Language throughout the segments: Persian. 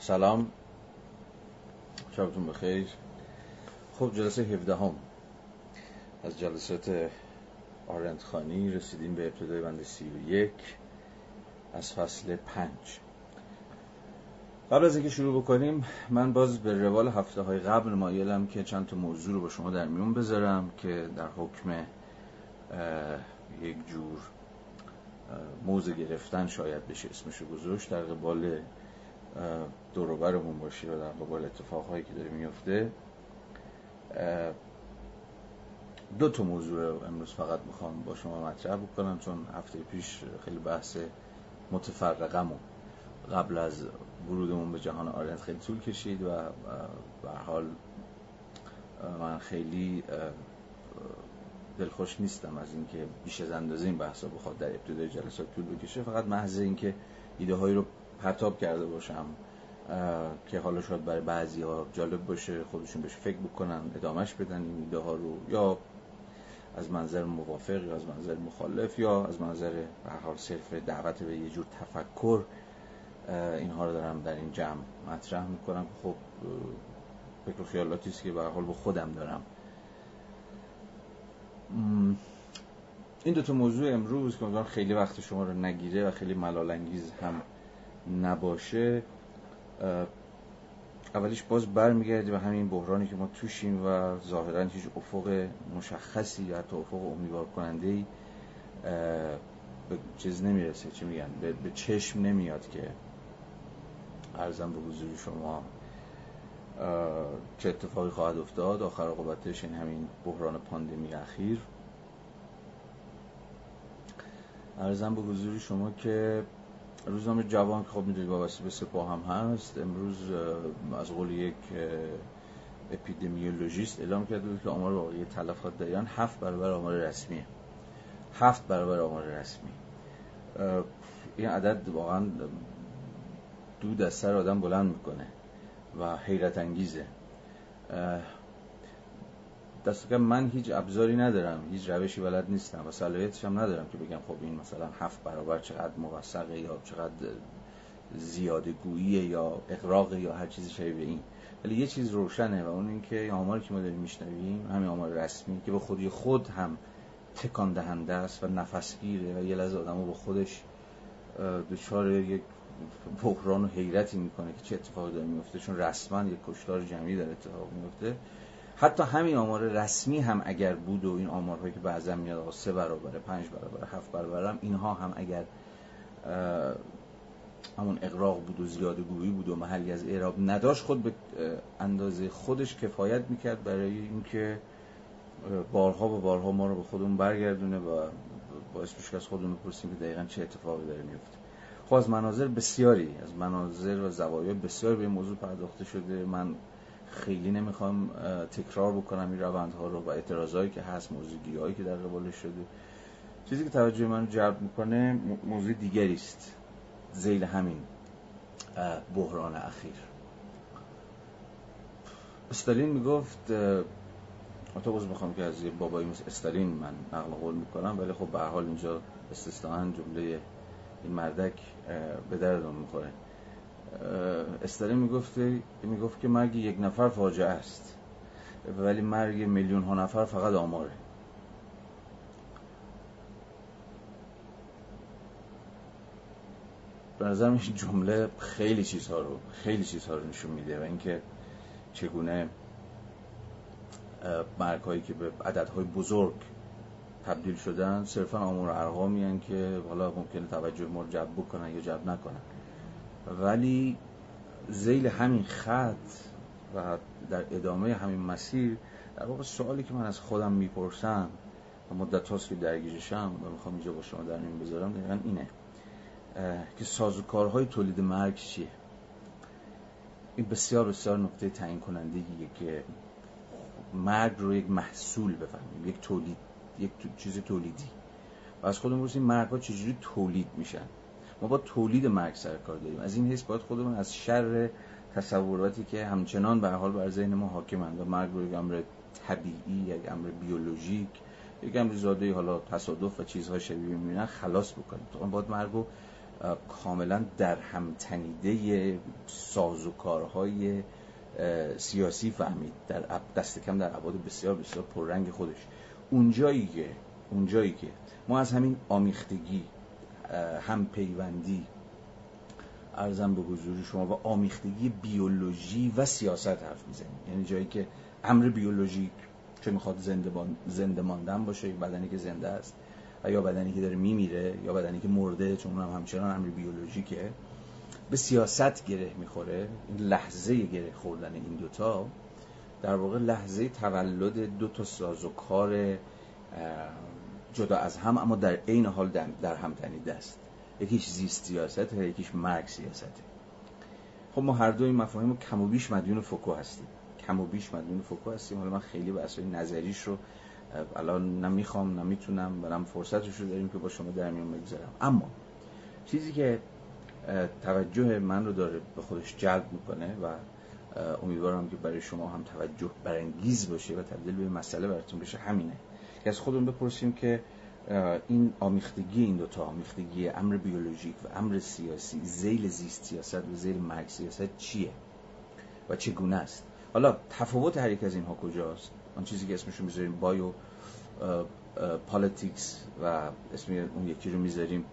سلام. شبتون بخیر. خب جلسه 17 هم از جلسات آرندخانی رسیدیم به ابتدای بند 31 از فصل 5 قبل از اینکه شروع بکنیم من باز به روال هفته های قبل مایلم که چند تا موضوع رو با شما در میون بذارم که در حکم یک جور موزه گرفتن شاید بشه اسمشو گذاشت. در قبال دوروبرمون باشی و در قبال اتفاقهایی که داره میفته دو تا موضوع رو امروز فقط می‌خوام با شما مطرح بکنم چون هفته پیش خیلی بحث متفرقمون. قبل از ورودمون به جهان آرنت خیلی طول کشید و به حال من خیلی دلخوش نیستم از اینکه بیش از اندازه این بحثا بخواد در ابتدای جلسات طول بکشه. فقط محض اینکه ایده هایی رو پرتاب کرده باشم. که حالا شاید برای بعضی ها جالب باشه خودشون بهش فکر بکنن ادامش بدن این ایده ها رو. یا از منظر موافق یا از منظر مخالف یا از منظر به حال صرف دعوت به یه جور تفکر اینها رو دارم در این جمع مطرح می‌کنم. خب فکر و خیالاتی است که به حال با خودم دارم. این دو تا موضوع امروز که خیلی وقت شما رو نگیره و خیلی ملال انگیز هم نباشه. اولیش باز برمیگرده به همین بحرانی که ما توشیم و ظاهرا هیچ افق مشخصی یا حتی افق امیدوار کننده ای به چیز نمی‌رسه. چی میگن؟ به چشم نمیاد که ارزم به حضور شما چه اتفاقی خواهد افتاد. آخر عاقبتش این همین بحران پاندمی اخیر. ارزم به حضور شما که روزنامه جوان که خب می‌دونید وابسته به سپاه هم هست. امروز از قول یک اپیدمیولوژیست اعلام کرده بود که آمار واقعی تلفات دریان هفت برابر آمار رسمیه هفت برابر آمار رسمی. این عدد واقعا دود از آدم بلند می‌کنه و حیرت انگیزه. دست من هیچ ابزاری ندارم هیچ روشی بلد نیستم و صلاحیتش هم ندارم که بگم خب این مثلا هفت برابر چقدر موثقه یا چقدر زیاده گوییه یا اقراق یا هر چیزی شبیه این. ولی یه چیز روشنه و اون اینکه آماری که ما داریم میشنویم همین آمار رسمی که به خودی خود هم تکان دهنده است و نفسگیره و یه لحظه آدمو به خودش دچار یک بحران و حیرتی می‌کنه که چه اتفاقی داره میفته چون رسما یک کشتار جمعی در اتفاق میفته حتی همین آمار رسمی هم اگر بود و این آمارهایی که بعضا میاد سه برابر پنج برابر هفت برابر هم اینها هم اگر همون اقراق بود و زیاده گویی بود و محلی از اعراب نداشت خود به اندازه خودش کفایت می‌کرد برای اینکه بارها و بارها ما رو به خودمون برگردونه و باعث میشه از خودمون بپرسیم که دقیقا چه اتفاقی داره میفته خب مناظر بسیاری از مناظر و زوایای بسیار به این موضوع پرداخته شده. من خیلی نمی‌خوام تکرار بکنم این روندها رو و اعتراضایی که هست موضوعی هایی که در قبالش شده. چیزی که توجه من جلب می‌کنه موضوع دیگری است. زیل همین بحران اخیر. استالین می‌گفت تو باز می‌خوام که از بابایی مثل استالین من نقل قول می‌کنم ولی خب به حال اینجا استثنان جمله این مردک به دردم می‌خوره. استالین می‌گفته می‌گفت که مرگ یک نفر فاجعه است. ولی مرگ میلیون ها نفر فقط آماره. به نظر این جمله خیلی چیزها رو خیلی چیزها رو نشون میده و اینکه چگونه مرگ هایی که به عددهای بزرگ تبدیل شدن صرفا آمار ارقامی که حالا ممکنه توجه ما رو جلب بکنن یا جلب نکنن. ولی زیل همین خط و در ادامه همین مسیر در واقع سوالی که من از خودم می‌پرسم و مدت هاست که درگیرشم و می‌خوام اینجا با شما در این بذارم دقیقا اینه که سازوکارهای تولید مرگ چیه؟ این بسیار بسیار نقطه تعیین کننده که مرگ رو یک محصول بفهمیم یک تولید یک چیز تولیدی. و از خودمون بپرسیم مرگ ها چجوری تولید میشن؟ ما با تولید مرگ سر کار داریم. از این حیث باید خودمون از شر تصوراتی که همچنان به حال بر ذهن ما حاکمند و مرگ رو یک امر طبیعی یک امر بیولوژیک یک امر زاده حالا تصادف و چیزهای شبیه می‌بینن خلاص بکنیم. تو باید مرگ رو کاملا در هم تنیده سازوکارهای سیاسی فهمید. در دست کم در ابعاد بسیار بسیار پررنگ خودش. اونجایی که اونجایی که ما از همین آمیختگی هم پیوندی. ارزم به حضور شما و آمیختگی بیولوژی و سیاست حرف می‌زنیم. یعنی جایی که امر بیولوژیک چه می‌خواد زنده, زنده ماندن باشه بدنی که زنده است. و یا بدنی که داره میمیره یا بدنی که مرده چون هم همچنان امر بیولوژیکه به سیاست گره می‌خوره. این لحظه گره خوردن این دوتا در واقع لحظه تولد دو تا سازوکار جدا از هم اما در عین حال در هم تنیده است. یکیش زیست سیاست یکیش مرگ سیاسته. خب ما هر دو این مفاهیم کم و بیش مدیون فوکو هستیم. کم و بیش مدیون فوکو هستیم. حالا من خیلی اصلا نظریش رو الان نمی‌خوام نمی‌تونم برم فرصتش رو داریم که با شما در میون بگذارم. اما چیزی که توجه من رو داره به خودش جلب می‌کنه و امیدوارم که برای شما هم توجه برانگیز باشه و تبدیل به مسئله براتون بشه همینه. که از خودمون بپرسیم که این آمیختگی این دوتا آمیختگی امر بیولوژیک و امر سیاسی زیل زیست سیاست و زیل مرگ سیاست چیه؟ و چگونه است؟ حالا تفاوت هر یک از اینها کجاست؟ آن چیزی که اسمشو می‌ذاریم biopolitics و اسم اون یکی رو می‌ذاریم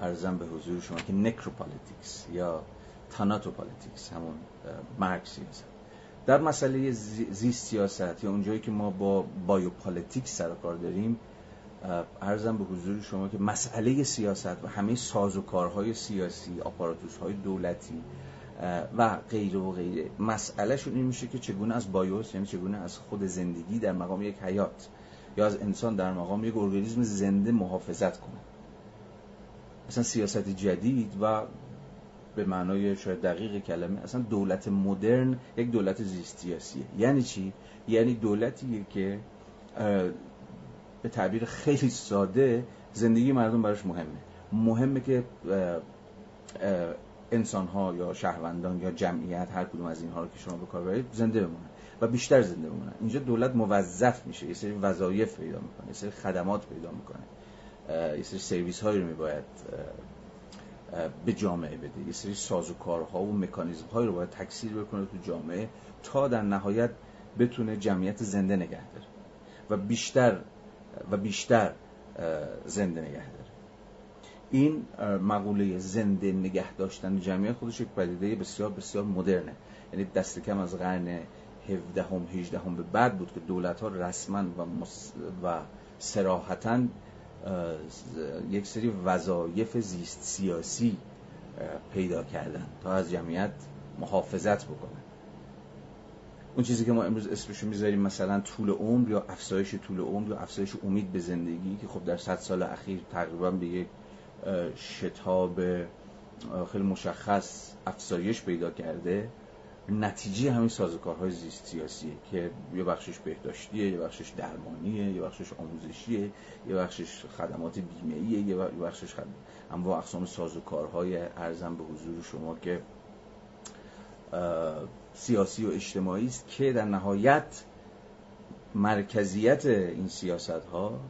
عرضم به حضور شما که necropolitics یا thanatopolitics همون مرگ سیاست. در مسئله زیست سیاست یا اونجایی که ما با biopolitics سر و کار داریم عرضم به حضور شما که مسئله سیاست و همه سازوکارهای سیاسی apparatus های دولتی و غیره و غیره مسئلهشون این میشه که چگونه از بایوس یعنی چگونه از خود زندگی در مقام یک حیات یا از انسان در مقام یک ارگانیسم زنده محافظت کنه. اصلا سیاست جدید و به معنای شاید دقیق کلمه اصلا دولت مدرن یک دولت زیست سیاسیه یعنی چی؟ یعنی دولتیه که به تعبیر خیلی ساده زندگی مردم براش مهمه. مهمه که انسان ها یا شهروندان یا جمعیت هر کدوم از اینها رو که شما به کار برید زنده بمونن و بیشتر زنده بمونن. اینجا دولت موظف میشه یه سری وظایف پیدا می‌کنه یه سری خدمات پیدا می‌کنه. یه سری سرویس هایی رو میباید به جامعه بده. یه سری سازوکارها و مکانیزم هایی رو باید تکثیر بکنه تو جامعه تا در نهایت بتونه جمعیت زنده نگه داره و بیشتر و بیشتر زنده نگه داره. این مقوله زنده نگه داشتن جمعیت خودش یک پدیده بسیار بسیار مدرنه. یعنی دست کم از قرن 17 هم 18 هم به بعد بود که دولت ها رسما و, مص... و سراحتا یک سری وظایف زیست سیاسی پیدا کردن تا از جمعیت محافظت بکنن اون چیزی که ما امروز اسمشو می‌ذاریم مثلا طول عمر یا افزایش طول عمر یا افزایش امید به زندگی که خب در صد سال اخیر تقریبا به یک شتاب خیلی مشخص افزایش پیدا کرده. نتیجه همین سازوکارهای زیست سیاسیه که یه بخشش بهداشتیه یه بخشش درمانیه یه بخشش آموزشیه یه بخشش خدمات بیمه‌ایه یه بخشش خد... انواع اقسام سازوکارهای ارزم به حضور شما که سیاسی و اجتماعی است که در نهایت مرکزیت این سیاست ها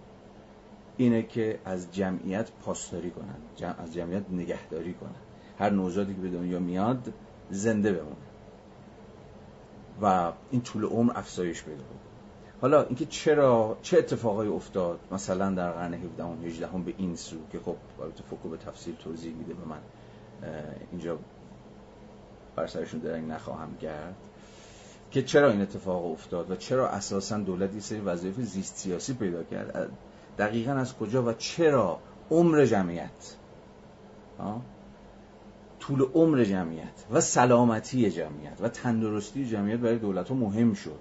اینه که از جمعیت پاسداری کنن از جمعیت نگهداری کنن هر نوزادی که به دنیا میاد زنده بمونه. و این طول عمر افزایش پیدا حالا اینکه چرا چه اتفاقایی افتاد مثلا در قرن 17 و 18 به این سو که خب البته فوکو به تفصیل توضیح میده به من اینجا بر سرشون درنگ نخواهم کرد که چرا این اتفاق افتاد و چرا اساسا دولت یه سری وظایف زیست سیاسی پیدا کرد. دقیقا از کجا و چرا عمر جمعیت؟ طول عمر جمعیت و سلامتی جمعیت و تندرستی جمعیت برای دولت ها مهم شد.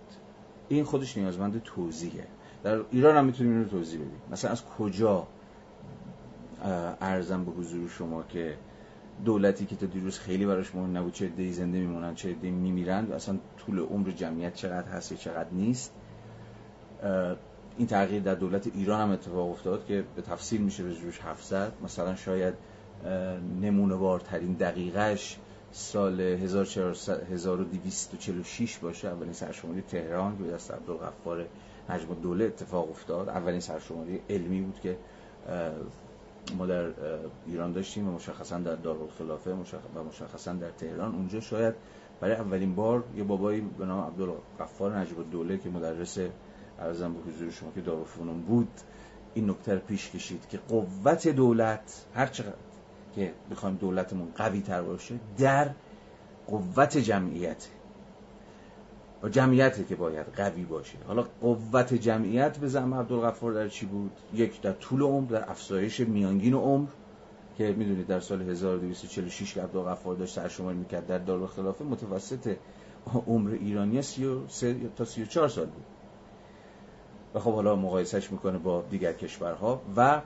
این خودش نیازمند توضیحه. در ایران هم می‌تونیم این رو توضیح بدیم. مثلا از کجا ارزم به حضور شما که دولتی که تا دیروز خیلی براش مهم نبود چه عده‌ای زنده میمونن چه عده‌ای میمیرن و اصلا طول عمر جمعیت چقدر هست یا چقدر نیست. این تغییر در دولت ایران هم اتفاق افتاد که به تفصیل میشه به جوش 700 مثلا شاید نمونه بارترین دقیقش سال 1246 باشه. اولین سرشماری تهران که دست عبدالغفار نجم دوله اتفاق افتاد. اولین سرشماری علمی بود که ما در ایران داشتیم و مشخصا در دارالخلافه و مشخصا در تهران. اونجا شاید برای اولین بار یه بابایی به نام عبدالغفار نجیب الدوله که مدرس ارزم به حضور شما که دارالفنون بود این نکته پیش کشید که قوت دولت هر چقدر که بخوایم دولتمون قوی تر باشه در قوت جمعیت. و جمعیتی که باید قوی باشه. حالا قوت جمعیت به زعم عبدالغفار در چی بود؟ یک در طول عمر در افزایش میانگین عمر که می‌دونید در سال 1246 که عبدالغفار داشت سرشماری می‌کرد در دارالخلافه متوسط عمر ایرانی 33 تا 34 سال بود. و خب حالا مقایسهش می‌کنه با دیگر کشورها و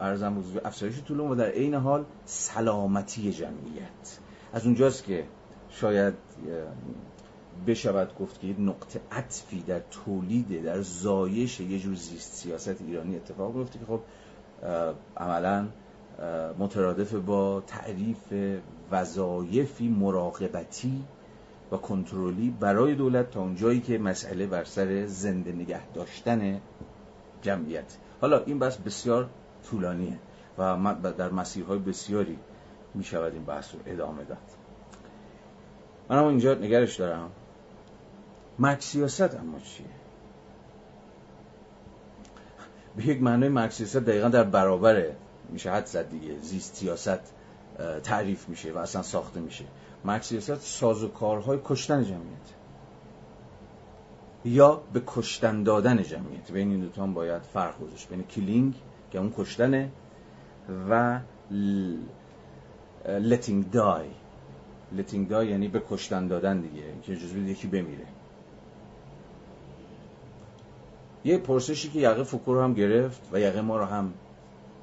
ارزم حضور افزایش طول و در عین حال سلامتی جمعیت. از اونجاست که شاید بشود گفت که یک نقطه عطفی در تولید در زایش یه جور زیست سیاست ایرانی اتفاق میفته که خب عملا مترادف با تعریف وظایفی مراقبتی و کنترلی برای دولت تا اونجایی که مسئله بر سر زنده نگه داشتن جمعیت. حالا این بحث بسیار طولانیه و در مسیرهای بسیاری می شود این بحث رو ادامه داد. من هم اینجا نگرش دارم. مرک سیاست اما چیه؟ به یک معنای مرک سیاست دقیقا در برابره میشه حد زد دیگه. زیست سیاست تعریف میشه و اصلا ساخته میشه. مرک سیاست ساز و کارهای کشتن جمعیت. یا به کشتن دادن جمعیت. بین این دوتا هم باید فرق گذاشت. بین کلینگ که اون کشتنه و letting die. Letting die یعنی به کشتن دادن دیگه. که اجازه یکی بمیره. یه پرسشی که یقه فکر هم گرفت و یقه ما رو هم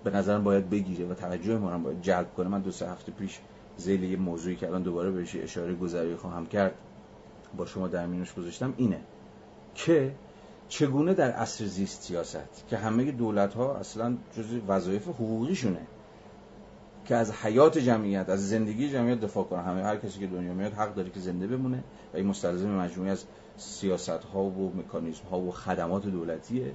به نظرم باید بگیره و توجه ما رو هم باید جلب کنه. من دو سه هفته پیش زیل یه موضوعی که الان دوباره بهش اشاره گذاری خواهم کرد با شما در مینوش گذاشتم اینه. که چگونه در عصر زیست سیاست که همه دولت ها اصلا جز وظایف حقوقیشونه که از حیات جمعیت از زندگی جمعیت دفاع کنه همه هر کسی که دنیا میاد حق داره که زنده بمونه و این مستلزم مجموعی از سیاست ها و مکانیزم ها و خدمات دولتیه.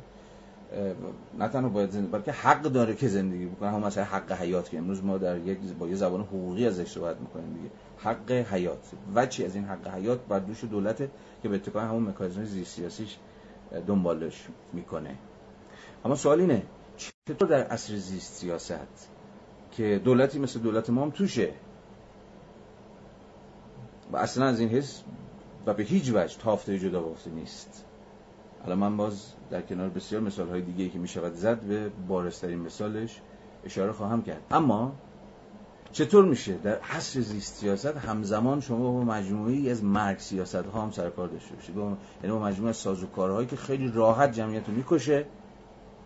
نه تنها باید زندگی بلکه حق داره که زندگی بکنه. هم مثلا حق حیات که امروز ما در یک با یه زبان حقوقی ازش صحبت می‌کنیم دیگه. حق حیات. و چی؟ از این حق حیات بر دوش دولته که به اتکای همون مکانیزم زیست سیاسیش دنبالش می‌کنه. اما سوال اینه چطور در عصر زیست سیاست که دولتی مثل دولت ما هم توشه؟ و اصلا از این حس و به هیچ وجه تافته جدا بافته نیست. الان من باز در کنار بسیار مثال های دیگه که می شود زد به بارسترین مثالش اشاره خواهم کرد. اما چطور میشه؟ در عصر زیست سیاست همزمان شما با مجموعی از مرگ سیاست ها هم سرکار داشته باشید. یعنی با مجموعه از سازوکارهایی که خیلی راحت جمعیت رو می‌کشه.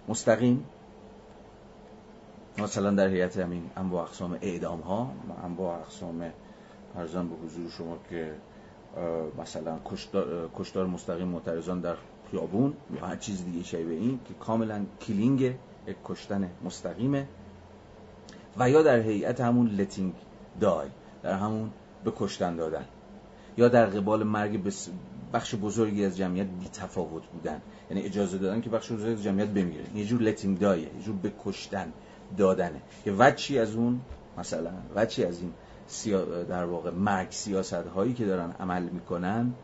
مستقیم. مثلا در هیئت همین انواع اقسام اعدام ها انواع اقسام عرضم به حضور شما که مثلا کشتار, کشتار مستقیم معترضان در خیابون یا هر چیز دیگه شبیه این که کاملا killing یک کشتن مستقیمه. و یا در هیئت همون letting die در همون به کشتن دادن. یا در قبال مرگ بخش بزرگی از جمعیت بی تفاوت بودن. یعنی اجازه دادن که بخش بزرگی از جمعیت بمیره. یه جور letting die ه یه جور به کشتن دادنه. که وچی از اون مثلا وچی از این در واقع مرگ سیاست هایی که دارن عمل می‌کنن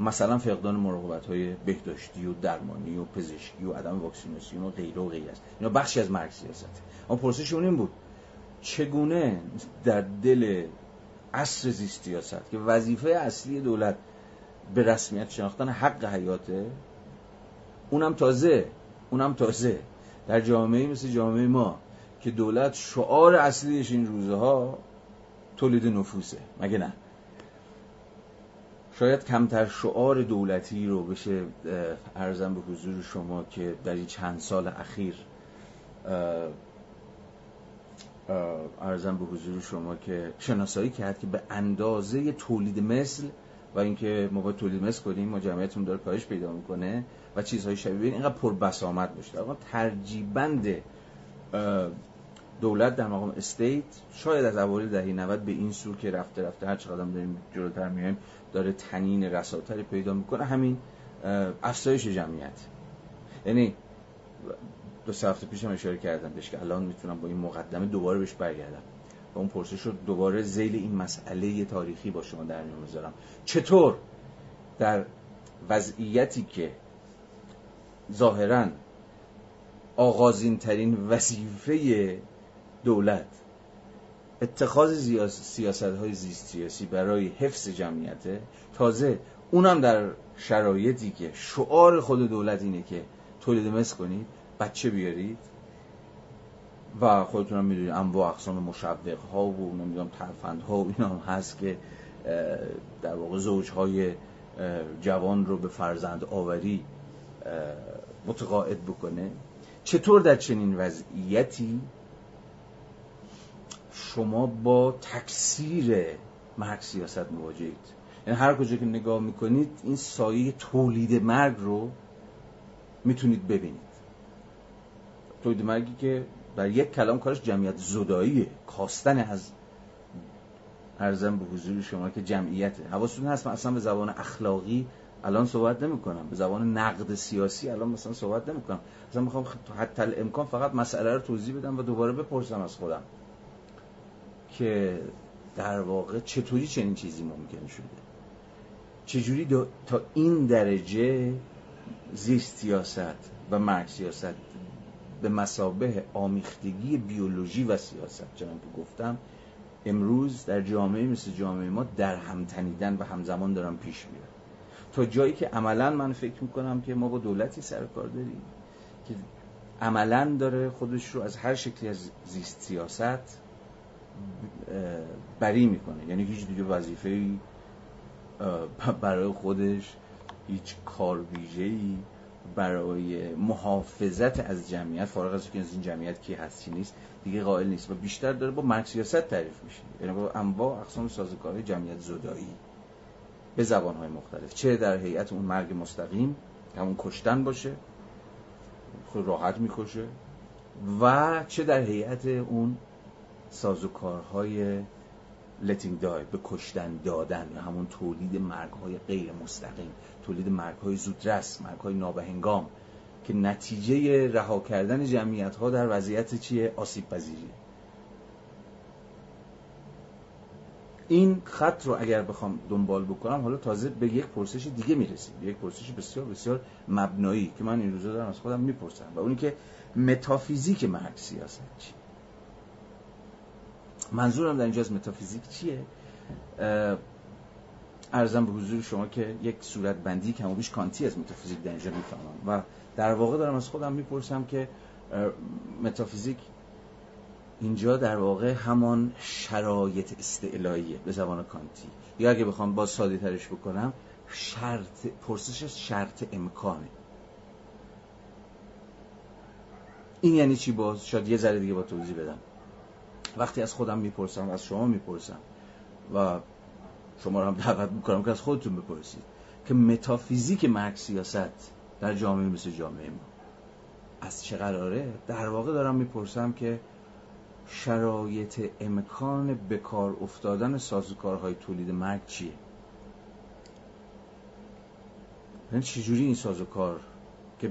مثلا فقدان مراقبت های بهداشتی و درمانی و پزشکی و عدم واکسیناسیون و غیره و غیره است. اینا بخشی از مرگ سیاست اما پرسش اون این بود. چگونه در دل عصر زیست سیاست که وظیفه اصلی دولت به رسمیت شناختن حق حیاته. اونم تازه اونم تازه. در جامعه مثل جامعه ما که دولت شعار اصلیش این روزه ها تولید نفوسه. مگه نه؟ شاید کمتر شعار دولتی رو بشه ارزم به حضور شما که در این چند سال اخیر ارزم به حضور شما که شناسایی کرد که به اندازه تولید مثل و اینکه ما باید تولید مثل کنیم ما جمعیتون داره کاهش پیدا می‌کنه و چیزهای شبیه اینقدر پر بسامد باشه. اما ترجیبند دولت در مقام استیت شاید از اوایل دهه 90 به این سو که رفته رفته هر چقدر داریم جلوتر میایم داره تنین رساتری پیدا می‌کنه. همین افزایش جمعیت. یعنی دو سه هفته پیشم اشاره کردم بهش که الان می‌تونم با این مقدمه دوباره بهش برگردم. و اون پرسش رو دوباره زیل این مسئله تاریخی با شما در میون می‌ذارم چطور در وضعیتی که ظاهرا آغازین ترین وظیفه دولت اتخاذ سیاست های زیست سیاسی برای حفظ جمعیته تازه اونم در شرایطی که شعار خود دولت اینه که تولید مثل کنید بچه بیارید. و خودتون هم می‌دونید انواع اقسام مشوق ها و نمی‌دونم ترفند ها و اینا هم هست که در واقع زوج های جوان رو به فرزند آوری متقاعد بکنه. چطور در چنین وضعیتی شما با تکثیر مرگ سیاست مواجهید یعنی هر کجا که نگاه می‌کنید این سایه تولید مرگ رو می‌تونید ببینید. تولید مرگی که در یک کلام کارش جمعیت زداییه کاستن از ارزم به حضور شما که جمعیته. حواستون هست؟ من اصلا به زبان اخلاقی الان صحبت نمی کنم به زبان نقد سیاسی الان مثلا صحبت نمی کنم مثلا می‌خوام حتی امکان فقط مسئله رو توضیح بدم و دوباره بپرسم از خودم که در واقع چطوری چنین چیزی ممکن شده؟ چجوری تا این درجه زیست سیاست و مرگ سیاست به مسابه آمیختگی بیولوژی و سیاست چنان که گفتم امروز در جامعه مثل جامعه ما در هم تنیدن و همزمان دارن پیش میرن. تا جایی که عملا من فکر می‌کنم که ما با دولتی سر کار داریم که عملا داره خودش رو از هر شکلی از زیست سیاست بری می‌کنه. یعنی هیچ دیگه وظیفه برای خودش هیچ کار ای برای محافظت از جمعیت فارغ از که از این جمعیت کی هستی نیست دیگه قائل نیست. و بیشتر داره با سیاست تعریف میشه. یعنی با انواع اقسام سازوکارهای جمعیت زدایی به زبانهای مختلف. چه در هیئت اون مرگ مستقیم همون کشتن باشه خود راحت می‌کشه و چه در هیئت اون سازوکارهای letting die به کشتن دادن یا همون تولید مرگ های غیر مستقیم. تولید مرگ های زودرس مرگ های نابهنگام که نتیجه رها کردن جمعیت ها در وضعیت چیه آسیب پذیری این خط رو اگر بخوام دنبال بکنم حالا تازه به یک پرسش دیگه می‌رسیم. یک پرسش بسیار بسیار مبنایی که من این روزا دارم از خودم می‌پرسم و اونی که متافیزیک مرگ سیاست چیه منظورم در اینجا از متافیزیک چیه؟ عرضم به حضور شما که یک صورت بندی کم و بیش کانتی از متافیزیک در اینجا می‌فهمم. و در واقع دارم از خودم می‌پرسم که متافیزیک اینجا در واقع همان شرایط استعلاییه به زبان کانتی. یا اگه بخوام با ساده ترش بکنم شرط پرسش شرط امکانه. این یعنی چی؟ باز شاید یه ذره دیگه با توضیح بدم. وقتی از خودم می‌پرسم از شما می‌پرسم و شما رو هم دعوت می‌کنم که از خودتون بپرسید که متافیزیک مرگ سیاست در جامعه مثل جامعه ما از چه قراره؟ در واقع دارم می‌پرسم که شرایط امکان بکار افتادن سازوکارهای تولید مرگ چیه؟ یعنی چجوری این سازوکار که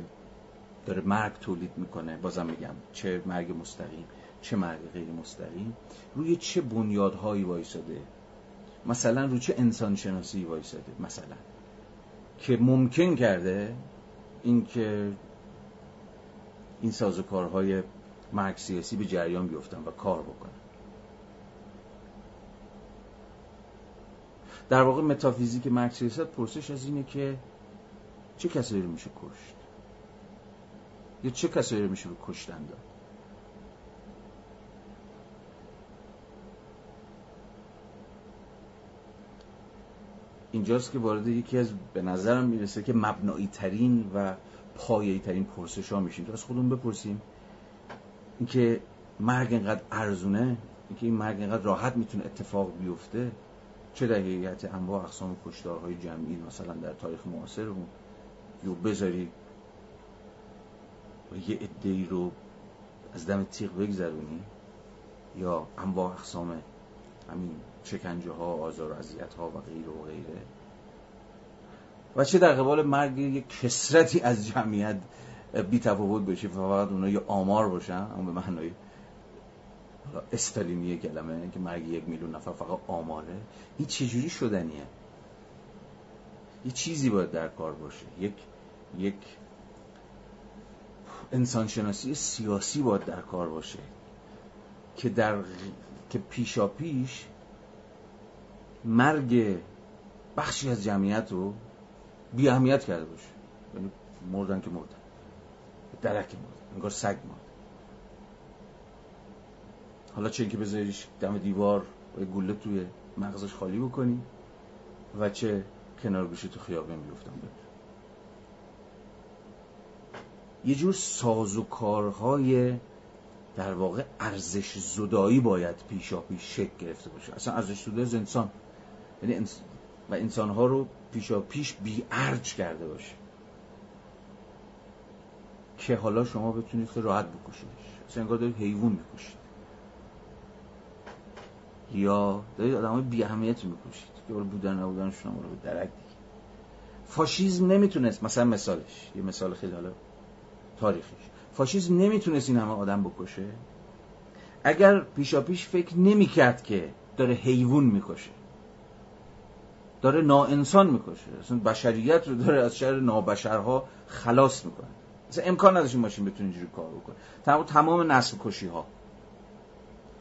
داره مرگ تولید می‌کنه؟ بازم میگم چه مرگ مستقیم چه مرگ غیر مستقیم روی چه بنیادهایی وایساده؟ مثلا روی چه انسان شناسی وایساده؟ مثلا. که ممکن کرده اینکه این سازوکارهای مرگ سیاسی به جریان بیفتن و کار بکنن. در واقع متافیزیک مرگ سیاست پرسش از اینه که چه کسایی رو میشه کشت؟ یا چه کسایی رو میشه به کشتن داد؟ اینجاست که وارد یکی از به نظرم می‌رسه که مبنایی ترین و پایه‌ای ترین پرسش ها میشیم. تو از خودمون بپرسیم. اینکه مرگ اینقدر ارزونه اینکه این مرگ اینقدر راحت می‌تونه اتفاق بیفته چه در حقیقت انواع اقسام کشتارهای جمعی مثلا در تاریخ معاصرمون یا بذاری و یه ادهی رو از دم تیغ بگذرونی یا انواع اقسام همین شکنجه ها آزار و اذیت ها و غیره و غیره. و چه در قبال مرگ یک کسرتی از جمعیت بی تفاوت بشه فقط اونا یه آمار باشن اما به معنای استالینی کلمه که مرگ یک میلیون نفر فقط آماره. این چجوری شدنیه؟ یه چیزی باید در کار باشه. یک یک انسانشناسی سیاسی باید در کار باشه. که در که پیشا پیش مرگ بخشی از جمعیت رو بی اهمیت کرده باشه. یعنی مردن که مردن. درک مردن. انگار سگ مرد حالا چه اینکه بذاریش دم دیوار و گوله توی مغزش خالی بکنی و چه کنار گوشی تو خیابان بیفتم بده یه جور سازوکارهای در واقع ارزش زدایی باید پیشا پیش شکل گرفته باشه. اصلا ارزش زدایی از انسان یعنی و انسانها رو پیشا پیش بی ارج کرده باشه. که حالا شما بتونید راحت بکشیدش. اصلا انگار دارید حیوان می‌کشید. یا دارید آدم های بی اهمیت می‌کشید. که بودن نبودن شما رو به درک دیگه. فاشیزم نمی‌تونست مثلا مثالش. یه مثال خیلی حالا تاریخیش. فاشیزم نمی‌تونست این همه آدم بکشه. اگر پیشا پیش فکر نمی‌کرد که داره حیوان می‌کشه. داره ناانسان می‌کشه. اصلا بشریت رو داره از شر نابشرها خلاص می‌کنه. اصلا امکان نداشت این ماشین بتونه اینجوری کار بکنه. تمام تمام نسل کشی ها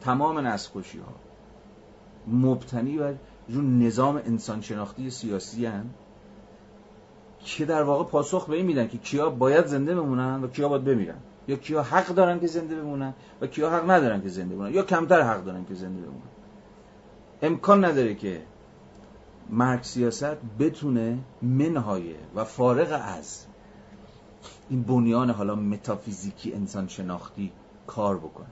تمام نسل کشی ها مبتنی بر جو نظام انسان شناختی سیاسی هن که در واقع پاسخ به این میدن که کیا باید زنده بمونن و کیا باید بمیرن. یا کیا حق دارن که زنده بمونن و کیا حق ندارن که زنده بمونن. یا کمتر حق دارن که زنده بمونن. امکان نداره که مرگ سیاست بتونه منهای و فارغ از این بنیان حالا متافیزیکی انسان شناختی کار بکنه.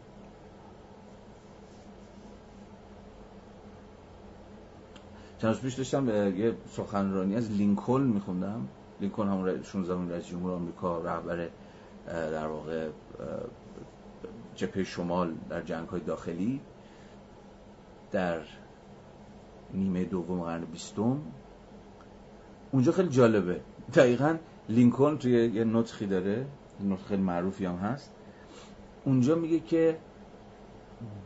چند پیش داشتم یه سخنرانی از لینکلن میخوندم. لینکلن همون 16 رئیس جمهور آمریکا رهبر در واقع جبهه شمال در جنگ های داخلی در نیمه دوم قرن بیستم. اونجا خیلی جالبه. دقیقا لینکلن توی یه نطخی داره. نطخ خیلی معروفی هم هست. اونجا میگه که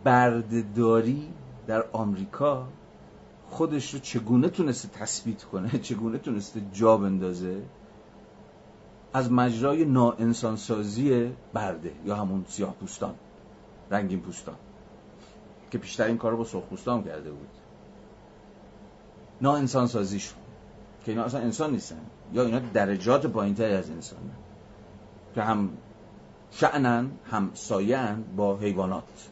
بردهداری در آمریکا خودش رو چگونه تونسته تثبیت کنه چگونه تونسته جا بندازه؟ از مجرای ناانسانسازی برده یا همون سیاه پوستان رنگین پوستان. که پیشتر این کار رو با سرخ پوستان کرده بود. ناانسان سازیشون که اینا اصلا انسان نیستن. یا اینا درجات پایینتری از انسان. که هم شعنن هم ساین با حیوانات.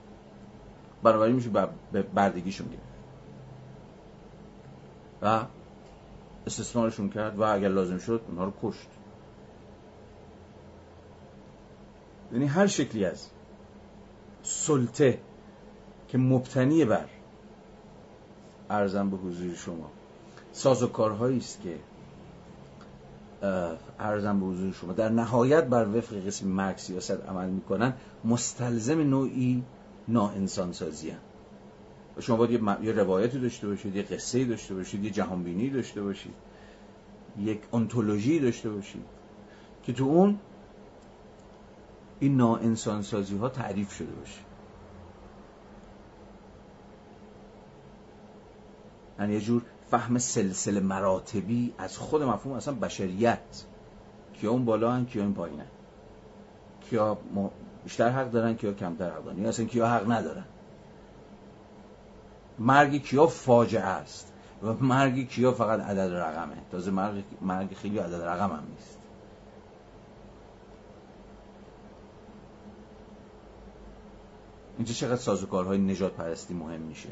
برابری میشه به بردگیشون گرفت و استثمارشون کرد و اگر لازم شد اونها رو کشت. یعنی هر شکلی از سلطه که مبتنی بر ارزم به حضور شما. سازوکارهایی است که ارزم به حضور شما در نهایت بر وفق قسم مرگ سیاست عمل می‌کنن مستلزم نوعی ناانسان سازی هم. شما باید. یه روایتی داشته باشید یه قصه داشته باشید یه جهانبینی داشته باشید یک انتولوژی داشته باشید که تو اون این ناانسان سازی ها تعریف شده باشه یعنی یه جور فهم سلسله مراتبی از خود مفهوم اصلا بشریت. کیا اون بالا هن کیا این پایین هن. کیا بیشتر حق دارن کیا کمتر حق دارن. یا اصلا کیا حق ندارن. مرگ کیا فاجعه است و مرگ کیا فقط عدد رقمه. تازه مرگ, مرگ خیلی عدد رقم هم نیست. اینجا چقدر سازوکارهای نجات پرستی مهم میشه.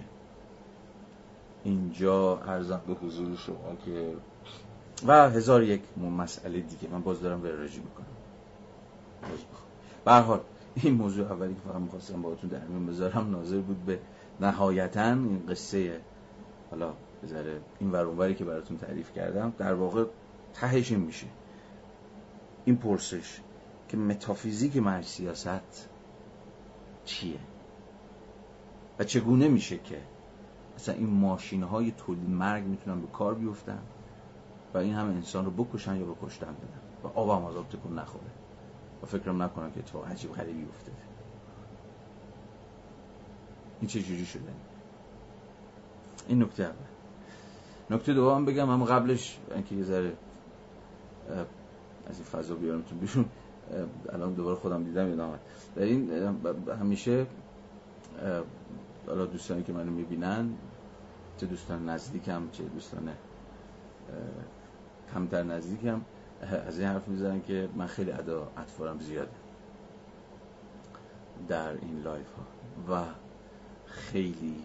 اینجا ارزم به حضور شما که و هزار یک مسئله دیگه. من باز دارم ورژی می‌کنم. به این موضوع اولی که فقط می‌خواستم باهاتون در میون بذارم ناظر بود به نهایتا این قصه حالا بذاره این ورونوری که براتون تعریف کردم در واقع تهش این میشه. این پرسش که متافیزیک مرگ سیاست چیه؟ و چگونه میشه که مثلا این ماشین های تولید مرگ می‌تونن به کار بیفتن و این همه انسان رو بکشن یا بکشتن بدن. و آب هم از آب تکون نخوره. و فکرم نکنم که تو عجیب غریبی افتاده. این چه جوری شده؟ این نکته اول. نکته دوم بگم هم قبلش اینکه یه ذره از این فضا بیارم تو بیشون الان دوباره خودم دیدم یادم در این همیشه حالا دوستانی که منو می‌بینن چه دوستان نزدیکم چه دوستان کمتر نزدیکم از این حرف می‌زنن که من خیلی ادا اطفارم زیاده در این لایف ها و خیلی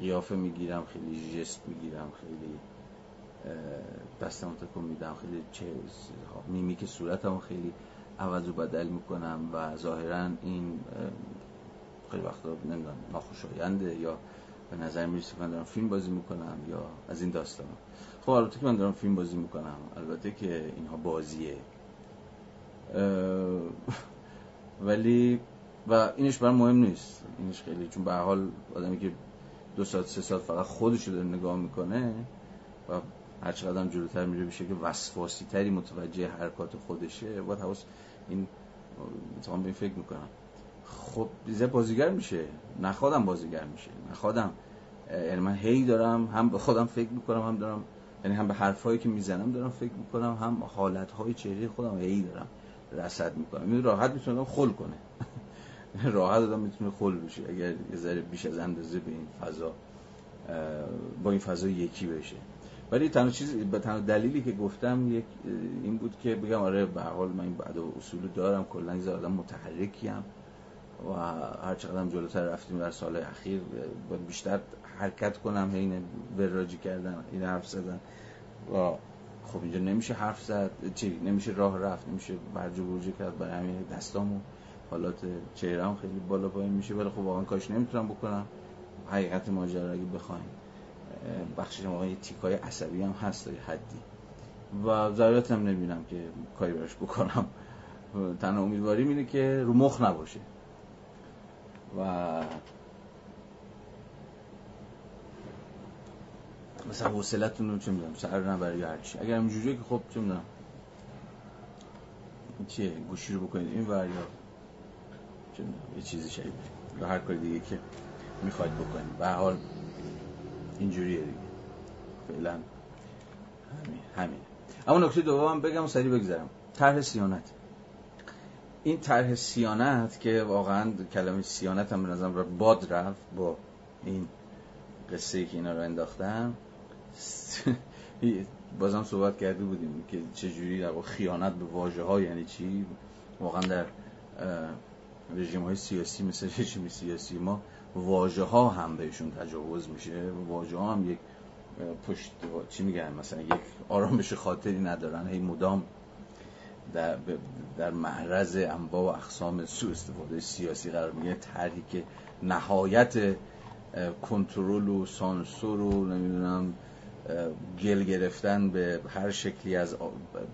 قیافه می‌گیرم خیلی جست می‌گیرم خیلی دستم تکون میدم خیلی چه میمی که صورتم خیلی عوض و بدل می‌کنم و ظاهرا این خیلی وقتا نمی‌دونم ناخوشاینده یا به نظر که من دارم فیلم بازی می‌کنم یا از این داستان. خب البته که من دارم فیلم بازی می‌کنم. البته که اینها بازیه. ولی و اینش برای مهم نیست. اینش خیلی چون به حال آدمی که دو ساعت سه ساعت فقط خودش رو نگاه می‌کنه و هر چقدر جلوتر میره بشه که وسواسی تری متوجه حرکات خودشه باید حواس این می‌تونم به فکر می‌کنم. خب دیزه بازیگر میشه. نخوادم بازیگر میشه. نخوادم یعنی من هی دارم هم به خودم فکر می‌کنم هم دارم یعنی هم به حرفایی که می‌زنم دارم فکر می‌کنم هم حالتهای چهره خودم هی دارم رصد می‌کنم. این راحت می‌تونم خل کنه. راحت آدم می‌تونه خل بشه. اگر یه ذره بیش از اندازه به این فضا با این فضا یکی بشه. ولی تنها چیز به تنها دلیلی که گفتم یک این بود که بگم آره به حال من این بعد اصول دارم. کلا یه آدم متحرکیم. و هر چقدر جلوتر رفتیم در سال اخیر باید بیشتر حرکت کنم این وراجی کردن این حرف زدن. و خب اینجا نمیشه حرف زد چی؟ نمیشه راه رفت نمیشه برج و کرد برای همین دستامو. حالات چهرم خیلی بالا پایین میشه ولی خب واقعا کاش نمی‌تونم بکنم. حقیقت ماجرا اگه بخوایم بخشش واقعا یه تیکای عصبی هم هست تا حدی. و ضرورت هم نمی‌بینم که کاری براش بکنم. تنها امیدواریم اینه که رو مخ نباشه. و مثلا حوصلتون رو چه می‌دونم سر نبره یا هرچی. اگر همجوریه که خب چه می‌دونم چیه گوشی رو بکنید این ور یا چه یه چیزی شدید. یا هر کاری دیگه که می‌خواید بکنید. به حال اینجوریه دیگه. فعلا همین همین. اما نکته دوم بگم سریع بگذارم طرح سیانت. این طرح سیانت که واقعا کلمه سیانت هم به نظرم باد رفت با این قصه که اینا رو انداختم بازم صحبت کرده بودیم که چجوری در خیانت به واژه ها یعنی چی؟ واقعا در رژیم های سیاسی مثل رژیم سیاسی ما واژه ها هم بهشون تجاوز میشه. واژه ها هم یک پشت چی میگن؟ مثلا یک آرامش خاطری ندارن. هی مدام در, در معرض انواع و اقسام سوء استفاده سیاسی قرار می‌گیره. طرحی که نهایت کنترل و سانسور و نمی‌دونم گل گرفتن به هر شکلی از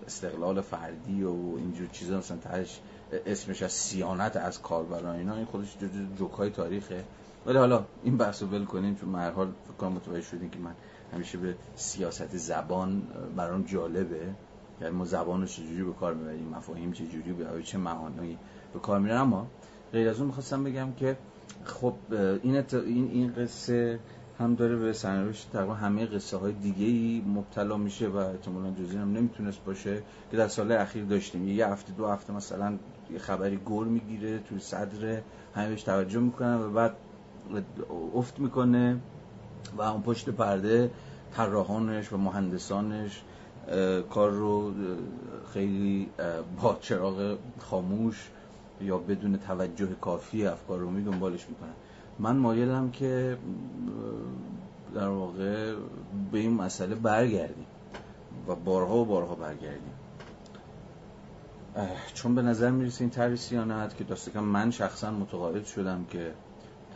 استقلال فردی و اینجور چیزا مثلا ترش اسمش از سیانت از کاربران اینا این خودش جوکای تاریخه. ولی حالا این بحث رو ول کنیم چون من حال فکر کنم متوجه شدیم که من همیشه به سیاست زبان برام جالبه. یعنی ما زبان رو چجوری به کار می‌بریم مفاهیم چجوری به چه معانی به کار میرن. اما غیر از اون می‌خواستم بگم که خب این, این, این قصه هم داره به سرنوشت تقریبا همه قصه های دیگه ای مبتلا میشه و احتمالا جزی هم نمی‌تونست باشه که در سال اخیر داشتیم. یه هفته دو هفته مثلا یه خبری گل می‌گیره توی صدر همه بهش توجه می‌کنن و بعد افت می‌کنه و اون پشت پرده طراحانش و مهندسانش کار رو خیلی با چراغ خاموش یا بدون توجه کافی افکار رو می دنبالش می‌کنن. من مایلم که در واقع به این مسئله برگردیم و بارها و بارها برگردیم. چون به نظر می‌رسه این طرح که داستکم من شخصا متقاعد شدم که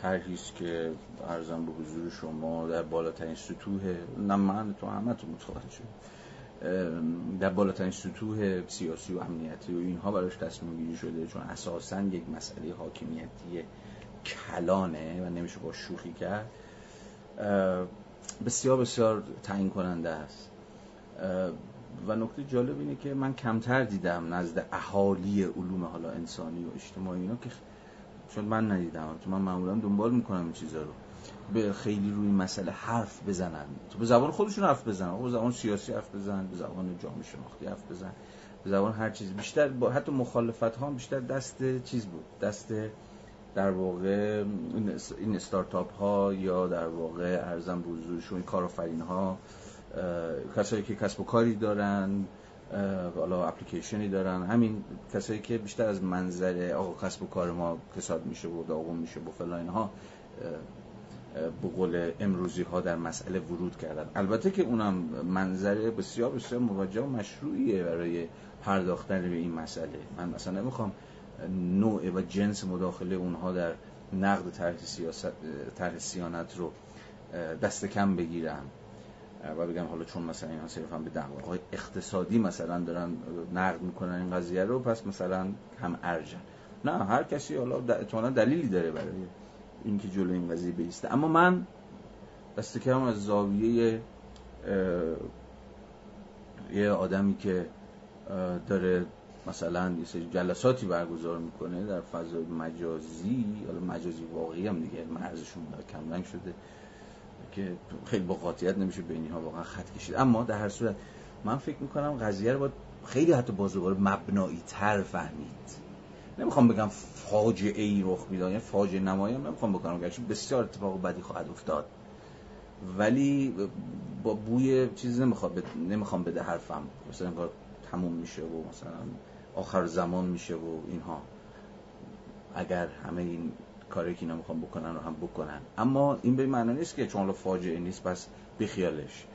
طرحی که ارزم به حضور شما در بالاترین سطوح نه من تو همه تو متقاعد شد در بالاترین سطوح سیاسی و امنیتی و اینها براش تصمیم گیری شده چون اساسا یک مسئله حاکمیتی کلانه و نمیشه با شوخی کرد. بسیار بسیار تعیین کننده است. و نکته جالب اینه که من کمتر دیدم نزد اهالی علوم حالا انسانی و اجتماعی اینا که چون من ندیدم من معمولا دنبال می‌کنم این چیزا رو. به خیلی روی مسئله حرف بزنن. تو به زبان خودشون حرف بزنن به زبان سیاسی حرف بزنن به زبان جامعه شناختی حرف بزنن به زبان هر چیز. بیشتر با حتی مخالفت ها بیشتر دست چیز بود. دست در واقع این استارتاپ ها یا در واقع ارزم بزرگشون کارآفرین ها کسایی که کسب و کاری دارن حالا اپلیکیشنی دارن. همین کسایی که بیشتر از منظر آقا کسب و کار ما کساد میشه و داغون میشه و فلان اینها به قول امروزی ها در مسئله ورود کردن. البته که اونم منظر بسیار بسیار موجه و مشروعیه برای پرداختن به این مسئله. من مثلا نمی‌خوام نوع و جنس مداخله اونها در نقد طرح سیانت رو دست کم بگیرم. و بگم حالا چون مثلا اینا صرفا به دعواهای اقتصادی مثلا دارن نقد می‌کنن این قضیه رو پس مثلا هم ارجن. نه هر کسی حالا دلیلی داره برای اینکه جلو این قضیه بیسته. اما من دست کم از زاویه یه آدمی که داره مثلا یه جلساتی برگزار می‌کنه در فضای مجازی حالا مجازی واقعی هم دیگه مرزشون کم رنگ شده که خیلی با قاطعیت نمیشه بین ها واقعا خط کشید. اما در هر صورت من فکر می‌کنم قضیه رو باید خیلی حتی بازوبار مبنایی تر فهمید. نمی‌خوام بگم فاجعه ای رخ می‌داد یعنی فاجعه نمایی هم نمی‌خوام بکنم گرچه بسیار اتفاق بدی خواهد افتاد. ولی با بوی چیزی نمی‌خواد نمی‌خوام بده حرفم. مثلا انگار تموم میشه و مثلا آخر زمان میشه و اینها. اگر همه این کاری که اینا می‌خوام بکنن رو هم بکنن. اما این به معنی نیست که چون فاجعه نیست پس بخیالش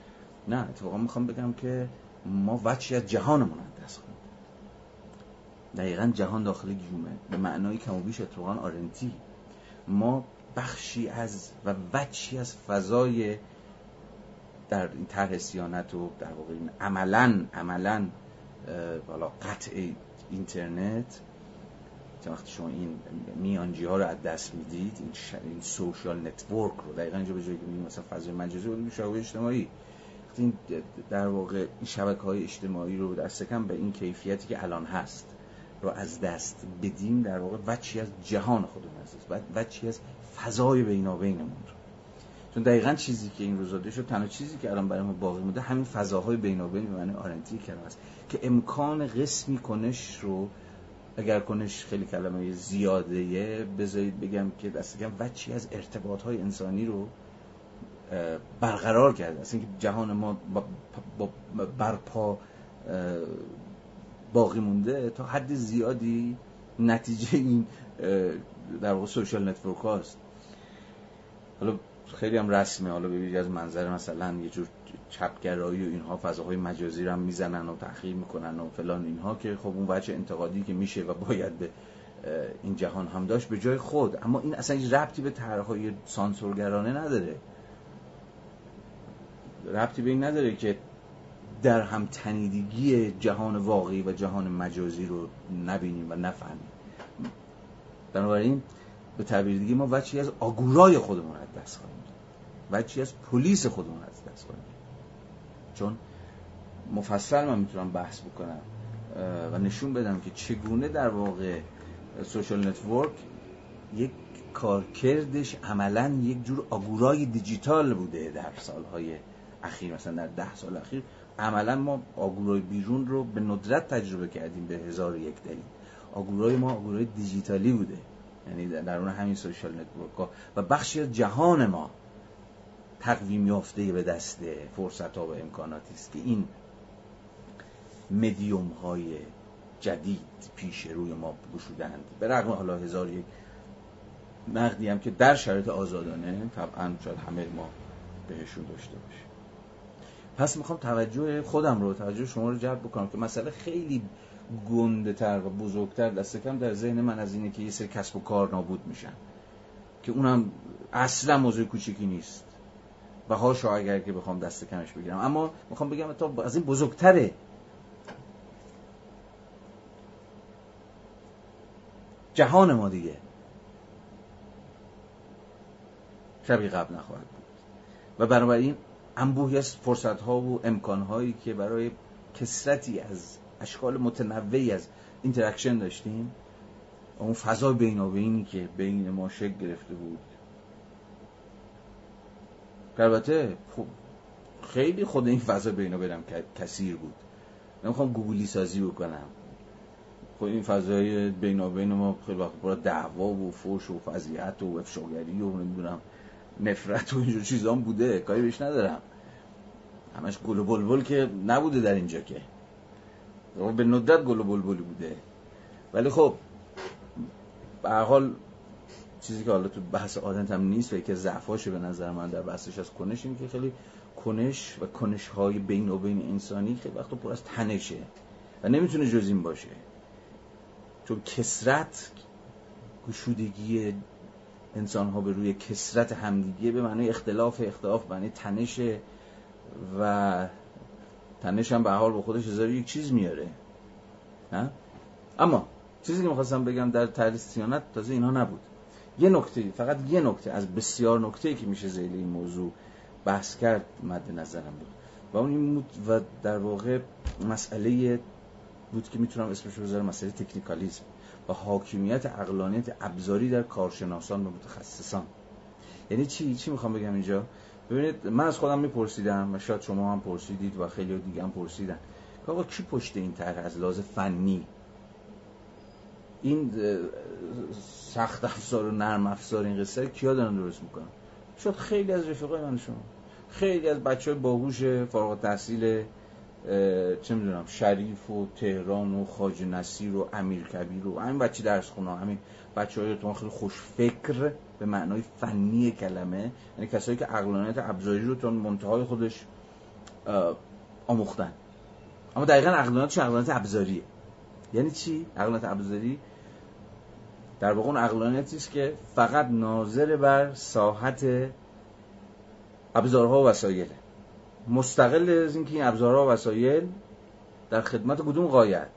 نه اتفاقا می‌خوام بگم که ما وچی از جهانمون دقیقا جهان داخل گیومه به معنای کم و بیش اتفاقا آرنتی. ما بخشی از و وجهی از فضای در این طرح صیانت و در واقع این عملا عملا بالا قطع اینترنت وقتی شما این میانجی ها رو از دست می‌دید این, ش... این social network رو دقیقا اینجا به جایی که مثلا فضای مجازی بود شبکه اجتماعی. این در واقع این شبکه های اجتماعی رو دست کم به این کیفیتی که الان هست. رو از دست بدیم در واقع وچی از جهان خودمون هست وچی از فضای بینابینمون رو. چون دقیقا چیزی که این روزا شد تنها چیزی که الان برای ما باقی مونده همین فضاهای بینابین به معنی آرنتی کرده است که امکان قسمی کنش رو اگر کنش خیلی کلمه زیاده بذارید بگم که دست کم وچی از ارتباط های انسانی رو برقرار کرده است. اینکه جهان ما با برپا باقی مونده تا حد زیادی نتیجه این در واقع social network هاست. حالا خیلی هم رسمه حالا ببینید از منظر مثلا یه جور چپگرایی و اینها فضاهای مجازی رو هم می‌زنن و تحقیر می‌کنن و فلان اینها که خب اون وجه انتقادی که میشه و باید به این جهان هم داشت به جای خود. اما این اصلا هیچ ربطی به طرحهای سانسورگرانه نداره. ربطی به این نداره که در هم تنیدگی جهان واقعی و جهان مجازی رو نبینیم و نفهمیم. بنابراین به تعبیر دیگه ما وجهی از آگورای خودمون از دست خواهیم وجهی از پولیس خودمون از دست خواهیم چون مفصل من می‌تونم بحث بکنم و نشون بدم که چگونه در واقع social network یک کارکردش عملا یک جور آگورای دیجیتال بوده در سالهای اخیر مثلا در ده سال اخیر. عملا ما آگورای بیرون رو به ندرت تجربه کردیم به هزار یک دلیل. آگورای ما آگورای دیجیتالی بوده. یعنی در اون همین social network و بخشی از جهان ما تقویم یافته به دست فرصت ها و امکاناتی است که این مدیوم های جدید پیش روی ما گشودند به رغم حالا هزار یک نقدی هم که در شرایط آزادانه طبعا شاید همه ما بهشون داشته باشیم. پس می‌خوام توجه خودم رو توجه شما رو جلب بکنم که مسئله خیلی گنده تر و بزرگتر دست کم در ذهن من از اینه که یه سری کسب و کار نابود میشن. که اونم اصلا موضوع کوچیکی نیست. و هاشو اگر که بخوام دست کمش بگیرم. اما می‌خوام بگم تا از این بزرگتره. جهان ما دیگه. شبیه قبل نخواهد بود. و بنابراین انبوهی از فرصت ها و امکان هایی که برای کثرتی از اشکال متنوعی از interaction داشتیم. اون فضا بینابینی که بین ما شکل گرفته بود. البته خب خیلی خود این فضا بینابینم کثیف بود. نمی‌خوام گوگلی سازی بکنم. خب این فضای بینابین ما خیلی وقت برای دعوا و فوش و فضیحت و افشاگری و نمی‌دونم. نفرت و اینجور چیزان بوده کاری بهش ندارم. همش گل و بلبل که نبوده در اینجا که. به ندرت گل و بلبلی بوده. ولی خب به حال چیزی که حالا تو بحث آدنت هم نیست و که ضعفاشه به نظر من در بحثش از کنش این که خیلی کنش و کنش های بین و بین انسانی خیلی وقت پر از تنشه و نمی‌تونه جز این باشه. چون کسرت گشودگی انسان ها به روی کسرت همدیگه به معنی اختلاف اختلاف معنی تنش و تنش هم به حال به خودش هزار یک چیز میاره. نه؟ اما چیزی که می‌خواستم بگم در تحلیل سیانت تازه اینا نبود. یه نکته فقط یه نکته از بسیار نکته که میشه زیل این موضوع بحث کرد مد نظرم بود. و اون این بود و در واقع مسئله بود که می‌تونم اسمش رو بذارم مسئله تکنیکالیزم و حاکمیت اقلانیت ابزاری در کارشناسان و متخصصان. یعنی چی؟ چی می‌خوام بگم اینجا؟ ببینید من از خودم میپرسیدم و شاید شما هم پرسیدید و خیلی دیگه هم پرسیدن. که آقا کی پشت این طرح از لحاظ فنی؟ این سخت افزار و نرم افزار این قصه کیا دارن درست می‌کنن؟ شاید خیلی از رفیقای من شما. خیلی از بچه های باهوش فارغ تحصیل چه می‌دونم شریف و تهران و خاج نصیر و امیر کبیر و همین بچه درس خونه همین بچه های خیلی خوش فکر به معنای فنی کلمه یعنی کسایی که عقلانیت ابزاری رو تا منتهای خودش آموختن. اما دقیقا عقلانیت عقلانیت ابزاریه. یعنی چی؟ عقلانیت ابزاری در واقع اون عقلانیتی است که فقط ناظر بر ساحت ابزارها و وسایل مستقل از اینکه این ابزارها و وسایل در خدمت کدوم قایت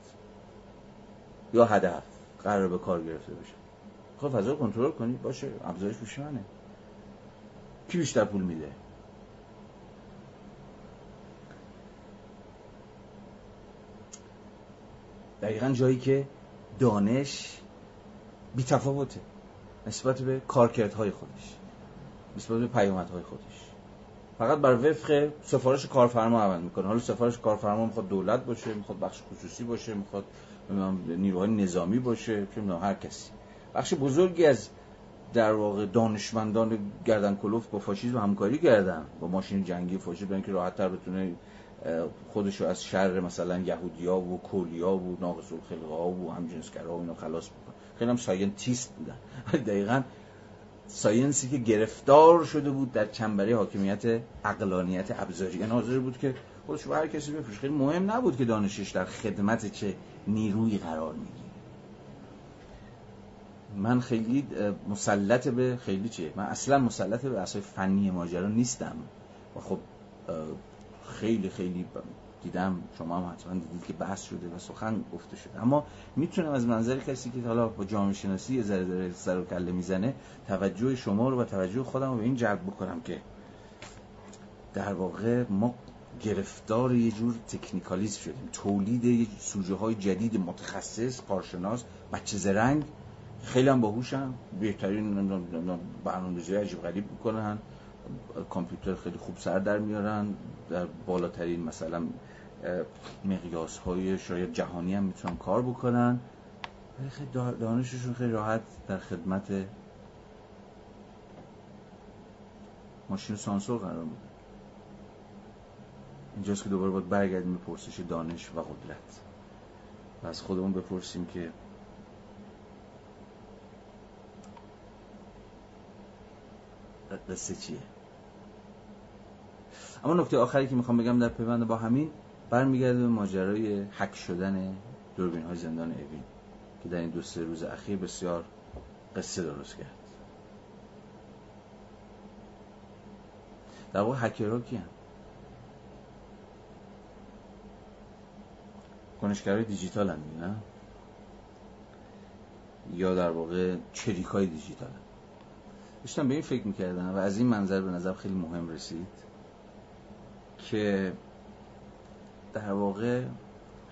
یا هدف قرار به کار گرفته بشه. خب فضا کنترل کنید. باشه ابزارش پیش منه. کی بیشتر پول میده؟ دقیقا جایی که دانش بی تفاوته نسبت به کارکردهای خودش نسبت به پیامدهای خودش. فقط بر وفق سفارش کارفرما عمل می‌کنه. حالا سفارش کارفرما می‌خواد دولت باشه می‌خواد بخش خصوصی باشه می‌خواد نیروهای نظامی باشه چه هر کسی. بخش بزرگی از در واقع دانشمندان گردن کلفت با فاشیسم همکاری کردن با ماشین جنگی فاشیسم برای اینکه راحت تر بتونه خودش رو از شر مثلا یهودیا و کولیا و ناقص الخلقه و همجنسگرا و اینا خلاص بکنه. خیلی هم scientist بودن. دقیقا ساینسی که گرفتار شده بود در چنبره حاکمیت اقلانیت ابزاری. ناظر بود که خودش هر کسی بفروش. خیلی مهم نبود که دانشش در خدمت چه نیروی قرار می‌گیره. من خیلی مسلط به خیلی چه من اصلا مسلط به اصلا فنی ماجرا نیستم. و خب خیلی خیلی دیدم شما هم حتما دیدید که بحث شده و سخن گفته شده. اما می‌تونم از منظر کسی که حالا با جامعه شناسی یه ذره داره سر و کله می‌زنه توجه شما رو و توجه خودم رو به این جلب بکنم که در واقع ما گرفتار یه جور تکنیکالیزم شدیم. تولید یه سوژه های جدید متخصص کارشناس بچه زرنگ. خیلی هم باهوشن. بهترین برنامه‌ریزی عجیب غریب می‌کنن. کامپیوتر خیلی خوب سر در میارن. در بالاترین مثلا مقیاس های شاید جهانی هم می‌تونن کار بکنن. خیلی دانششون خیلی راحت در خدمت ماشین سانسور قرار میده. اینجاست که دوباره باید برگردیم به پرسش دانش و قدرت. و از خودمون بپرسیم که قصه چیه؟ اما نکته آخری که می‌خوام بگم در پیوند با همین برمیگرده به ماجرای حک شدن دوربین های زندان اوین که در این دو سه روز اخیر بسیار قصه درست کرد در واقع هکرها کی هم؟ کنشگرهای دیجیتال هم نه؟ یا در واقع چریک های دیجیتال هم. داشتم به این فکر می‌کردم و از این منظر به نظر خیلی مهم رسید که در واقع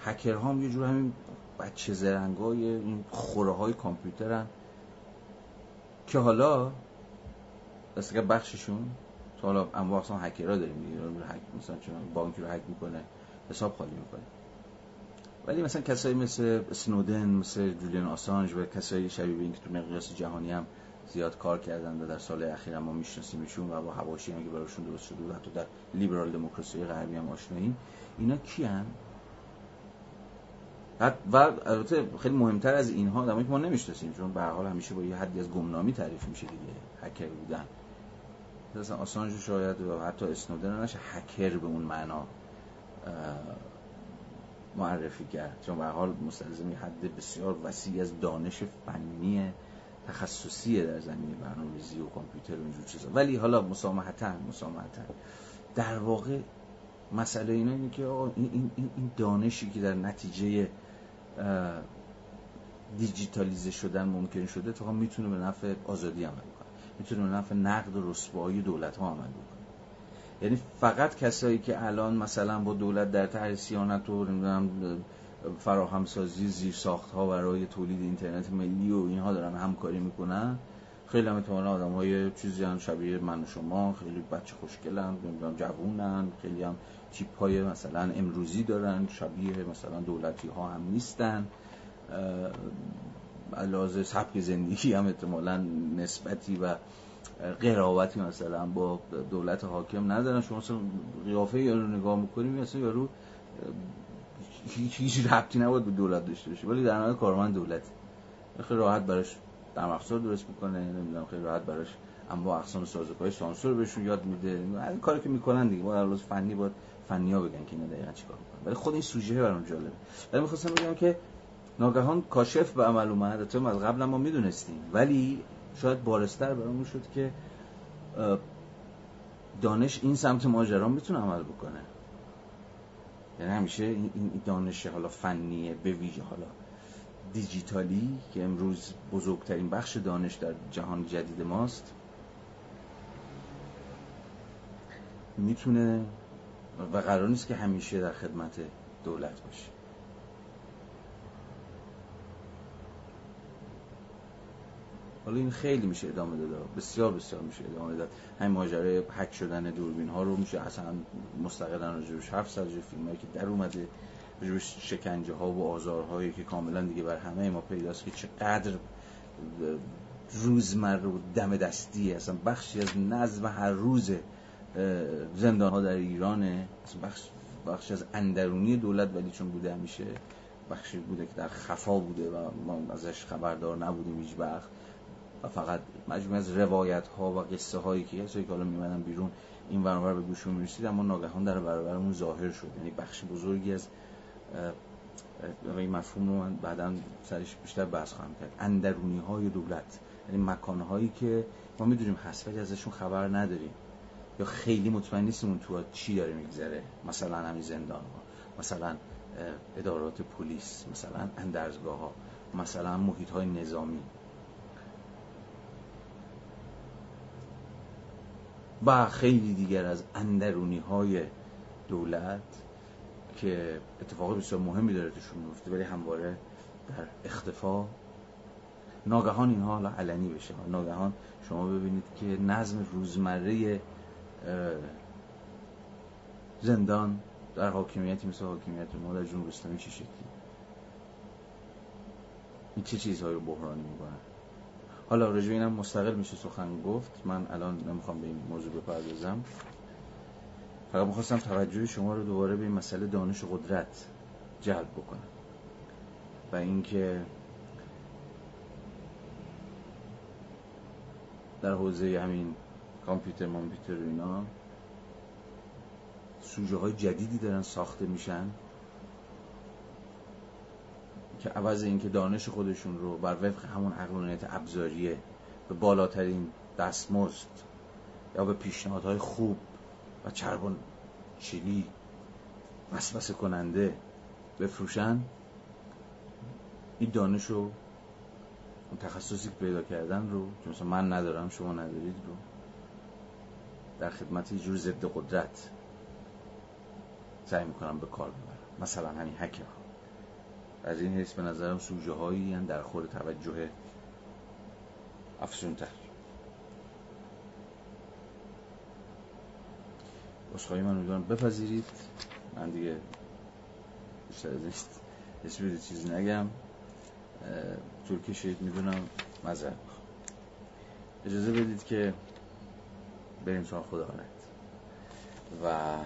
هکرها هم یه جور همین بچه زرنگای این خوره های کامپیوترن که حالا که بخششون تو حالا اما اصلا هکرها داریم دیگه. مثلا چون بانکی رو هک می‌کنه حساب خالی می‌کنه. ولی مثلا کسایی مثل سنودن مثل جولیان آسانج و کسایی شبیه این که تو مقیاس جهانی هم زیاد کار کردن و در سال اخیر ما میشناسیمشون و با حواشی هم که براشون درست شده و حتی در لیبرال دموکراسی غربی هم آشناییم. اینا کیان و البته خیلی مهمتر از اینها دمایی که ما نمی‌شناسیم چون به حال همیشه با یه حدی از گمنامی تعریف میشه دیگه هکر بودن. مثلا آسانج شاید و حتی اسنودن نشه هکر به اون معنا معرفی کرد. چون به حال مستلزم حد بسیار وسیع از دانش فنی تخصصی در زمینه برنامه‌ریزی و کامپیوتر و اینجور چیزا. ولی حالا مسامحتا مسامحتا. در واقع مسئله اینا اینه که این, دانشی که در نتیجه دیجیتالیزه شدن ممکن شده تا می‌تونه به نفع آزادی عمل کنه. می‌تونه به نفع نقد و رسوایی دولت ها عمل کنه یعنی فقط کسایی که الان مثلا با دولت در طرح سیانت و نمی‌دونم فراهم سازی زیر ساخت ها برای تولید اینترنت ملی و اینها دارن همکاری می‌کنن خیلی هم احتمالا آدم های چیزی هم شبیه من و شما خیلی بچه خوشگلن نمی‌دونم جوونن خیلی هم تیپ های مثلا امروزی دارن شبیه مثلا دولتی ها هم نیستن. علاوه سبک زندگی هم احتمالا نسبتی و قرابتی مثلا با دولت حاکم ندارن. شما مثلا قیافه یارو نگاه می‌کنیم مثلا یارو هیچ هیچ ربطی نباید به دولت داشته باشه ولی در نهایت کارمند دولت خیلی راحت براش در افزار درست می‌کنه نمی‌دونم خیلی راحت براش اما اقسام سازوکارهای سانسور بهشون یاد میده. این کاری که می‌کنن دیگه ما در فنی باید فنیا بگن که اینا دقیقاً چیکار می‌کنن. ولی خود این سوژه برام جالبه. ولی می‌خواستم بگم که ناگهان کاشف به عمل اومد. تو از قبل ما می‌دونستیم. ولی شاید بارستر برامون شد که دانش این سمت ماجرا می‌تونه عمل بکنه. یعنی همیشه این دانش حالا فنیه به ویژه حالا دیجیتالی که امروز بزرگترین بخش دانش در جهان جدید ماست می‌تونه و قرار نیست که همیشه در خدمت دولت باشه. حالا این خیلی میشه ادامه داد بسیار بسیار میشه ادامه داد. همین ماجرای هک شدن دوربین ها رو میشه اصلا مستقلا راجبش حرف زد فیلم هایی که در اومده. راجبش شکنجه ها و آزارهایی که کاملا دیگه بر همه ما پیداست که چقدر روزمره و دم دستی اصلا بخشی از نظم هر روز زندان ها در ایرانه. بخش بخشی از اندرونی دولت ولی چون بوده همیشه بخشی بوده که در خفا بوده و ما ازش خبردار نبودیم هیچ وقت. و فقط مجموعه از روایت ها و قصه هایی که کسایی که حالا میمدن بیرون این برابر به گوشمون می‌رسید اما ناگهان در برابرمون ظاهر شد. یعنی بخش بزرگی از این مفهوم رو من بعدا سرش بیشتر بحث خواهم کرد. اندرونی های دولت یعنی مکان هایی که ما می‌دونیم هست ولی ازشون خبر نداریم یا خیلی مطمئن نیستیم اون تو چی داره میگذره. مثلا همین زندان ها مثلا ادارات پلیس مثلا اندرزگاه ها مثلا محیط های نظامی. و خیلی دیگر از اندرونی های دولت که اتفاق بسیار مهمی داره توشون میفته ولی همواره در اختفا. ناگهان اینها حالا علنی بشه. ناگهان شما ببینید که نظم روزمره زندان در حاکمیتی مثل حاکمیت ما در جنوب اسلامی چه شکلی؟ این چه چیزهایی رو بحرانی می‌کنن حالا رجوع اینم مستقل میشه سخن گفت. من الان نمی‌خوام به این موضوع بپردازم. فقط می‌خواستم توجه شما رو دوباره به این مسئله دانش و قدرت جلب بکنم. و اینکه در حوزه همین کامپیوتر مامپیوتر و اینا سوژه های جدیدی دارن ساخته میشن که عوض اینکه دانش خودشون رو بر وفق همون عقلانیت ابزاریه به بالاترین دستمزد یا به پیشنهادهای خوب و چربون چیلی وسوسه کننده بفروشن. این دانش رو اون تخصصی که پیدا کردن رو که مثلا من ندارم شما ندارید رو در خدمت یه جور ضد قدرت سعی می‌کنن به کار ببرن مثلا همین هکر از این حیث به نظرم سوژه هایی در خور توجه افسونتر اصخایی من امیدوارم بپذیرید. من دیگه بیشتر از این چیزی نگم. طول کشید می‌دونم. مذر اجازه بدید که بریم سوال خدا و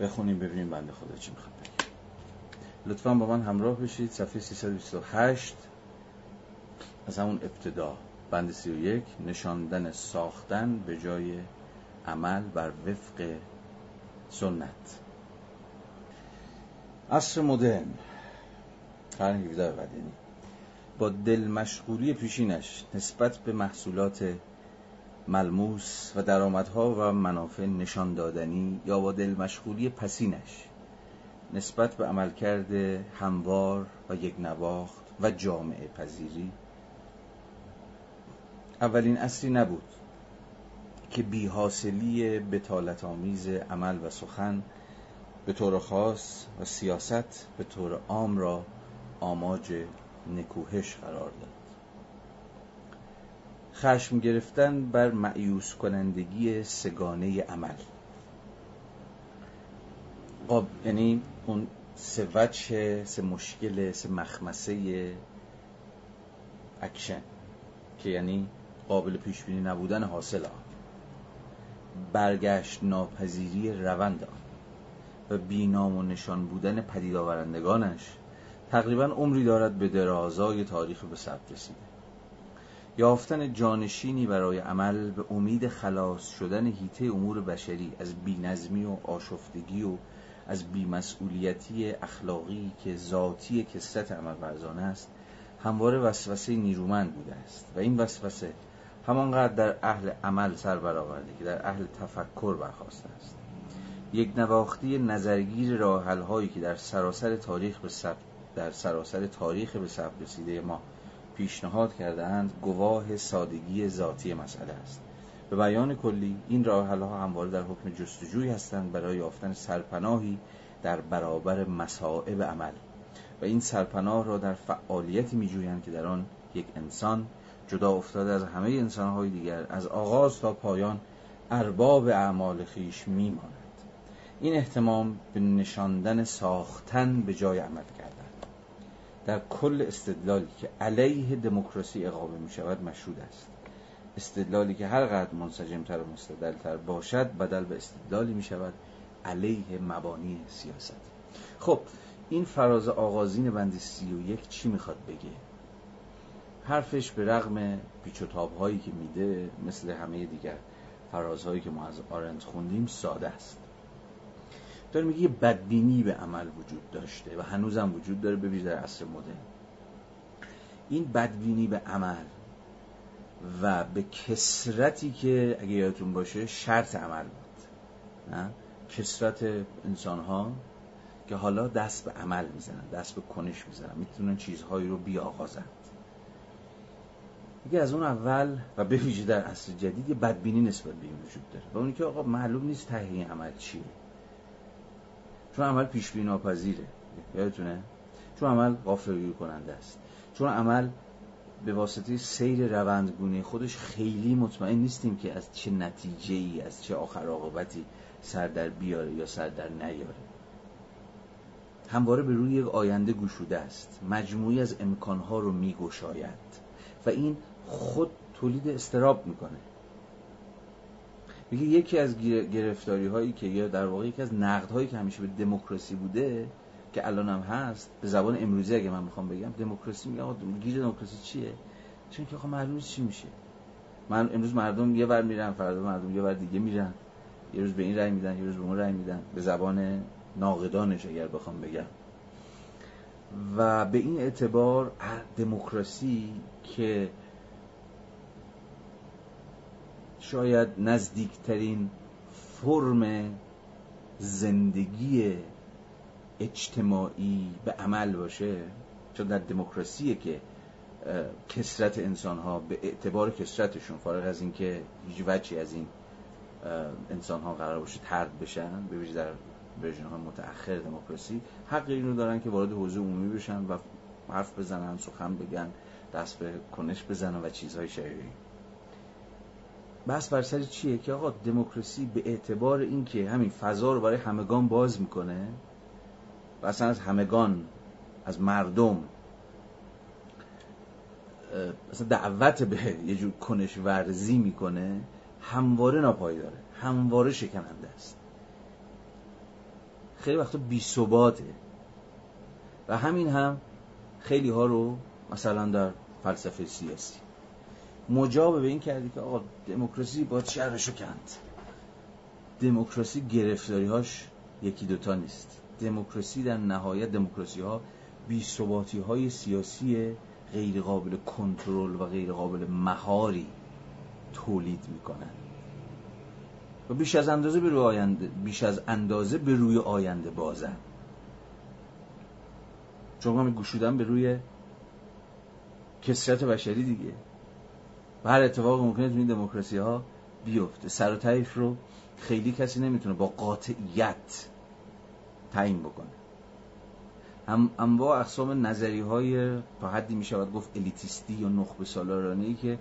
بخونیم ببینیم بنده خدا چی می‌خواد بگه. لطفا با من همراه بشید. صفحه 328 از همون ابتدا. بند 31 نشاندن ساختن به جای عمل بر وفق سنت. عصر مدرن. قرن 17 بدنی با دل مشغولی پیشینش نسبت به محصولات ملموس و درآمدها و منافع نشان دادنی یا با دل مشغولی پسینش نسبت به عملکرد هموار و یک نواخت و جامعه پذیری. اولین اصلی نبود. که بیحاصلی بتالت آمیز عمل و سخن به طور خاص و سیاست به طور عام را آماج نکوهش قرار داد. خشم گرفتن بر معیوس کنندگی سگانه عمل. قاب یعنی اون سه وجه سه مشکل سه مخمسه اکشن که یعنی قابل پیش بینی نبودن حاصل آن. برگشت ناپذیری روند آن و بینام و نشان بودن پدید آورندگانش تقریبا عمری دارد به درازای تاریخ به ثبت رسیده. یافتن جانشینی برای عمل به امید خلاص شدن حیطه امور بشری از بینظمی و آشفتگی و از بیمسئولیتی اخلاقی که ذاتی کثرت عمل است همواره وسوسه نیرومند بوده است و این وسوسه همانقدر در اهل عمل سر برآورده که در اهل تفکر برخواسته است. یک نواختی نظرگیر راه هایی که در سراسر تاریخ به در سراسر تاریخ به ثبت رسیده ما پیشنهاد کردهاند گواه سادگی ذاتی مسئله است. به بیان کلی این راه ها همواره در حکم جستجوی هستند برای یافتن سرپناهی در برابر مصائب عمل و این سرپناه را در فعالیتی میجویند که در آن یک انسان جدا افتاده از همه انسانهای دیگر از آغاز تا پایان ارباب اعمال خیش میماند. این احتمام به نشاندن ساختن به جای عمل کردن. در کل استدلالی که علیه دموکراسی اقامه می شود مشهود است. استدلالی که هر قدر منسجمتر و مستدلتر باشد بدل به استدلالی می شود علیه مبانی سیاست. خب این فراز آغازین بند سی و یک چی می‌خواد بگه؟ حرفش به رغم پیچ و که میده مثل همه دیگر فرازهایی که ما از آرنت خوندیم ساده است. داره میگه یه بدبینی به عمل وجود داشته و هنوزم وجود داره به در عصر مدرن. این بدبینی به عمل و به کسرتی که اگه یادتون باشه شرط عمل بود نه؟ کسرت انسان ها که حالا دست به عمل می‌زنن دست به کنش می‌زنن می‌تونن چیزهایی رو بیاغازن دیگه از اون اول و به ویژه در عصر جدید یه بدبینی نسبت به این وجود داره. و اونی که آقا معلوم نیست تهیه عمل چیه. چون عمل پیش بینی ناپذیره. یادتونه؟ چون عمل غافلگیر کننده است. چون عمل به واسطه سیر روندگونه خودش خیلی مطمئن نیستیم که از چه نتیجه ای از چه آخر عاقبتی سر در بیاره یا سر در نیاره. همواره به روی یک آینده گشوده است. مجموعی از امکانها رو میگشاید. و این خود تولید استراب می‌کنه. میگه یکی از گرفتاری هایی که یا در واقع یکی از نقد هایی که همیشه به دموکراسی بوده که الان هم هست به زبان امروزی اگه من می‌خوام بگم دموکراسی میگه گیر دموکراسی چیه؟ چون که آقا معلوم چی میشه. من امروز مردم یه ور میرن فردا مردم یه ور دیگه میرن. یه روز به این رأی میدن یه روز به اون رأی میدن. به زبان ناقدانش اگر بخوام بگم. و به این اعتبار دموکراسی که شاید نزدیکترین فرم زندگی اجتماعی به عمل باشه چون در دموکراسیه که کسرت انسان ها به اعتبار کسرتشون فارغ از اینکه هیچ وجهی از این انسان ها قرار باشه ترد بشن به ویژه در ورژن های متأخر دموکراسی حق اینو دارن که وارد حوزه عمومی بشن و حرف بزنن سخن بگن دست به کنش بزنن و چیزهای شبیه بس بر سر چیه که آقا دموکراسی به اعتبار اینکه همین فضا رو برای همگان باز می‌کنه و اصلا از همگان از مردم مثلا دعوت به یه جور کنش ورزی می‌کنه همواره ناپایداره همواره شکننده است. خیلی وقتا بی ثباته. و همین هم خیلی ها رو مثلا در فلسفه سیاسی مجاب به این کردی که آقا دموکراسی باید شرشو کند. دموکراسی گرفتاری هاش یکی دوتا نیست. دموکراسی در نهایت دموکراسی ها بی های سیاسی غیر قابل کنترل و غیر قابل مهاری تولید می‌کنن. و بیش از اندازه به روی آینده بیش از اندازه به روی آینده بازن. چون همین گشودن به روی کسرت بشری دیگه. و هر اتفاق ممکنه تو این دموکراسی ها بیفته. سر و تایف رو خیلی کسی نمی‌تونه با قاطعیت تعیین بکنه. هم انواع اقسام نظری های تا حدی می شود گفت الیتیستی یا نخبه سالارانه ای که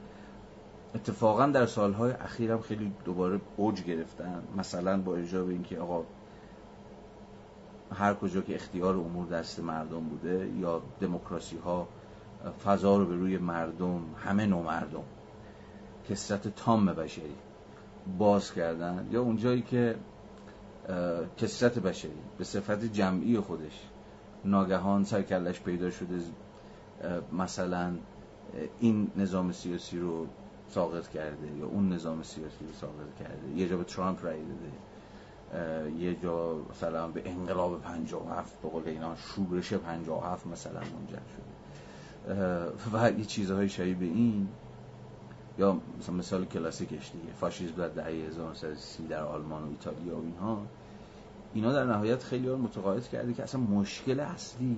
اتفاقا در سالهای اخیر هم خیلی دوباره اوج گرفتن. مثلا با ارجاع به اینکه آقا هر کجا که اختیار امور دست مردم بوده یا دموکراسی ها فضا رو به روی مردم همه نوع مردم کسرت تام بشری. باز کردن. یا اونجایی که کسرت بشری. به صفت جمعی خودش. ناگهان سرکلش پیدا شده. مثلا این نظام سیاسی رو ساقط کرده یا اون نظام سیاسی رو ساقط کرده. یه جا به ترامپ رای داده. یه جا مثلا به انقلاب 57 به قول اینا شورش 57 مثلا منجر شده. و یه چیزهای شبیه به این. یا مثلا مثال کلاسیکش دیگه فاشیسم در دهه 1930 در آلمان و ایتالیا و اینها. اینا در نهایت خیلی متقاعد کرده که اصلا مشکل اصلی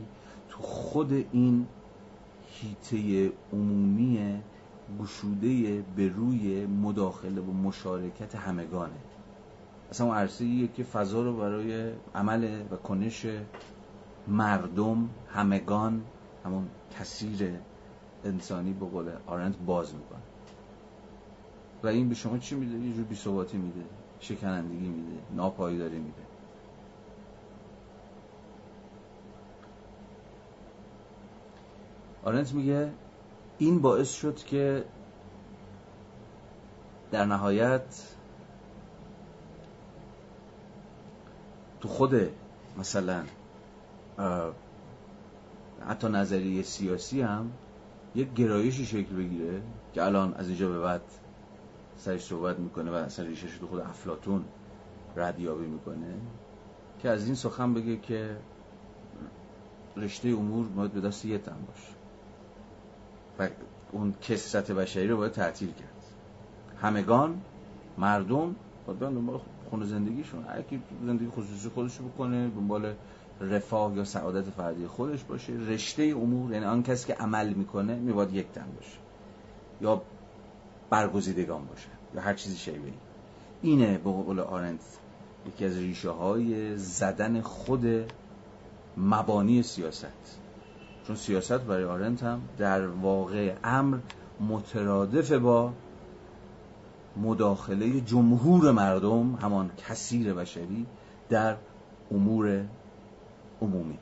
تو خود این هیته عمومی گشوده به روی مداخله و مشارکت همگانه. اصلا اون عرصه که فضا رو برای عمل و کنش مردم همگان همون کثیر انسانی به قول آرنت باز می‌کنه. و این به شما چی میده؟ یه جور بیثباتی میده شکنندگی میده ناپایداری میده آرنت میگه این باعث شد که در نهایت تو خود مثلا حتی نظریه سیاسی هم یک گرایشی شکل بگیره که الان از اینجا به بعد سرش صحبت می‌کنه و اصلا ریشش تو خود افلاتون ردیابی می‌کنه که از این سخن بگه که رشته امور باید به دست یه تن باشه و اون کسرت بشری رو باید تعطیل کرد. همگان مردم باید دنبال خونه زندگیشون. هر کی زندگی خصوصی خودش رو بکنه دنبال رفاه یا سعادت فردی خودش باشه. رشته امور یعنی آن کسی که عمل می‌کنه میباید یک تن باشه. یا برگزیدگان باشه یا هر چیزی شیبه اینه به قول آرنت یکی از ریشه های زدن خود مبانی سیاست. چون سیاست برای آرنت هم در واقع امر مترادف با مداخله جمهور مردم همان کثیر بشری در امور عمومی.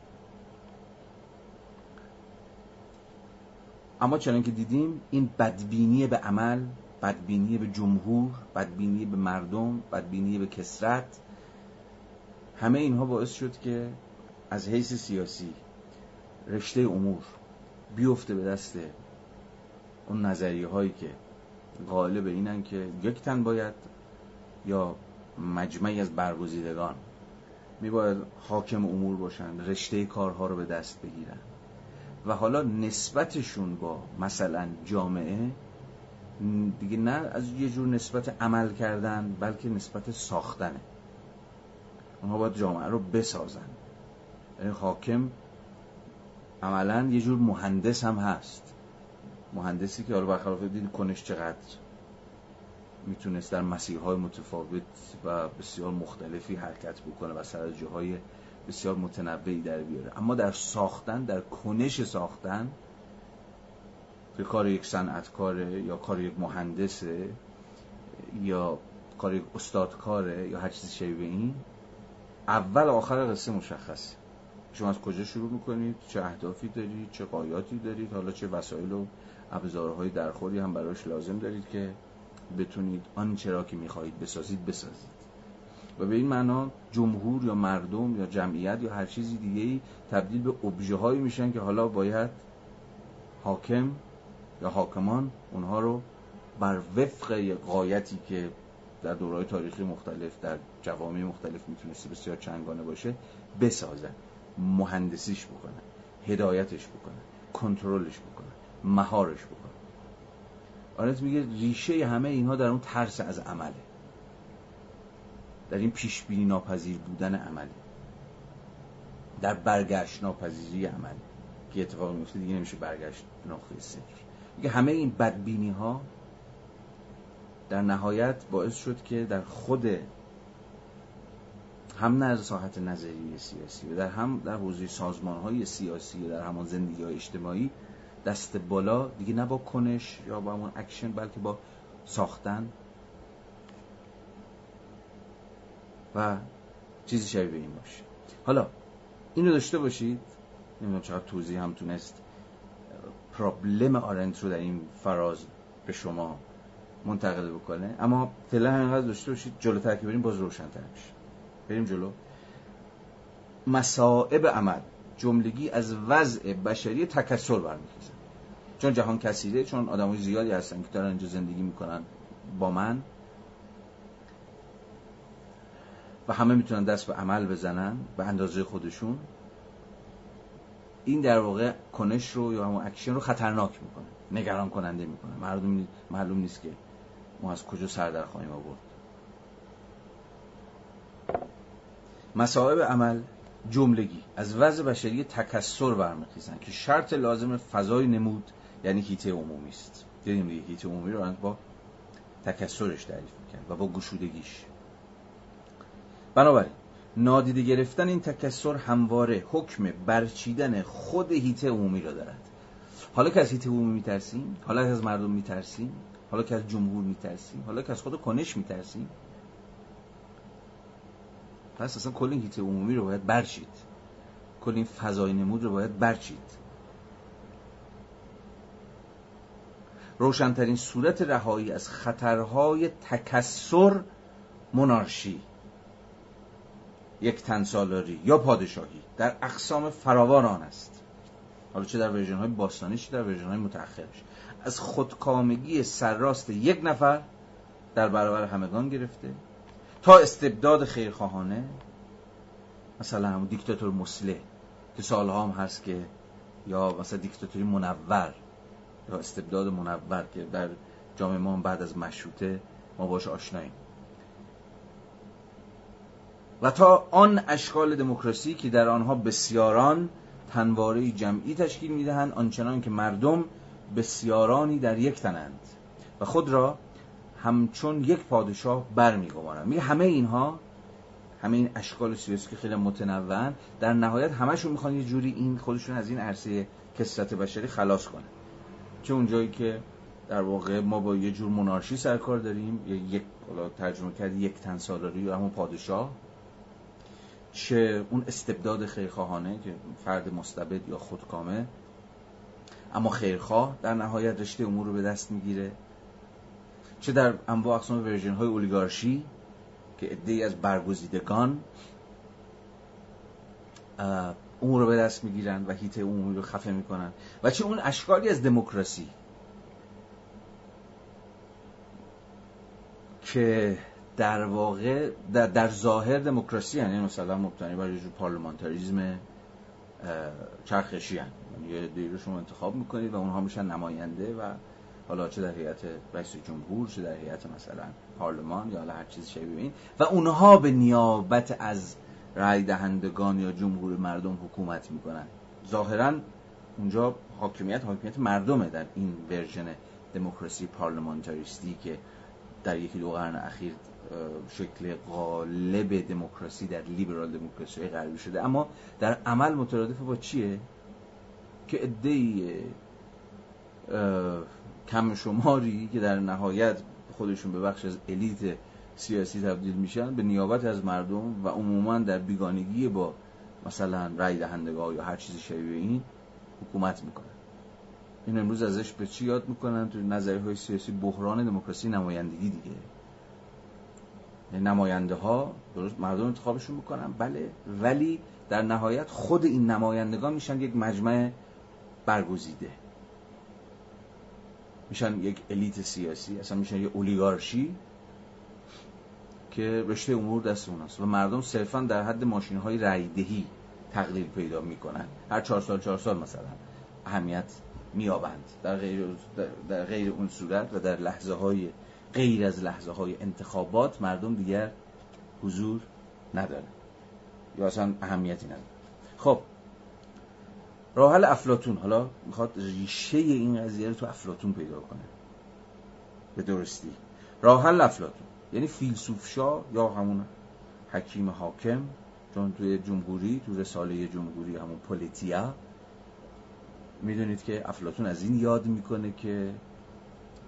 اما چنان که دیدیم این بدبینی به عمل بدبینی به جمهور بدبینی به مردم بدبینی به کسرت همه اینها باعث شد که از حیث سیاسی رشته امور بیفته به دست اون نظریه هایی که غالب اینن که یک تن باید یا مجمعی از برگزیدگان می باید حاکم امور باشن رشته کارها رو به دست بگیرن. و حالا نسبتشون با مثلا جامعه دیگه نه از یه جور نسبت عمل کردن بلکه نسبت ساختنه. اونها باید جامعه رو بسازن. یعنی حاکم عملا یه جور مهندس هم هست. مهندسی که حالا برخلاف دید کنش چقدر می‌تونست در مسیرهای متفاوت و بسیار مختلفی حرکت بکنه و سر جاهای بسیار متنوعی در بیاره. اما در ساختن در کنش ساختن که کار یک صنعتکاره یا کار یک مهندسه یا کار یک استادکاره یا هر چیزی شبیه این اول آخر قصه مشخصه. شما از کجا شروع می‌کنید؟ چه اهدافی دارید؟ چه قایاتی دارید؟ حالا چه وسایل و ابزارهای درخوری هم براش لازم دارید که بتونید آنچه را که می‌خواهید بسازید بسازید. و به این معنا جمهور یا مردم یا جمعیت یا هر چیزی دیگه ای تبدیل به ابژه هایی میشن که حالا باید حاکم یا حاکمان اونها رو بر وفق قایتی که در دورهای تاریخی مختلف در جوامع مختلف می‌تونسته بسیار چنگانه باشه بسازن مهندسیش بکنن هدایتش بکنن کنترلش بکنن مهارش بکنن. آرنت میگه ریشه همه اینها در اون ترس از عمله. در این پیش بینی ناپذیر بودن عمله در برگشت ناپذیری عمل که اتفاق میفته دیگه نمیشه برگشت نقطه صفر میگه همه این بدبینی ها در نهایت باعث شد که در خود هم در ساحت نظری سیاسی و در هم در حوزه سازمان های سیاسی و در همان زندگی های اجتماعی دست بالا دیگه نه با کنش یا با همون اکشن بلکه با ساختن و چیزی شبیه به این باشه. حالا اینو داشته باشید. نمی‌دونم چقدر توضیح هم تونست. پرابلم آرنت رو در این فراز به شما منتقل بکنه. اما فعلا همینقدر داشته باشید جلوتر که بریم باز روشنتر میشه. بریم جلو. مسائب عمل جملگی از وضع بشری تکسر برمیخیزن چون جهان کثیره چون آدمای زیادی هستن که دارن اینجا زندگی می‌کنن با من. و همه می‌تونن دست به عمل بزنن به اندازه خودشون این در واقع کنش رو یا همون اکشن رو خطرناک می‌کنه نگران کننده می‌کنه. مردم معلوم نیست که ما از کجا سر در خواهیم آورد. مصائب عمل جملگی از وضع بشری تکثر برمیخیزن که شرط لازم فضای نمود یعنی هیته عمومی است. دیدیم دیگه هیته عمومی رو با تکسرش تعریف میکن و با گشودگیش. بنابراین نادیده گرفتن این تکسر همواره حکم برچیدن خود هیته عمومی را دارد. حالا که از هیته عمومی میترسیم حالا که از مردم میترسیم حالا که از جمهور میترسیم حالا که از خود کنش میترسیم پس اصلا کل این هیته عمومی رو باید برچید. کل این فضای نمود رو باید برچید. روشنترین صورت رهایی از خطرهای تکثر مونارشی. یک تنسالاری یا پادشاهی در اقسام فراوان آن است. حالا چه در version های باستانی چه در version های متأخرش. از خودکامگی سرراست یک نفر در برابر همگان گرفته تا استبداد خیرخواهانه. مثلا همون دیکتاتور مسله که سالها هم هست که یا مثلا دیکتاتوری منور یا استبداد منور که در جامعه ما بعد از مشروطه ما باش آشناییم. و تا آن اشکال دموکراسی که در آنها بسیاران تنواره جمعی تشکیل می‌دهند آنچنان که مردم بسیارانی در یک تنند و خود را همچون یک پادشاه برمیگمانند میگه همه اینها همه این اشکال سیاسی که خیلی متنوعن در نهایت همشون می‌خوان یه جوری این خودشون از این عرصه کسرت بشری خلاص کنن. چه اونجایی که در واقع ما با یه جور منارشی سرکار داریم یک ترجمه کرد یک تنسالاری یا همون پادشاه. چه اون استبداد خیرخواهانه که فرد مستبد یا خودکامه اما خیرخواه در نهایت رشته امور رو به دست می‌گیره. چه در انواع اقسام ورژن های اولیگارشی که عده از برگزیدگان امور رو به دست می‌گیرن و هیته عمومی رو خفه می‌کنن. و چه اون اشکالی از دموکراسی که در واقع در, در ظاهر دموکراسی یعنی مثلا مبتنی بر یه پارلمانتاریزم چرخشی هن. یه دیگه شما انتخاب می‌کنید و اونها میشن نماینده و حالا چه در هیئت رئیس جمهور چه در هیئت مثلا پارلمان یا هر چیز شبیه این و اونها به نیابت از رای دهندگان یا جمهور مردم حکومت می‌کنن ظاهرا اونجا حاکمیت حاکمیت مردمه در این ورژن دموکراسی پارلمانتاریستی که در یکی دو قرن اخیر شکل غالب دموکراسی در لیبرال دموکراسی غربی شده. اما در عمل مترادف با چیه؟ که ادهی کم شماری که در نهایت خودشون به بخش از الیت سیاسی تبدیل میشن به نیابت از مردم و عموما در بیگانگی با مثلا رای دهندگاه یا هر چیزی شبیه این حکومت می‌کنن. این امروز ازش به چی یاد می‌کنن؟ تو نظریه های سیاسی بحران دموکراسی نمایندگی دیگه. نماینده ها درست مردم انتخابشون می‌کنن. بله ولی در نهایت خود این نمایندگان میشن یک مجمع برگزیده. میشن یک الیت سیاسی اصلا میشن یک اولیگارشی که رشته امور دست اوناست. و مردم صرفا در حد ماشین های رایدهی تقلیل پیدا می‌کنن. هر چهار سال چهار سال مثلا اهمیت میابند در غیر, در غیر اون صورت و در لحظه های غیر از لحظه های انتخابات مردم دیگر حضور نداره یا اصلا اهمیتی نداره خب راحل افلاتون حالا می‌خواد ریشه این قضیه رو تو افلاتون پیدا کنه. به درستی. راحل افلاتون یعنی فیلسوف شا یا همون حکیم حاکم چون توی جمهوری تو رساله جمهوری همون پولیتیا می‌دونید که افلاتون از این یاد می‌کنه که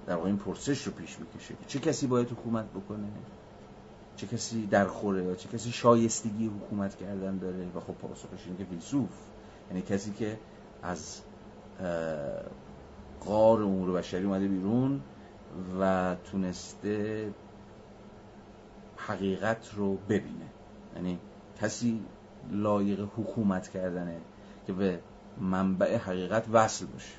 در واقع این پرسش رو پیش می‌کشه چه کسی باید حکومت بکنه؟ چه کسی در خوره چه کسی شایستگی حکومت کردن داره؟ و خب پاسخش اینه که فیلسوف. یعنی کسی که از قار امور بشری اومده بیرون و تونسته حقیقت رو ببینه. یعنی کسی لایق حکومت کردنه که به منبع حقیقت وصل باشه.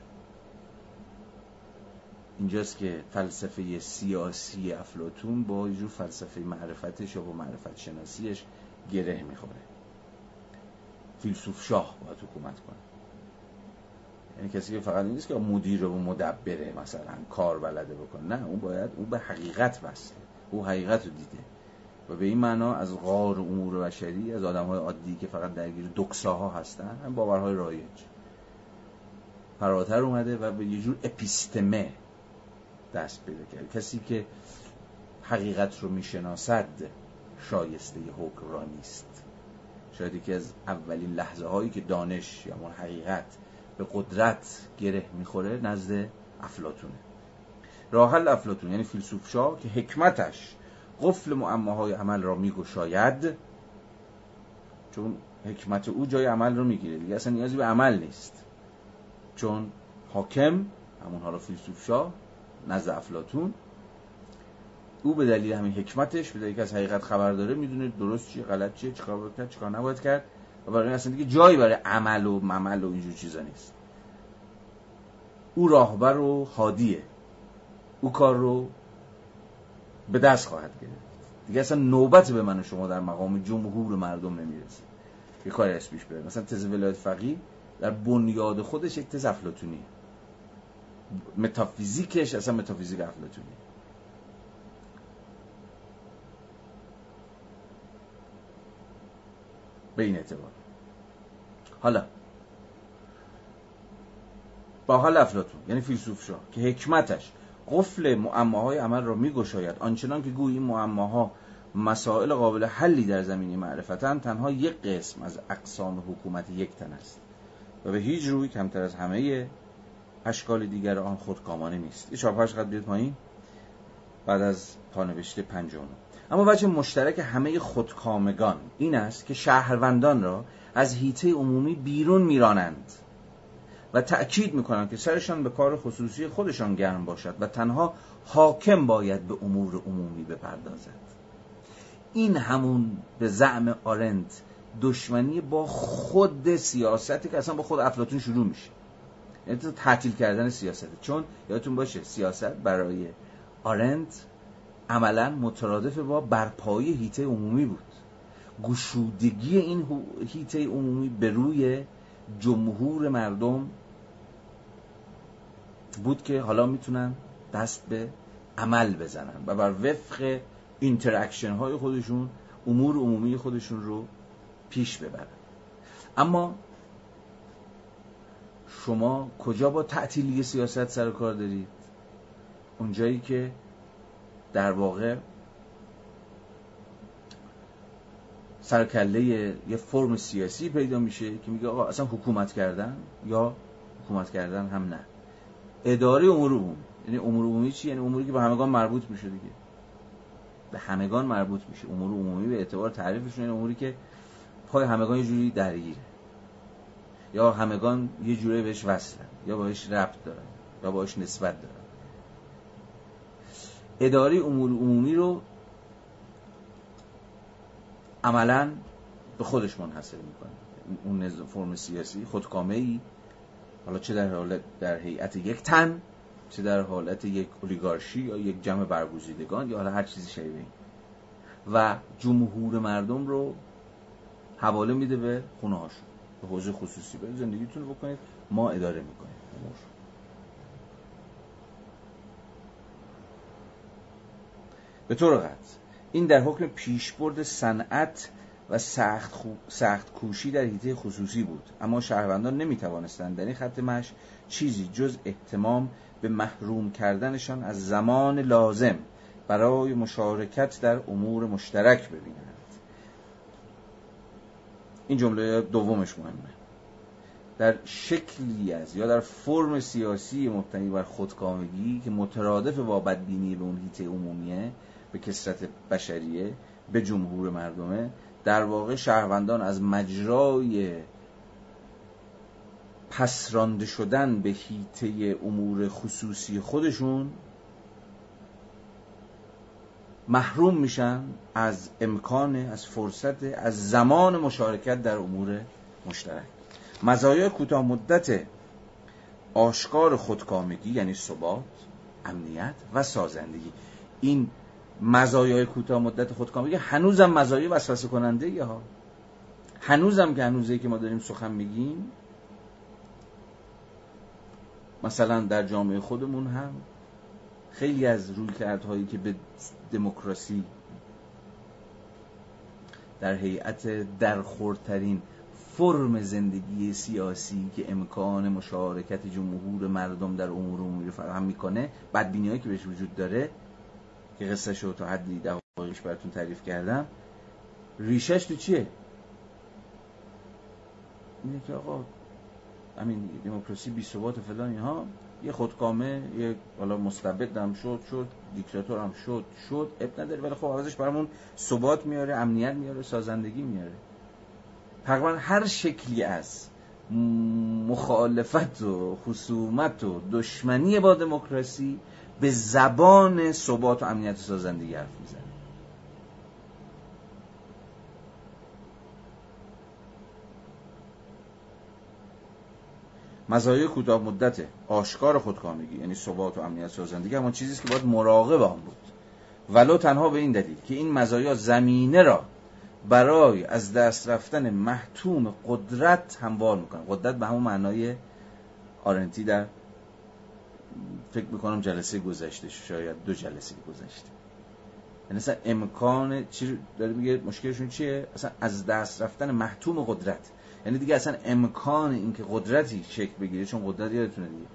اینجاست که فلسفه سیاسی افلاتون با یه فلسفه معرفتش یا با معرفت شناسیش گره می‌خوره. فیلسوف شاه باید حکومت کنه. یعنی کسی که فقط نیست که مدیر و مدبره مثلا کار بلده بکنه. نه اون باید اون به حقیقت وصله او حقیقت رو دیده. و به این معنا از غار امور بشری از آدم های عادی که فقط درگیر دکساها هستن هم باورهای رایج. فراتر اومده و به یه جور اپیستمه دست پیدا کرد. کسی که حقیقت رو می‌شناسد شایسته حکمرانی است. شاید یکی از اولین لحظه هایی که دانش یا اون حقیقت به قدرت گره می‌خوره نزد افلاتونه راحل افلاتون یعنی فیلسوف شاه که حکمتش قفل معماهای عمل را میگشاید چون حکمت او جای عمل رو می‌گیره. دیگه اصلا نیازی به عمل نیست. چون حاکم همون حالا فیلسوف شاه نزد افلاتون او به دلیل همین حکمتش به دلیل که از حقیقت خبر داره می‌دونه درست چیه غلط چیه چیکار باید کرد چیکار نباید کرد. و برای اصلا دیگه جایی برای عمل و ممل و اینجور چیزا نیست. او راهبر و حادیه. او کار رو به دست خواهد گرفت. دیگه اصلا نوبت به من و شما در مقام جمهور مردم نمی‌رسه. یه کاری از پیش بره. مثلا تز ولایت فقیه در بنیاد خودش یک تز افلاتونی متافیزیکش اصلا متافیزیک افلاتونی به این اعتبار. حالا. با حال افلاتون یعنی فیلسوف شاه که حکمتش قفل معماهای عمل را میگشاید آنچنان که گویی معماها مسائل قابل حلی در زمینی معرفتن تنها یک قسم از اقسام حکومت یک تن است. و به هیچ روی کمتر از همه اشکال دیگر آن خودکامانه نیست. این چاپش قد بیاد پایین. بعد از پانوشته پنجم. اما وجه مشترک همه خودکامگان این است که شهروندان را از هیته عمومی بیرون میرانند و تأکید می‌کنند که سرشان به کار خصوصی خودشان گرم باشد و تنها حاکم باید به امور عمومی بپردازد. این همون به زعم آرنت دشمنی با خود سیاستی که اصلا با خود افلاتون شروع میشه. یعنی تعطیل کردن سیاسته چون یادتون باشه سیاست برای آرنت عملا مترادف با برپایی هیته عمومی بود. گشودگی این حیطه عمومی به روی جمهور مردم بود که حالا می‌تونن دست به عمل بزنن و بر وفق interaction های خودشون امور عمومی خودشون رو پیش ببرن. اما شما کجا با تعطیلی سیاست سر کار دارید؟ اونجایی که در واقع سرکله یه فرم سیاسی پیدا میشه که میگه آقا اصلا حکومت کردن یا حکومت کردن هم نه. اداره امور عمومی یعنی امور عمومی چی؟ یعنی اموری که به همگان مربوط میشه دیگه. به همگان مربوط میشه. امور عمومی به اعتبار تعریفشون یعنی اموری که پای همگان یه جوری درگیره. یا همگان یه جوری بهش وصلن یا بهش ربط دارن یا باش نسبت دارن. اداره امور عمومی رو عملا به خودش منحصر می‌کنه. اون فرم سیاسی خودکامه ای حالا چه در حالت در هیئت یک تن چه در حالت یک اولیگارشی یا یک جمع برگزیدگان یا حالا هر چیزی شبیه این. و جمهور مردم رو حواله میده به خونه هاشون به حوزه خصوصی. به زندگیتون رو بکنید ما اداره می‌کنیم. به طور قطع این در حکم پیشبرد صنعت و سخت, سخت کوشی در حیطه خصوصی بود. اما شهروندان نمی توانستند در این خط مش چیزی جز احتمام به محروم کردنشان از زمان لازم برای مشارکت در امور مشترک ببینند. این جمله دومش مهمه. در شکلی از یا در فرم سیاسی مبتنی بر خودکامگی که مترادف با بدبینی به اون هیته عمومیه به کسرت بشریه به جمهور مردمه در واقع شهروندان از مجرای پسرانده شدن به هیته امور خصوصی خودشون محروم میشن از امکان از فرصت از زمان مشارکت در امور مشترک. مزایای کوتاه مدت آشکار خودکامگی یعنی ثبات امنیت و سازندگی. این مزایای کوتاه مدت خودکامگی هنوزم مزایای وسوسه کننده ها. هنوزم که هنوزه که ما داریم سخن میگیم مثلا در جامعه خودمون هم خیلی از رویکردهایی که به دموکراسی در هیئت درخورترین فرم زندگی سیاسی که امکان مشارکت جمهور مردم در امور عمومی فراهم می‌کنه بدبینی که بهش وجود داره که قصه شو تا حدی دقایقش براتون تعریف کردم ریشش تو چیه؟ اینه که آقا همین دموکراسی بی ثبات و فلان اینها. یه خودکامه یه حالا مستبد هم شد شد دیکتاتور هم شد شد اب نداره ولی خب عوضش برامون ثبات میاره امنیت میاره سازندگی میاره. تقریبا هر شکلی از مخالفت و خصومت و دشمنی با دموکراسی به زبان ثبات و امنیت و سازندگی حرف می‌زنه. مزایای کوتاه مدت آشکار خودکامگی یعنی ثبات و امنیت سازندگی همون چیزی است که باید مراقب آن بود. ولو تنها به این دلیل که این مزایا زمینه را برای از دست رفتن محتوم قدرت هموار می‌کنه قدرت به همون معنای آرنتی در فکر می‌کنم جلسه گذشته شاید دو جلسه گذشته. یعنی اصلا امکان چی داره میگه مشکلشون چیه؟ اصلا از دست رفتن محتوم قدرت. یعنی دیگه اصلا امکان اینکه قدرتی شکل بگیره چون قدرت یادتونه دیگه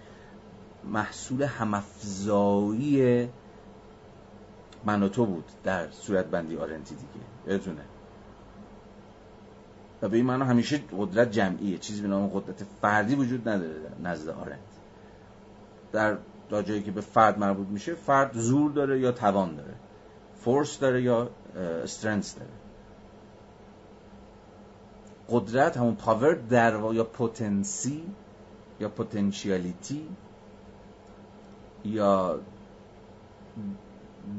محصول همافزایی من تو بود در صورت بندی آرنتی دیگه. یادتونه؟ و به این همیشه قدرت جمعیه. چیزی به نام قدرت فردی وجود نداره نزد آرنت. در تا جایی که به فرد مربوط میشه فرد زور داره یا توان داره. فورس داره یا استرنس داره. قدرت همون پاور در یا پوتنسی یا پوتنشیالیتی یا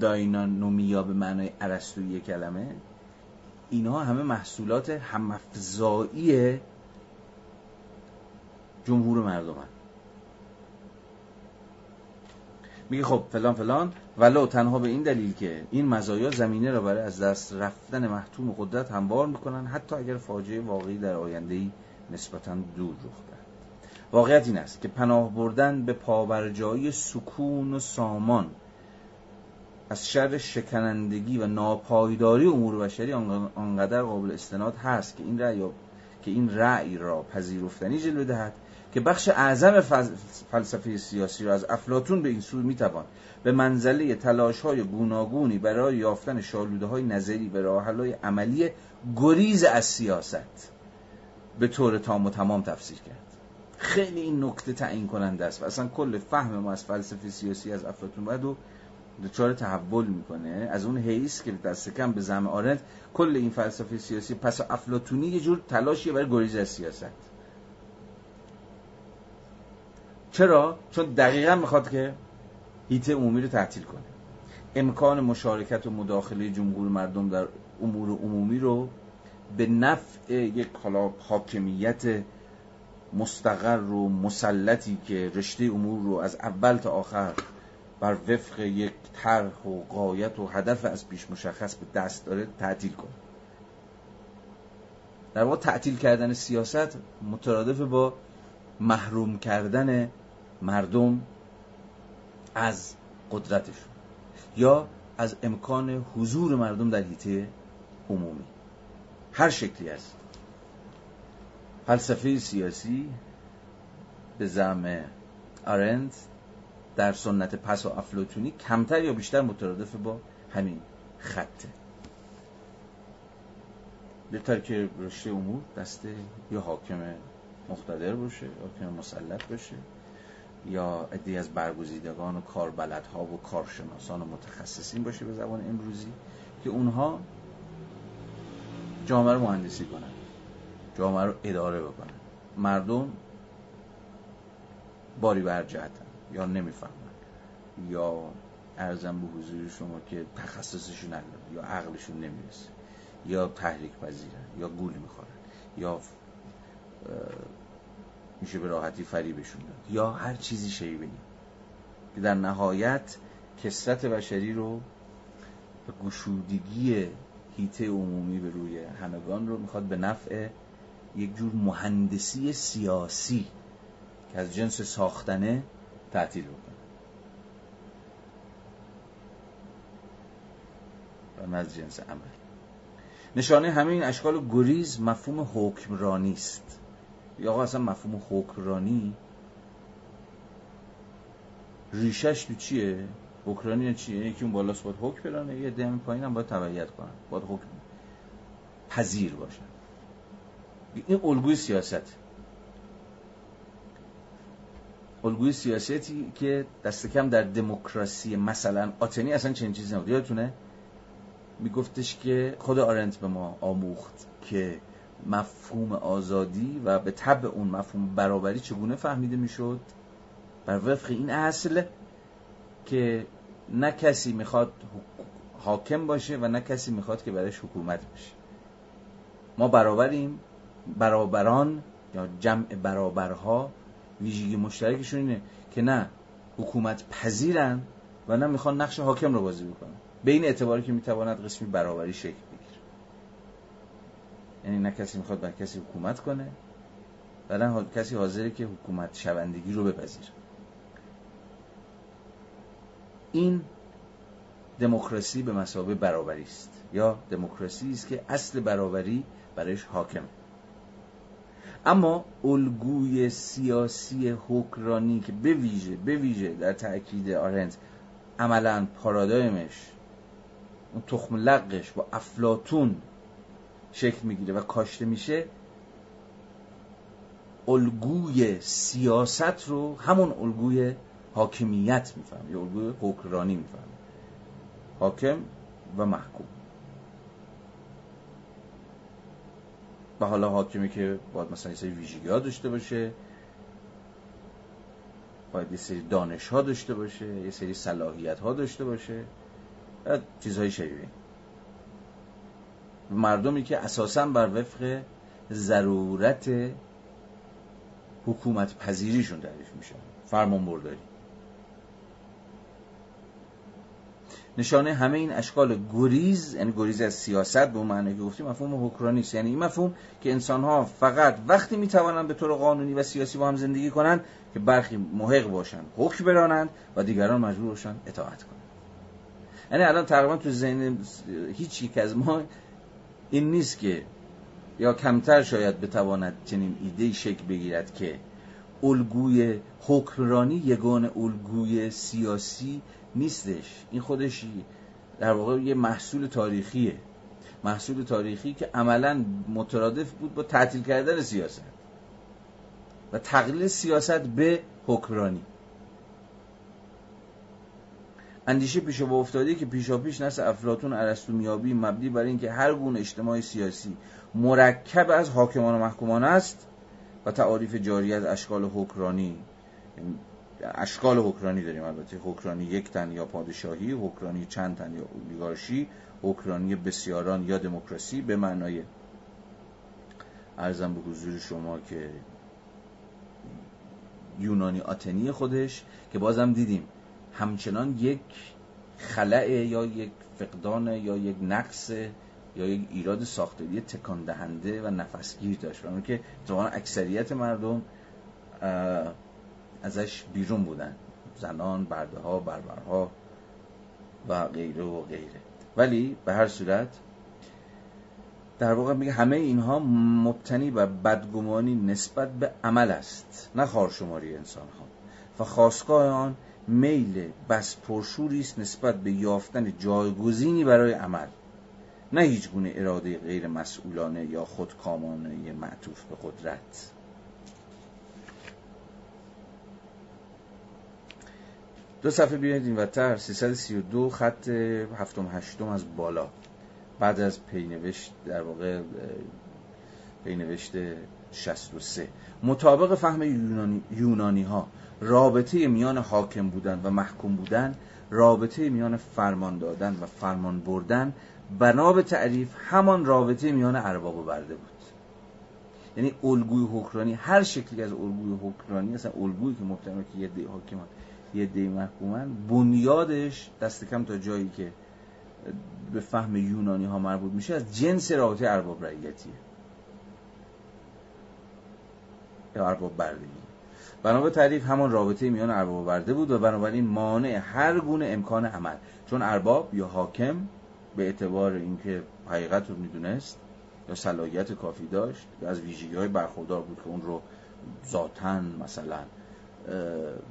داینانومیا به معنای عرستوی کلمه اینها همه محصولات همافزایی جمهور مردم میگه خب فلان فلان ولو تنها به این دلیل که این مزایا زمینه را برای از دست رفتن محتوم قدرت هموار می‌کنن حتی اگر فاجعه واقعی در آینده نسبتا دور رخ دهد. واقعیت این است که پناه بردن به پابرجایی سکون و سامان از شر شکنندگی و ناپایداری امور بشری آنقدر قابل استناد هست که این رأی که این رأی را پذیرفتنی جلوه دهد که بخش اعظم فلسفه سیاسی را از افلاتون به این سو می‌توان به منزله تلاش های گوناگونی برای یافتن شالوده های نظری به راه های عملی گریز از سیاست به طور تام و تمام تفسیر کرد. خیلی این نکته تعیین کننده است و اصلا کل فهم ما از فلسفه سیاسی از افلاتون باید و دچار تحول می‌کنه. از اون حیث که دست کم به زم آرنت کل این فلسفه سیاسی پس افلاتونی یه جور تلاشیه برای گریز از سیاست. چرا؟ چون دقیقا می‌خواد که هیته عمومی رو تعطیل کنه. امکان مشارکت و مداخله جمهور مردم در امور عمومی رو به نفع یک حاکمیت مستقر و مسلطی که رشته امور رو از اول تا آخر بر وفق یک طرح و قایت و هدف از پیش مشخص به دست داره تعطیل کنه. در واقع تعطیل کردن سیاست مترادف با محروم کردن مردم از قدرتشون یا از امکان حضور مردم در حیطه عمومی. هر شکلی است. فلسفه سیاسی به زعم آرند در سنت پس و افلوتونی کمتر یا بیشتر مترادف با همین خطه بهتر که رشته امور دست یا حاکم مقتدر باشه حاکم مسلط باشه. یا عدی از برگزیدگان و کاربلدها و کارشناسان و متخصصین باشه به زبان امروزی که اونها جامعه رو مهندسی کنن جامعه رو اداره بکنن. مردم باری برجهتن یا نمی‌فهمن یا ارزم به حضور شما که تخصصشون نداره یا عقلشون نمی‌رسه یا تحریک پذیرن یا گول می‌خورن یا میشه به راحتی فریبشون داد. یا هر چیزی شیبه که در نهایت کسرت بشری رو به گشودگی هیته عمومی به روی همگان رو می‌خواد به نفع یک جور مهندسی سیاسی که از جنس ساختنه تعطیل بکنه. و از جنس عمل. نشانه همه این اشکال گریز مفهوم حکمرانی است. یا آقا اصلا مفهوم حکمرانی ریشش تو چیه؟ حکمرانی چیه؟ یکی اون بالاست باید حکم برانه یه دم پایین هم باید تبعیت کنن. باید حکم پذیر باشن این الگوی سیاست. الگوی سیاستی که دست کم در دموکراسی مثلا آتنی اصلا چنین چیزی نبود. یادتونه؟ میگفتش که خود آرنت به ما آموخت که مفهوم آزادی و به طبع اون مفهوم برابری چگونه فهمیده می‌شد؟ بر وفق این اصل که نه کسی می‌خواد حاکم باشه و نه کسی می‌خواد که برایش حکومت بشه. ما برابریم برابران یا جمع برابرها ویژگی مشترکشون اینه که نه حکومت پذیرن و نه می‌خوان نقش حاکم رو بازی بکنن. به این اعتباری که می‌تواند قسمی برابری شکل یعنی نه کسی می‌خواد بر کسی حکومت کنه و نه کسی حاضره که حکومت شوندگی رو بپذیره. این دموکراسی به مسابه برابری است. یا دموکراسی است که اصل برابری برایش حاکم اما الگوی سیاسی حکرانی که به ویژه به ویژه در تاکید آرنت عملا پارادایمش اون تخم لقش با افلاتون شکل می‌گیره و کاشته میشه الگوی سیاست رو همون الگوی حاکمیت میفهم یا الگوی حکرانی میفهم حاکم و محکوم. و حالا حاکمی که باید مثلا یه سری ویژگی ها داشته باشه باید یه سری دانش ها داشته باشه یه سری صلاحیت ها داشته باشه چیزهای شبیه مردمی که اساسا بر وفق ضرورت حکومت پذیریشون تعریف میشن فرمان برداری. نشانه همه این اشکال گریز یعنی گریز از سیاست به اون معنی که گفتیم مفهوم حکرانی است. یعنی این مفهوم که انسان ها فقط وقتی می‌توانند به طور قانونی و سیاسی با هم زندگی کنند که برخی محق باشند حکم برانند و دیگران مجبور باشند اطاعت کنند. یعنی الان تقریبا تو ذهن هیچ یک از ما این نیست که یا کمتر شاید بتواند چنین ایده شکل بگیرد که الگوی حکمرانی یگان الگوی سیاسی نیستش. این خودش در واقع یه محصول تاریخیه. محصول تاریخی که عملا مترادف بود با تعطیل کردن سیاست و تقلیل سیاست به حکمرانی. اندیشه پیش با افتاده که پیشا پیش نسل افلاتون ارسطو میابی مبنی بر اینکه هر گونه اجتماع سیاسی مرکب از حاکمان و محکومان است و تعاریف جاری از اشکال حکرانی. اشکال حکرانی داریم البته. حکرانی یک تن یا پادشاهی حکرانی چند تن یا اولیگارشی حکرانی بسیاران یا دموکراسی. به معنای ارزم به حضور شما که یونانی آتنی خودش که بازم دیدیم همچنان یک خلع یا یک فقدان یا یک نقص یا یک ایراد ساختاری تکان دهنده و نفسگیر داشت. برای که اتفاقا اکثریت مردم ازش بیرون بودن. زنان برده ها بربرها و غیره و غیره. ولی به هر صورت در واقع میگه همه اینها مبتنی و بدگمانی نسبت به عمل است نه خارشماری انسان ها و خواستگاه آن میل بس پرشوری است نسبت به یافتن جایگزینی برای عمل. نه هیچ گونه اراده غیر مسئولانه یا خودکامانه معطوف به قدرت. دو صفحه بیاید این وتر 332 خط هفتم هشتم از بالا. بعد از پینوشت در واقع پینوشت 63 مطابق فهم یونانی, یونانی ها رابطه میان حاکم بودن و محکوم بودن رابطه میان فرمان دادن و فرمان بردن بنا به تعریف همان رابطه میان ارباب و برده بود. یعنی الگوی حکرانی هر شکلی از الگوی حکرانی اصلا الگویی که مبتنی که یه دی حاکمان یه دی محکومن بنیادش دست کم تا جایی که به فهم یونانی ها مربوط میشه از جنس رابطه ارباب رعیتیه. یا ارباب بردگی. بنا به تعریف همان رابطه میان ارباب و برده بود و بنابراین مانع هر گونه امکان عمل. چون ارباب یا حاکم به اعتبار اینکه حقیقت رو می‌دونست یا صلاحیت کافی داشت یا از ویژگی های برخوردار بود که اون رو ذاتن مثلا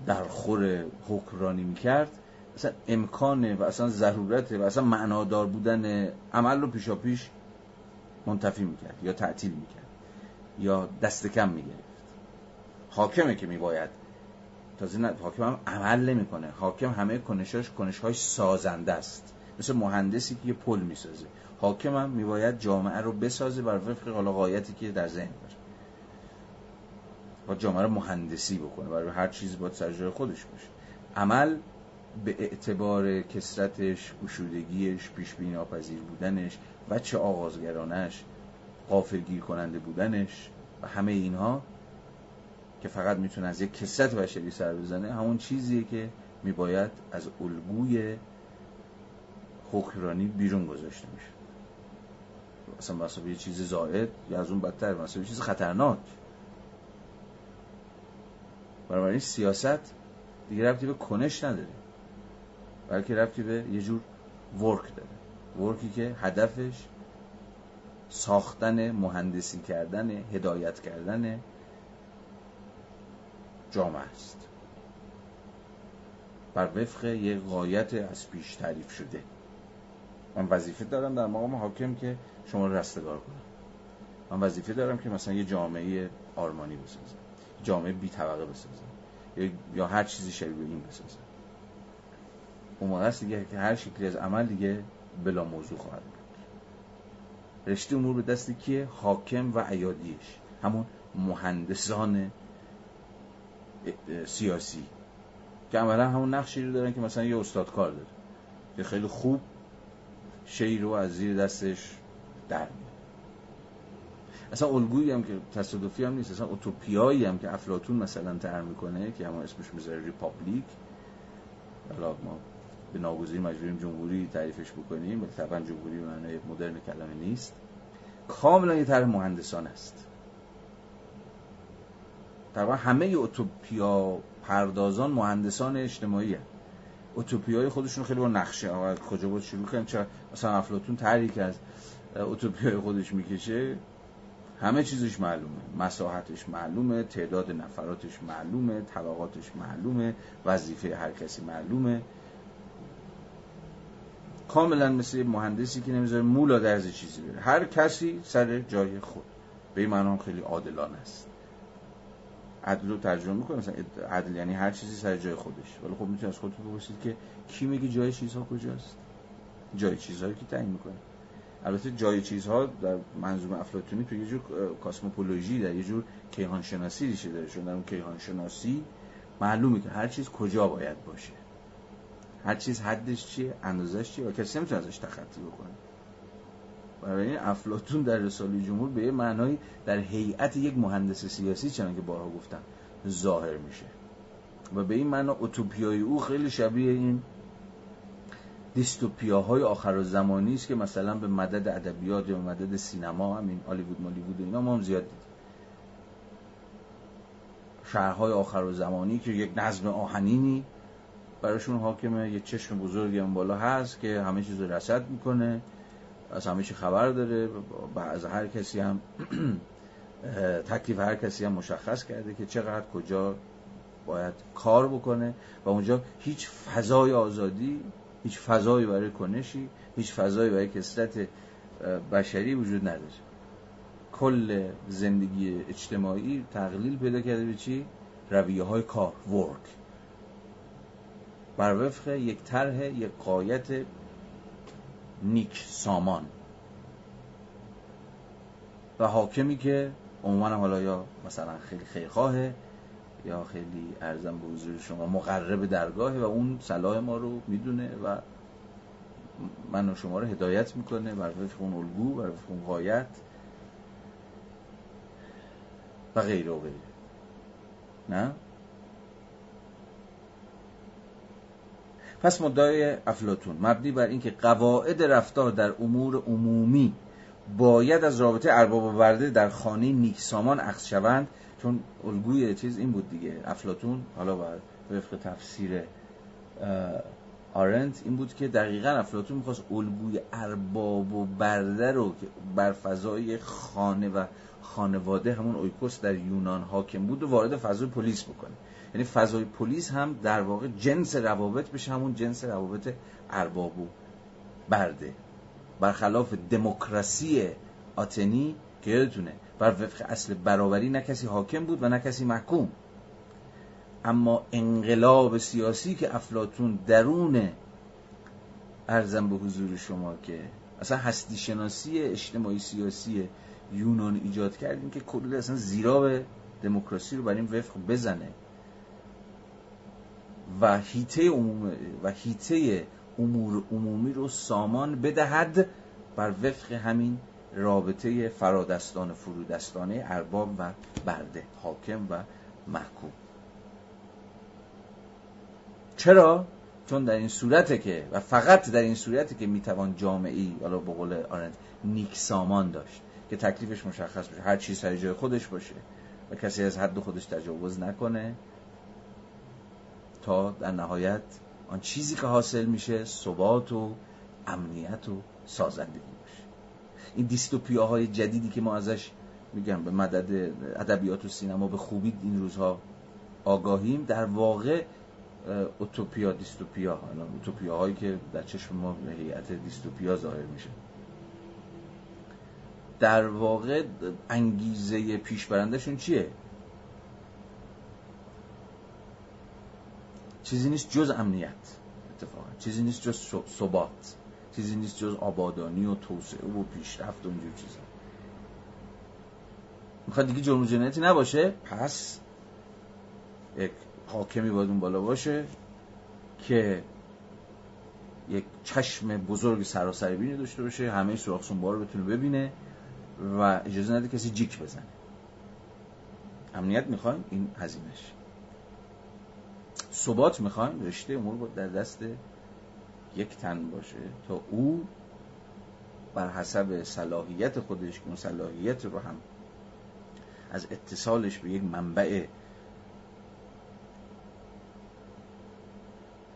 در خور حکرانی می‌کرد اصلا امکانه و اصلا ضرورت و اصلا معنادار بودن عمل رو پیشا پیش منتفی می‌کرد یا تعطیل می‌کرد یا دست کم می‌گرفت. حاکمه که میباید. تازه نه حاکم هم عمل نمی‌کنه. حاکم همه کنشاش کنشهای سازنده است. مثل مهندسی که یه پل می‌سازه. حاکم هم میباید جامعه رو بسازه بر وفق حالا قایتی که در ذهن داره. و جامعه رو مهندسی بکنه برای هر چیزی باید سر خودش باشه. عمل به اعتبار کسرتش گشودگیش پیش ناپذیر بودنش و چه آغازگرانش قافلگیر کننده بودنش و همه اینها که فقط می‌تونه از یک کسرت بشری سر بزنه همون چیزیه که میباید از الگوی حکرانی بیرون گذاشته میشه. اصلا مثلا یه چیز زائد یا از اون بدتر مثلا یه چیز خطرناک. این سیاست دیگه رفتی به کنش نداره بلکه رفتی به یه جور ورک داره. ورکی که هدفش ساختن مهندسی کردن هدایت کردن جامعه است. بر وفق یه قایت از پیش تعریف شده. من وظیفه دارم در مقام حاکم که شما رو رستگار کنم. من وظیفه دارم که مثلا یه جامعه آرمانی بسازم. جامعه بی طبقه بسازم. یا هر چیزی شبیه این بسازم. اون موقع است دیگه که هر شکلی از عمل دیگه بلا موضوع خواهد بود. رشته امور به دست کیه حاکم و ایادیش. همون مهندسان سیاسی. که عملا همون نقشی رو دارن که مثلا یه استاد کار داره که خیلی خوب شیر رو از زیر دستش در میاد اصلا الگویی هم که تصادفی هم نیست اصلا اوتوپیایی هم که افلاطون مثلا طرح می‌کنه که همون اسمش می‌ذاره Republic. حالا ما به ناگزیر مجبوریم جمهوری تعریفش بکنیم ولی طبعا جمهوری معنای مدرن کلمه نیست. کاملا یه طرح مهندسان است. طبعا همه اوتوپیا پردازان مهندسان اجتماعی هست های خودشون خیلی با نقشه. کجا بود شروع کنیم چرا؟ مثلا افلاتون طرحی که از های خودش می‌کشه. همه چیزش معلومه. مساحتش معلومه تعداد نفراتش معلومه طبقاتش معلومه وظیفه هر کسی معلومه. کاملا مثل مهندسی که نمی‌ذاره مولا درز چیزی بره. هر کسی سر جای خود. به این معنی خیلی عادلانه است. عدل رو ترجمه می‌کنه مثلا عدل یعنی هر چیزی سر جای خودش. ولی خب می‌تونید از خودتون بپرسید که کی میگه جای چیزها کجاست؟ جای چیزهایی که تعیین می‌کنه. البته جای چیزها در منظوم افلاطونی تو یه جور کاسموپولوژی در یه جور کیهان شناسی ریشه داره. چون در اون کیهان شناسی معلومه که هر چیز کجا باید باشه. هر چیز حدش چیه اندازش چیه و کسی نمی‌تونه ازش تخطی بکنه. برای افلاتون در رساله جمهور به یه معنایی در هیئت یک مهندس سیاسی چنانکه بارها گفتم ظاهر میشه. و به این معنا اوتوپیای او خیلی شبیه این دیستوپیاهای آخر زمانی است که مثلا به مدد ادبیات یا مدد سینما همین هالیوود مالیوود و اینا ما هم زیاد دیدیم. شهرهای آخر زمانی که یک نظم آهنینی براشون حاکمه یه چشم بزرگی هم بالا هست که همه چیز رو رسد می‌کنه. از همه چی خبر داره از هر کسی هم تکلیف هر کسی هم مشخص کرده که چقدر کجا باید کار بکنه و اونجا هیچ فضای آزادی هیچ فضایی برای کنشی هیچ فضایی برای کسرت بشری وجود نداره کل زندگی اجتماعی تقلیل پیدا کرده به چی؟ رویه های کار ورک بر وفق یک طرح یک قایت نیک سامان. و حاکمی که عموما حالا یا مثلا خیلی خیرخواهه یا خیلی ارزم به حضور شما مقرب درگاهه و اون صلاح ما رو می‌دونه و من و شما رو هدایت می‌کنه بر وفق اون الگو بر وفق اون قایت و غیره و غیره. نه؟ پس مدعای افلاتون مبنی بر اینکه قواعد رفتار در امور عمومی باید از رابطه ارباب و برده در خانه نیکسامان اخذ شوند چون الگوی چیز این بود دیگه. افلاتون حالا بر وفق تفسیر آرنت این بود که دقیقا افلاتون می‌خواست الگوی ارباب و برده رو که بر فضای خانه و خانواده همون اویکوس در یونان حاکم بود و وارد فضای پلیس بکنه. یعنی فضای پلیس هم در واقع جنس روابط بشه همون جنس روابط ارباب و برده. برخلاف دموکراسی آتنی که یادتونه بر وفق اصل برابری نه کسی حاکم بود و نه کسی محکوم. اما انقلاب سیاسی که افلاتون درون ارزم به حضور شما که اصلا هستی شناسی اجتماعی سیاسی یونان ایجاد کردیم که کلی اصلا زیرا به دموکراسی رو بر این وفق بزنه. و هیته و هیته امور عمومی رو سامان بدهد بر وفق همین رابطه فرادستان فرودستانه ارباب و برده حاکم و محکوم. چرا؟ چون در این صورته که و فقط در این صورته که می‌توان جامعی حالا به قول آرنت نیک سامان داشت که تکلیفش مشخص باشه هر چیز سر جای خودش باشه و کسی از حد خودش تجاوز نکنه تا در نهایت آن چیزی که حاصل میشه ثبات و امنیت و سازندگی باشه. این دیستوپیاهای جدیدی که ما ازش میگم به مدد ادبیات و سینما به خوبی این روزها آگاهیم در واقع اوتوپیا دیستوپیا اوتوپیا هایی که در چشم ما به هیئت دیستوپیا ظاهر میشه. در واقع انگیزه پیش برندشون چیه؟ چیزی نیست جز امنیت اتفاقا. چیزی نیست جز ثبات. چیزی نیست جز آبادانی و توسعه و پیشرفت و اینجور چیزا. می‌خواد دیگه جرم جنایتی نباشه؟ پس یک حاکمی باید اون بالا باشه که یک چشم بزرگ سراسر بینی داشته باشه همه سنبار رو بتونه ببینه و اجازه نده کسی جیک بزنه. امنیت می‌خوایم؟ این هزینش ثبات می‌خوایم رشته امور در دست یک تن باشه تا او بر حسب صلاحیت خودش که اون صلاحیت رو هم از اتصالش به یک منبع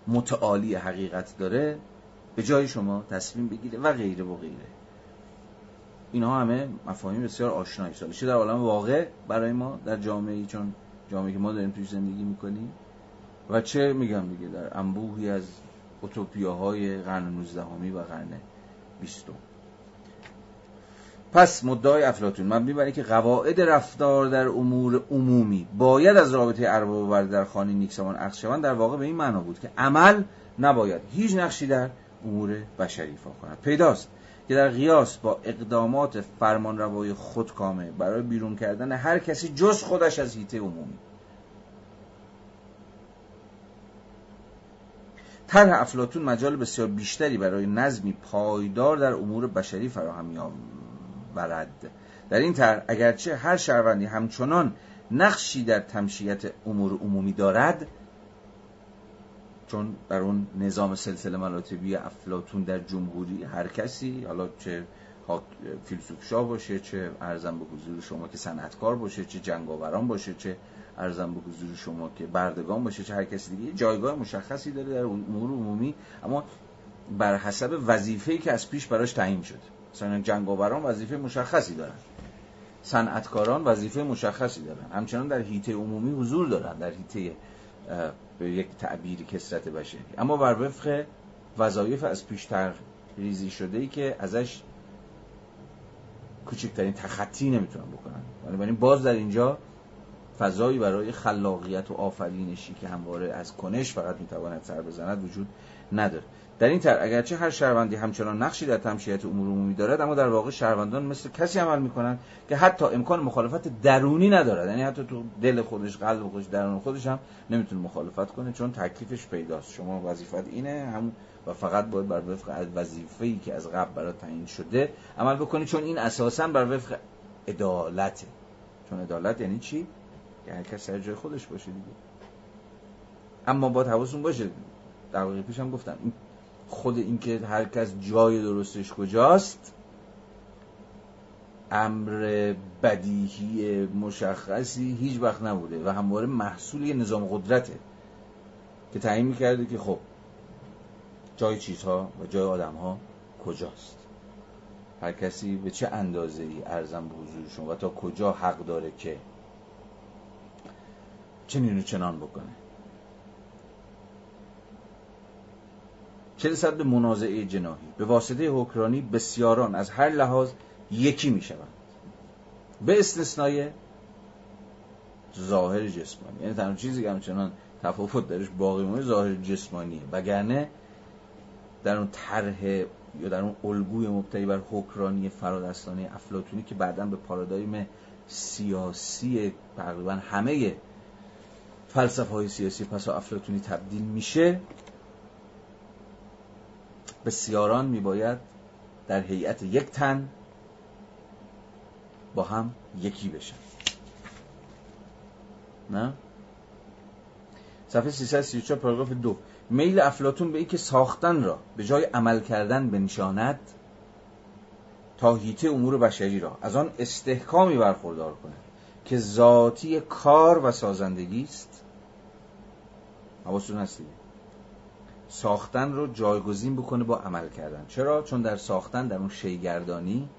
متعالی حقیقت داره به جای شما تصمیم بگیره و غیره و غیره. اینها همه مفاهیم بسیار آشنایی ساله. چه در عالم واقع برای ما در جامعه چون جامعه که ما داریم توش زندگی می‌کنیم و چه میگم دیگه در انبوهی از اوتوپیاهای قرن 19 و قرن 20 پس مدعای افلاتون مبنی بر که قواعد رفتار در امور عمومی باید از رابطه ارباب و در خانه نیکسمان اخذ شوند در واقع به این معنا بود که عمل نباید هیچ نقشی در امور بشری ایفا کند. پیداست که در قیاس با اقدامات فرمانروای خودکامه برای بیرون کردن هر کسی جز خودش از هیته عمومی. طرح افلاتون مجال بسیار بیشتری برای نظمی پایدار در امور بشری فراهم میآورد در این طرح اگرچه هر شهروندی همچنان نقشی در تمشیت امور عمومی دارد چون در اون نظام سلسله مراتبی افلاتون در جمهوری هر کسی حالا چه فیلسوف شاه باشه چه ارزم به حضور شما که صنعتکار باشه چه جنگاوران باشه چه ارزم به حضور شما که بردگان باشه چه هر کسی دیگه جایگاه مشخصی داره در امور عمومی اما بر حسب وظیفه‌ای که از پیش براش تعیین شده. مثلا جنگاوران وظیفه مشخصی دارن. صنعتکاران وظیفه مشخصی دارن. همچنان در هیته عمومی حضور دارن در هیته به یک تعبیری کسرت بشری اما بر وفق وظایف از پیشتر ریزی شده ای که ازش کوچکترین تخطی نمی‌تونن بکنن. بنابراین باز در اینجا فضایی برای خلاقیت و آفرینشی که همواره از کنش فقط می‌تواند سر بزند وجود نداره. در این طرح اگرچه هر شهروندی همچنان نقشی در تمشیت امور عمومی دارد اما در واقع شهروندان مثل کسی عمل می‌کنند که حتی امکان مخالفت درونی ندارد. یعنی حتی تو دل خودش قلب خودش درون خودش هم نمی‌تونه مخالفت کنه چون تکلیفش پیداست. شما وظیفت اینه هم و فقط باید بر وفق وظیفه‌ای که از قبل برای تعیین شده عمل بکنی چون این اساسا بر وفق عدالته. چون عدالت یعنی چی؟ که هر کس سر جای خودش باشه دیگه. اما باید حواستون باشه. پیش هم گفتم. خود اینکه هر کس جای درستش کجاست امر بدیهی مشخصی هیچ وقت نبوده و همواره محصول یه نظام قدرته که تعیین می‌کرده که خب جای چیزها و جای آدمها کجاست؟ هر کسی به چه اندازه ای ارزم به حضورشون و تا کجا حق داره که چنین و چنان بکنه. چه رسد به منازعه جناهی. به واسطه حکرانی بسیاران از هر لحاظ یکی می شوند به استثنای ظاهر جسمانی. یعنی تنها چیزی که همچنان تفاوت درش باقی مونه ظاهر جسمانیه. وگرنه در اون طرح یا در اون الگوی مبتنی بر حکرانی فرادستانه افلاتونی که بعدا به پارادایم سیاسی تقریبا همه فلسفه های سیاسی پس افلاتونی تبدیل میشه بسیاران میباید در هیئت یک تن با هم یکی بشن. نه؟ صفحه 334 پاراگراف دو. میل افلاتون به این که ساختن را به جای عمل کردن بنشاند تا هیته امور بشری را از آن استحکامی برخوردار کند. که ذاتی کار و سازندگی است. حواستون هستی ساختن رو جایگزین بکنه با عمل کردن. چرا؟ چون در ساختن در اون شیگردانی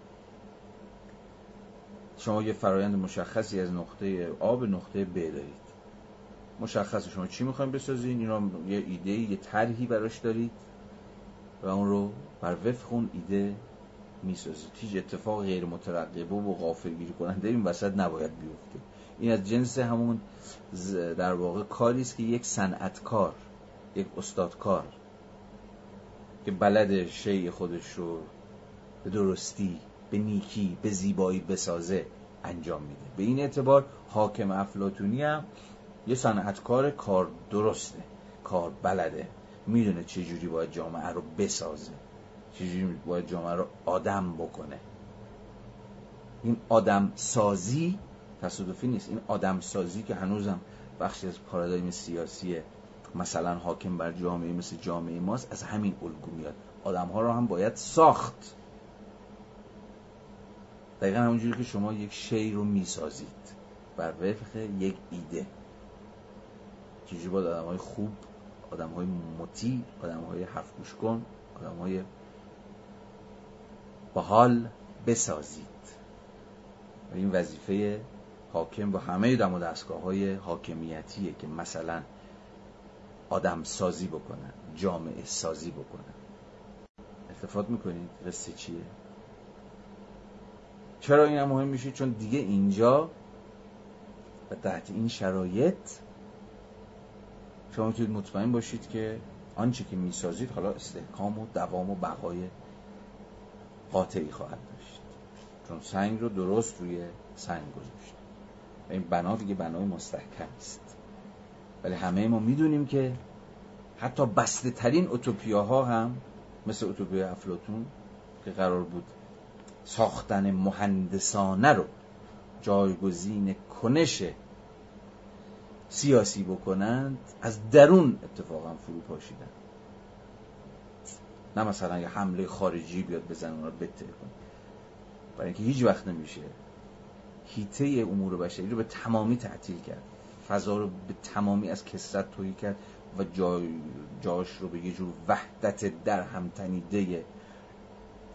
شما یه فرایند مشخصی از نقطه آ به نقطه ب دارید. مشخص شما چی می‌خوایم بسازین؟ این رو یه ایده یه طرحی براش دارید و اون رو بر وفق اون ایده می‌سازید هیچ اتفاق غیر مترقبه و غافلگیری کننده این وسط نباید بیفته. این از جنس همون در واقع کاری است که یک صنعتکار یک استادکار که بلد شی خودش رو به درستی به نیکی به زیبایی بسازه انجام میده. به این اعتبار حاکم افلاتونی هم یه صنعتکار کار درسته کار بلده. می‌دونه چجوری باید جامعه رو بسازه. چجوری باید جامعه رو آدم بکنه؟ این آدم سازی تصادفی نیست. این آدم سازی که هنوزم بخشی از پارادایم سیاسی مثلا حاکم بر جامعه مثل جامعه ماست از همین الگو میاد. آدم ها رو هم باید ساخت. دقیقا همونجوری که شما یک شی رو می‌سازید. بر وفق یک ایده. چیزی باید آدم های خوب آدم های مطیع آدم های حرف گوش کن آدم های حال بسازید. و این وظیفه حاکم با همه دم و دستگاه های حاکمیتیه که مثلا آدم سازی بکنن جامعه سازی بکنن. التفات می‌کنید؟ قصه چیه؟ چرا این هم مهم میشه؟ چون دیگه اینجا و تحت این شرایط شما می‌تونید مطمئن باشید که آنچه که می‌سازید حالا استحکام و دوام و بقای قاطعی خواهد داشت. چون سنگ رو درست روی سنگ گذاشت. این بنا دیگه بنای مستحکم است ولی همه ما می‌دونیم که حتی بسته ترین ها هم مثل اوتوپیا افلاتون که قرار بود ساختن مهندسانه رو جایگزین کنش سیاسی بکنند از درون اتفاقا فرو پاشیدن نه مثلا یه حمله خارجی بیاد بزن اونا رو کن برای اینکه هیچ وقت نمیشه. هیته امور بشری رو به تمامی تعطیل کرد. فضا رو به تمامی از کسرت تویی کرد و جای جاش رو به یه جور وحدت در هم تنیده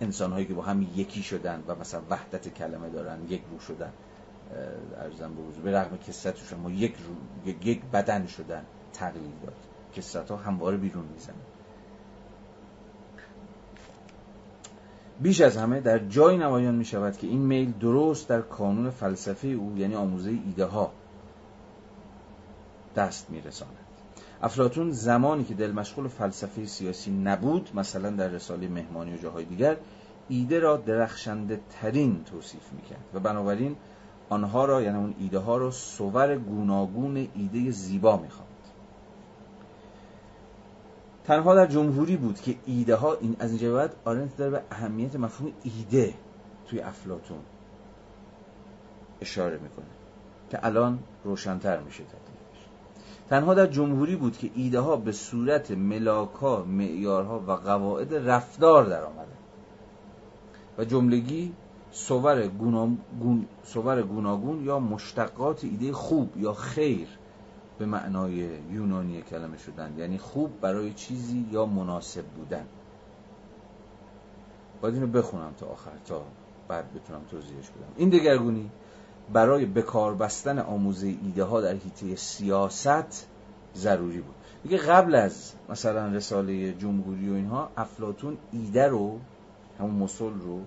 انسان هایی که با هم یکی شدن و مثلا وحدت کلمه دارن یک رو شدن. ارزم به به رغم کسرتش ما یک, رو، یک بدن شدن تقلیل داد. کسرت ها همواره بیرون میزن بیش از همه در جای نمایان می شود که این میل درست در کانون فلسفه او یعنی آموزه ایده ها دست می رساند. افلاتون زمانی که دل مشغول فلسفه سیاسی نبود مثلا در رساله مهمانی و جاهای دیگر ایده را درخشنده ترین توصیف می‌کرد و بنابراین آنها را یعنی اون ایده ها را سور گوناگون ایده زیبا می‌خواند تنها در جمهوری بود که ایده ها این از اینجا بعد آرنت داره به اهمیت مفهوم ایده توی افلاتون اشاره می‌کنه که الان روشنتر میشه تنها در جمهوری بود که ایده ها به صورت ملاکا، معیارها و قواعد رفتار در آمده و جملگی صور, گون... گوناگون یا مشتقات ایده خوب یا خیر به معنای یونانی کلمه شدن. یعنی خوب برای چیزی یا مناسب بودن. باید اینو بخونم تا آخر تا بعد بتونم توضیحش بدم. این دگرگونی برای بکار بستن آموزه ایده ها در حیطه سیاست ضروری بود. دیگه قبل از مثلا رساله جمهوری و اینها افلاتون ایده رو همون مسل رو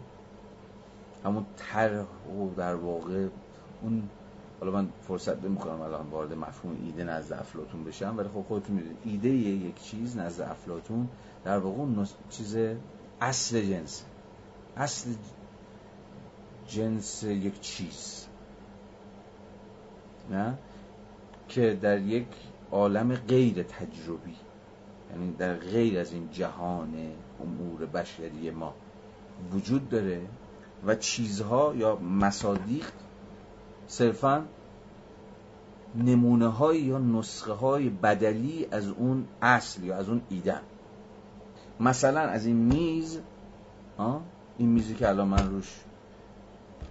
همون طرح و در واقع اون حالا من فرصت نمی‌کنم الان وارد مفهوم ایده نزد افلاتون بشم ولی خب خودتون می‌دونید ایده یک چیز نزد افلاتون در واقع اون چیز اصل جنس اصل جنس یک چیز نه؟ که در یک عالم غیر تجربی یعنی در غیر از این جهان امور بشری ما وجود داره و چیزها یا مصادیق صرفا نمونه های یا نسخه های بدلی از اون اصل یا از اون ایده. مثلا از این میز این میزی که الان من روش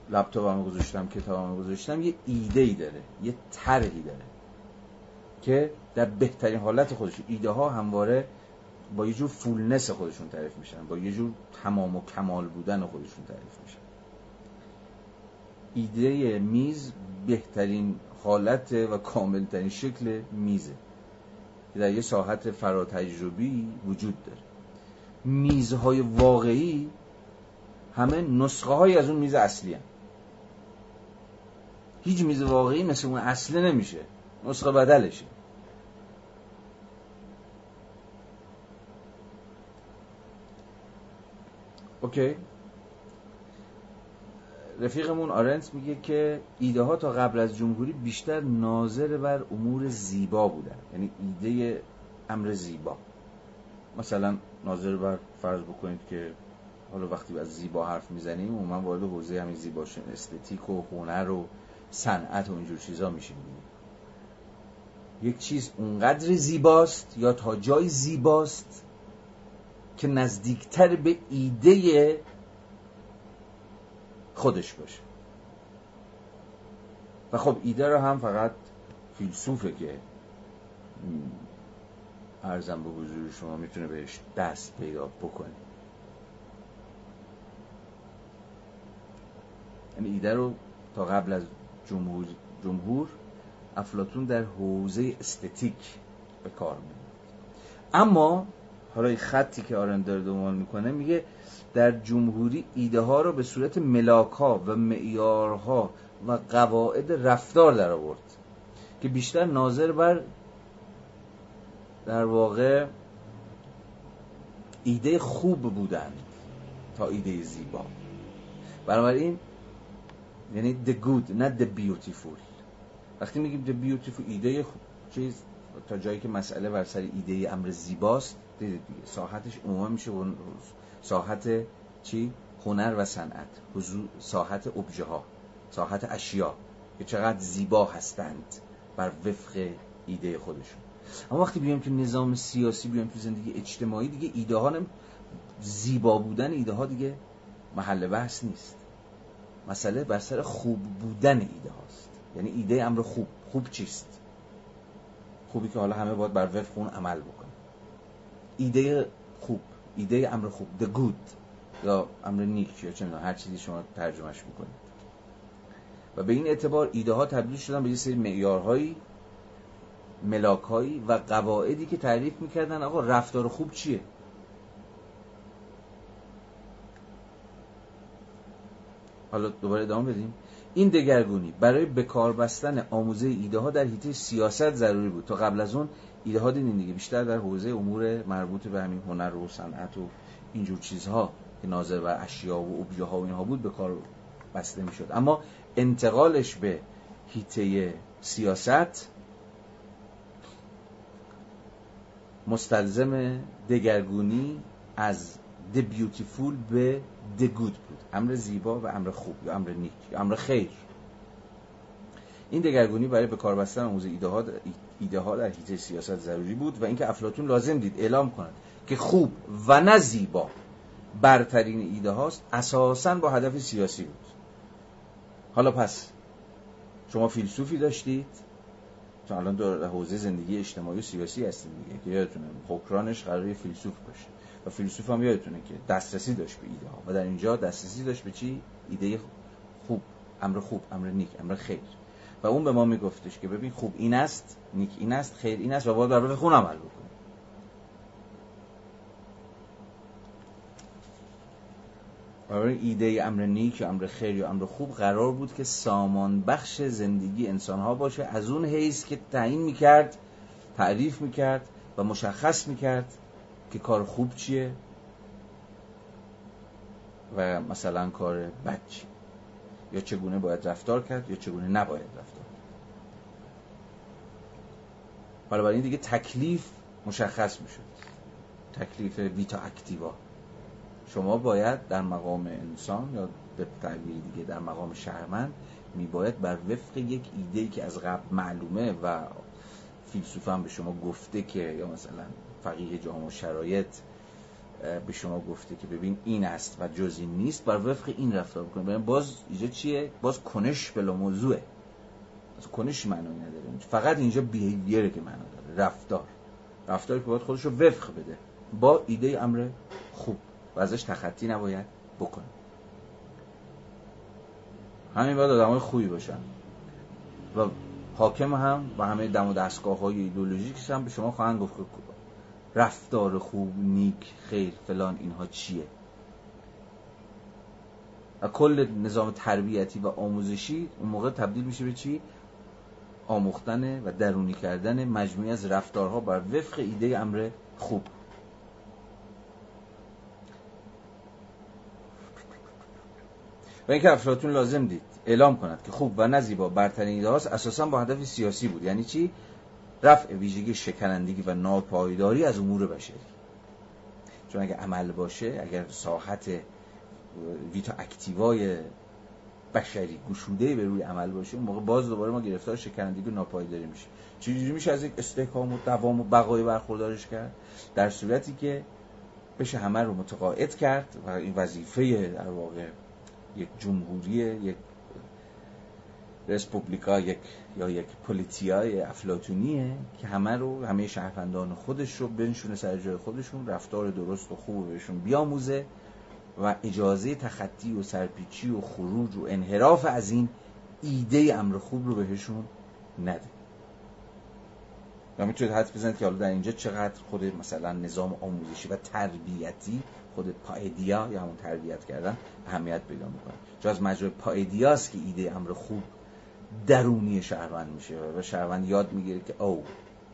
لپتاپم گذاشتم کتابم گذاشتم یه ایده ای داره یه طرحی داره که در بهترین حالت خودش ایده ها همواره با یه جور فولنس خودشون تعریف میشن با یه جور تمام و کمال بودن خودشون تعریف میشن. ایده میز بهترین حالت و کاملترین شکل میزه. که در یه ساحت فراتجربی وجود داره. میزهای واقعی همه نسخه های از اون میز اصلی هم. هیچ میز واقعی مثل اون اصله نمیشه. نسخه بدلشه. اوکی؟ رفیقمون آرنت میگه که ایده ها تا قبل از جمهوری بیشتر ناظر بر امور زیبا بودن. یعنی ایده امر زیبا. مثلا ناظر بر فرض بکنید که حالا وقتی از زیبا حرف می‌زنیم و من وارد حوزه همین زیبا استتیک و هنر و صنعت و اینجور چیزا میشیم. یک چیز اونقدر زیباست یا تا جای زیباست که نزدیکتر به ایده خودش باشه. و خب ایده رو هم فقط فیلسوفه که ارزم به حضور شما می‌تونه بهش دست پیدا بکنه. یعنی ایده رو تا قبل از جمهور جمهور افلاتون در حوزه استتیک به کار می اما حالا خطی که آرندر دنبال می‌کنه میگه در جمهوری ایده ها رو به صورت ملاک ها و معیارها و قواعد رفتار در آورد که بیشتر ناظر بر در واقع ایده خوب بودند تا ایده زیبا. بنابراین یعنی the good نه the beautiful. وقتی میگیم the beautiful ایده خوب چیز؟ تا جایی که مسئله بر سر ایده امر زیباست دیدید دیگه ساحتش عموما میشه ساحت چی؟ هنر و صنعت. ساحت ابژه ها ساحت اشیا که چقدر زیبا هستند بر وفق ایده خودشون. اما وقتی بیایم که نظام سیاسی بیایم تو زندگی اجتماعی دیگه ایده ها زیبا بودن ایده ها دیگه محل بحث نیست. مسئله بر سر خوب بودن ایده هاست. یعنی ایده امر خوب. خوب چیست؟ خوبی که حالا همه باید بر وفق اون عمل بکنه ایده خوب. ایده امر خوب the good یا امر نیک یا چه هر چیزی شما ترجمهش می‌کنید. و به این اعتبار ایده ها تبدیل شدن به یه سری معیارهایی ملاکهایی و قواعدی که تعریف می‌کردن آقا رفتار خوب چیه؟ حالا دوباره ادامه بدیم. این دگرگونی برای بکار بستن آموزه ایده ها در حیطه سیاست ضروری بود. تا قبل از اون ایده ها دیدین دیگه. بیشتر در حوزه امور مربوط به همین هنر و صنعت و اینجور چیزها که ناظر بر اشیا و ابژه ها و اینها بود به کار بسته می‌شد. اما انتقالش به هیته سیاست مستلزم دگرگونی از the beautiful به the good بود. امر زیبا و امر خوب یا امر نیک یا امر خیر. این دگرگونی برای به کار بستن آموزه ایده ها, ایده ها در حیطه سیاست ضروری بود و اینکه افلاتون لازم دید اعلام کند که خوب و نه زیبا برترین ایده هاست اساسا با هدف سیاسی بود. حالا پس شما فیلسوفی داشتید؟ چون الان در حوزه زندگی اجتماعی و سیاسی هستیم دیگه که یادتونه حکرانش قرار فیلسوف باشه. و فیلسوف هم یادتونه که دسترسی داشت به ایده ها و در اینجا دسترسی داشت به چی؟ ایده خوب امر خوب امر نیک امر خیر. و اون به ما میگفتش که ببین خوب این است نیک این است خیر این است و باید بر خون عمل بکنی برای ایده امر نیک یا امر خیر یا امر خوب قرار بود که سامان بخش زندگی انسان ها باشه. از اون حیث که تعیین می‌کرد تعریف می‌کرد و مشخص می‌کرد که کار خوب چیه و مثلا کار بد چیه. چگونه باید رفتار کرد یا چگونه نباید رفتار حالا این دیگه تکلیف مشخص می‌شد. تکلیف ویتا اکتیوا. شما باید در مقام انسان یا به تعبیر دیگه در مقام شهرمند میباید بر وفق یک ایده که از قبل معلومه و فیلسوف هم به شما گفته که یا مثلا فقیه جامع شرایط به شما گفته که ببین این است و جز این نیست بر وفق این رفتار بکنید باز اینجا چیه؟ باز کنش بلا موضوعه. از کنش معنی نداره. فقط اینجا بیهیویره که معنا داره. رفتار. رفتاری که باید خودش رو وفق بده. با ایده امر خوب. و ازش تخطی نباید بکنه. همین باید آدم خوبی باشن. و حاکم هم و همه دم و دستگاه های ایدولوژیکش هم به شما خواهند گفت رفتار خوب نیک خیر فلان اینها چیه؟ و کل نظام تربیتی و آموزشی اون موقع تبدیل میشه به چی؟ آموختن و درونی کردن مجموعی از رفتارها بر وفق ایده امر خوب. و اینکه افلاطون لازم دید اعلام کند که خوب و نزیبا برترین ایده هاست اساسا با هدف سیاسی بود. یعنی چی؟ رفع ویژگی شکنندگی و ناپایداری از امور بشری. چون اگر عمل باشه اگر ساحت ویتا اکتیوای بشری گشوده به روی عمل باشه اون موقع باز دوباره ما گرفتار شکنندگی و ناپایداری میشه. چجوری میشه از یک استحکام و دوام و بقای برخوردارش کرد؟ در صورتی که بشه همه رو متقاعد کرد و این وظیفه در واقع یک جمهوری یک رسپوبلیکا یک یا یک پلیتیای افلاتونیه که همه رو همه شهروندان خودش رو بنشونه سر جای خودشون رفتار درست و خوب بهشون بیاموزه و اجازه تخطی و سرپیچی و خروج و انحراف از این ایده امر خوب رو بهشون نده. و می‌تونید حد بزنید که حالا در اینجا چقدر خود مثلا نظام آموزشی و تربیتی خود پایدیا یا همون تربیت کردن اهمیت پیدا می‌کنه. چون از مجرای پایدیاست که ایده امر خوب درونی شهروند میشه و شهروند یاد می‌گیره که او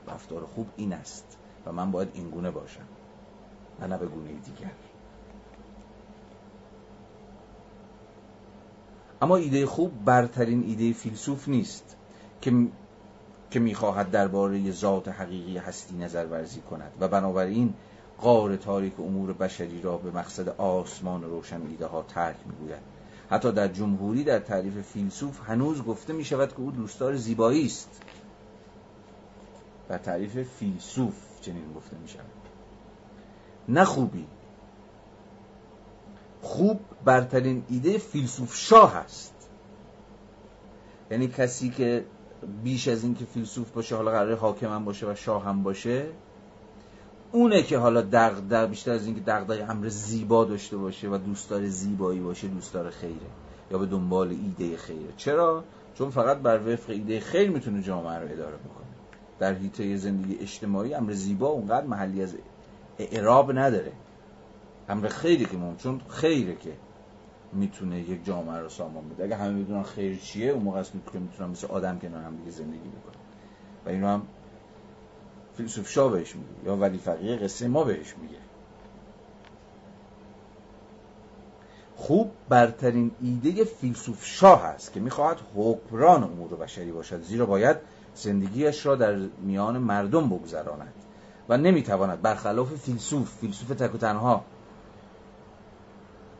رفتار خوب این است و من باید اینگونه باشم و نه به گونه دیگر. اما ایده خوب برترین ایده فیلسوف نیست که که می‌خواهد درباره ذات حقیقی هستی نظر ورزی کند و بنابراین قار تاریک امور بشری را به مقصد آسمان روشن ایده ها ترک می‌گوید. حتی در جمهوری در تعریف فیلسوف هنوز گفته می شود که او دوستدار زیبایی است. در تعریف فیلسوف چنین گفته می شود. نه خوبی. خوب برترین ایده فیلسوف شاه است. یعنی کسی که بیش از این که فیلسوف باشه حالا قرار حاکم هم باشه و شاه هم باشه اونه که حالا دغدغه بیشتر از اینکه دغدغه امر زیبا داشته باشه و دوستدار زیبایی باشه دوستدار خیره. یا به دنبال ایده خیره. چرا؟ چون فقط بر وفق ایده خیر می‌تونه جامعه رو اداره بکنه. در حیطه زندگی اجتماعی امر زیبا اونقدر محلی از اعراب نداره. امر خیری که مهم چون خیره که می‌تونه یک جامعه رو سامان بده. اگه همه می‌دونن خیر چیه اون موقع است که می‌تونن مثل آدم کنار هم دیگه زندگی بکنن. و اینو هم فیلسوف شاه بهش میگه یا ولی فقیه قصه ما بهش میگه. خوب برترین ایده فیلسوف شاه است که می‌خواهد حکمران امور بشری باشد زیرا باید زندگیش را در میان مردم بگذراند و نمی‌تواند برخلاف فیلسوف فیلسوف تک و تنها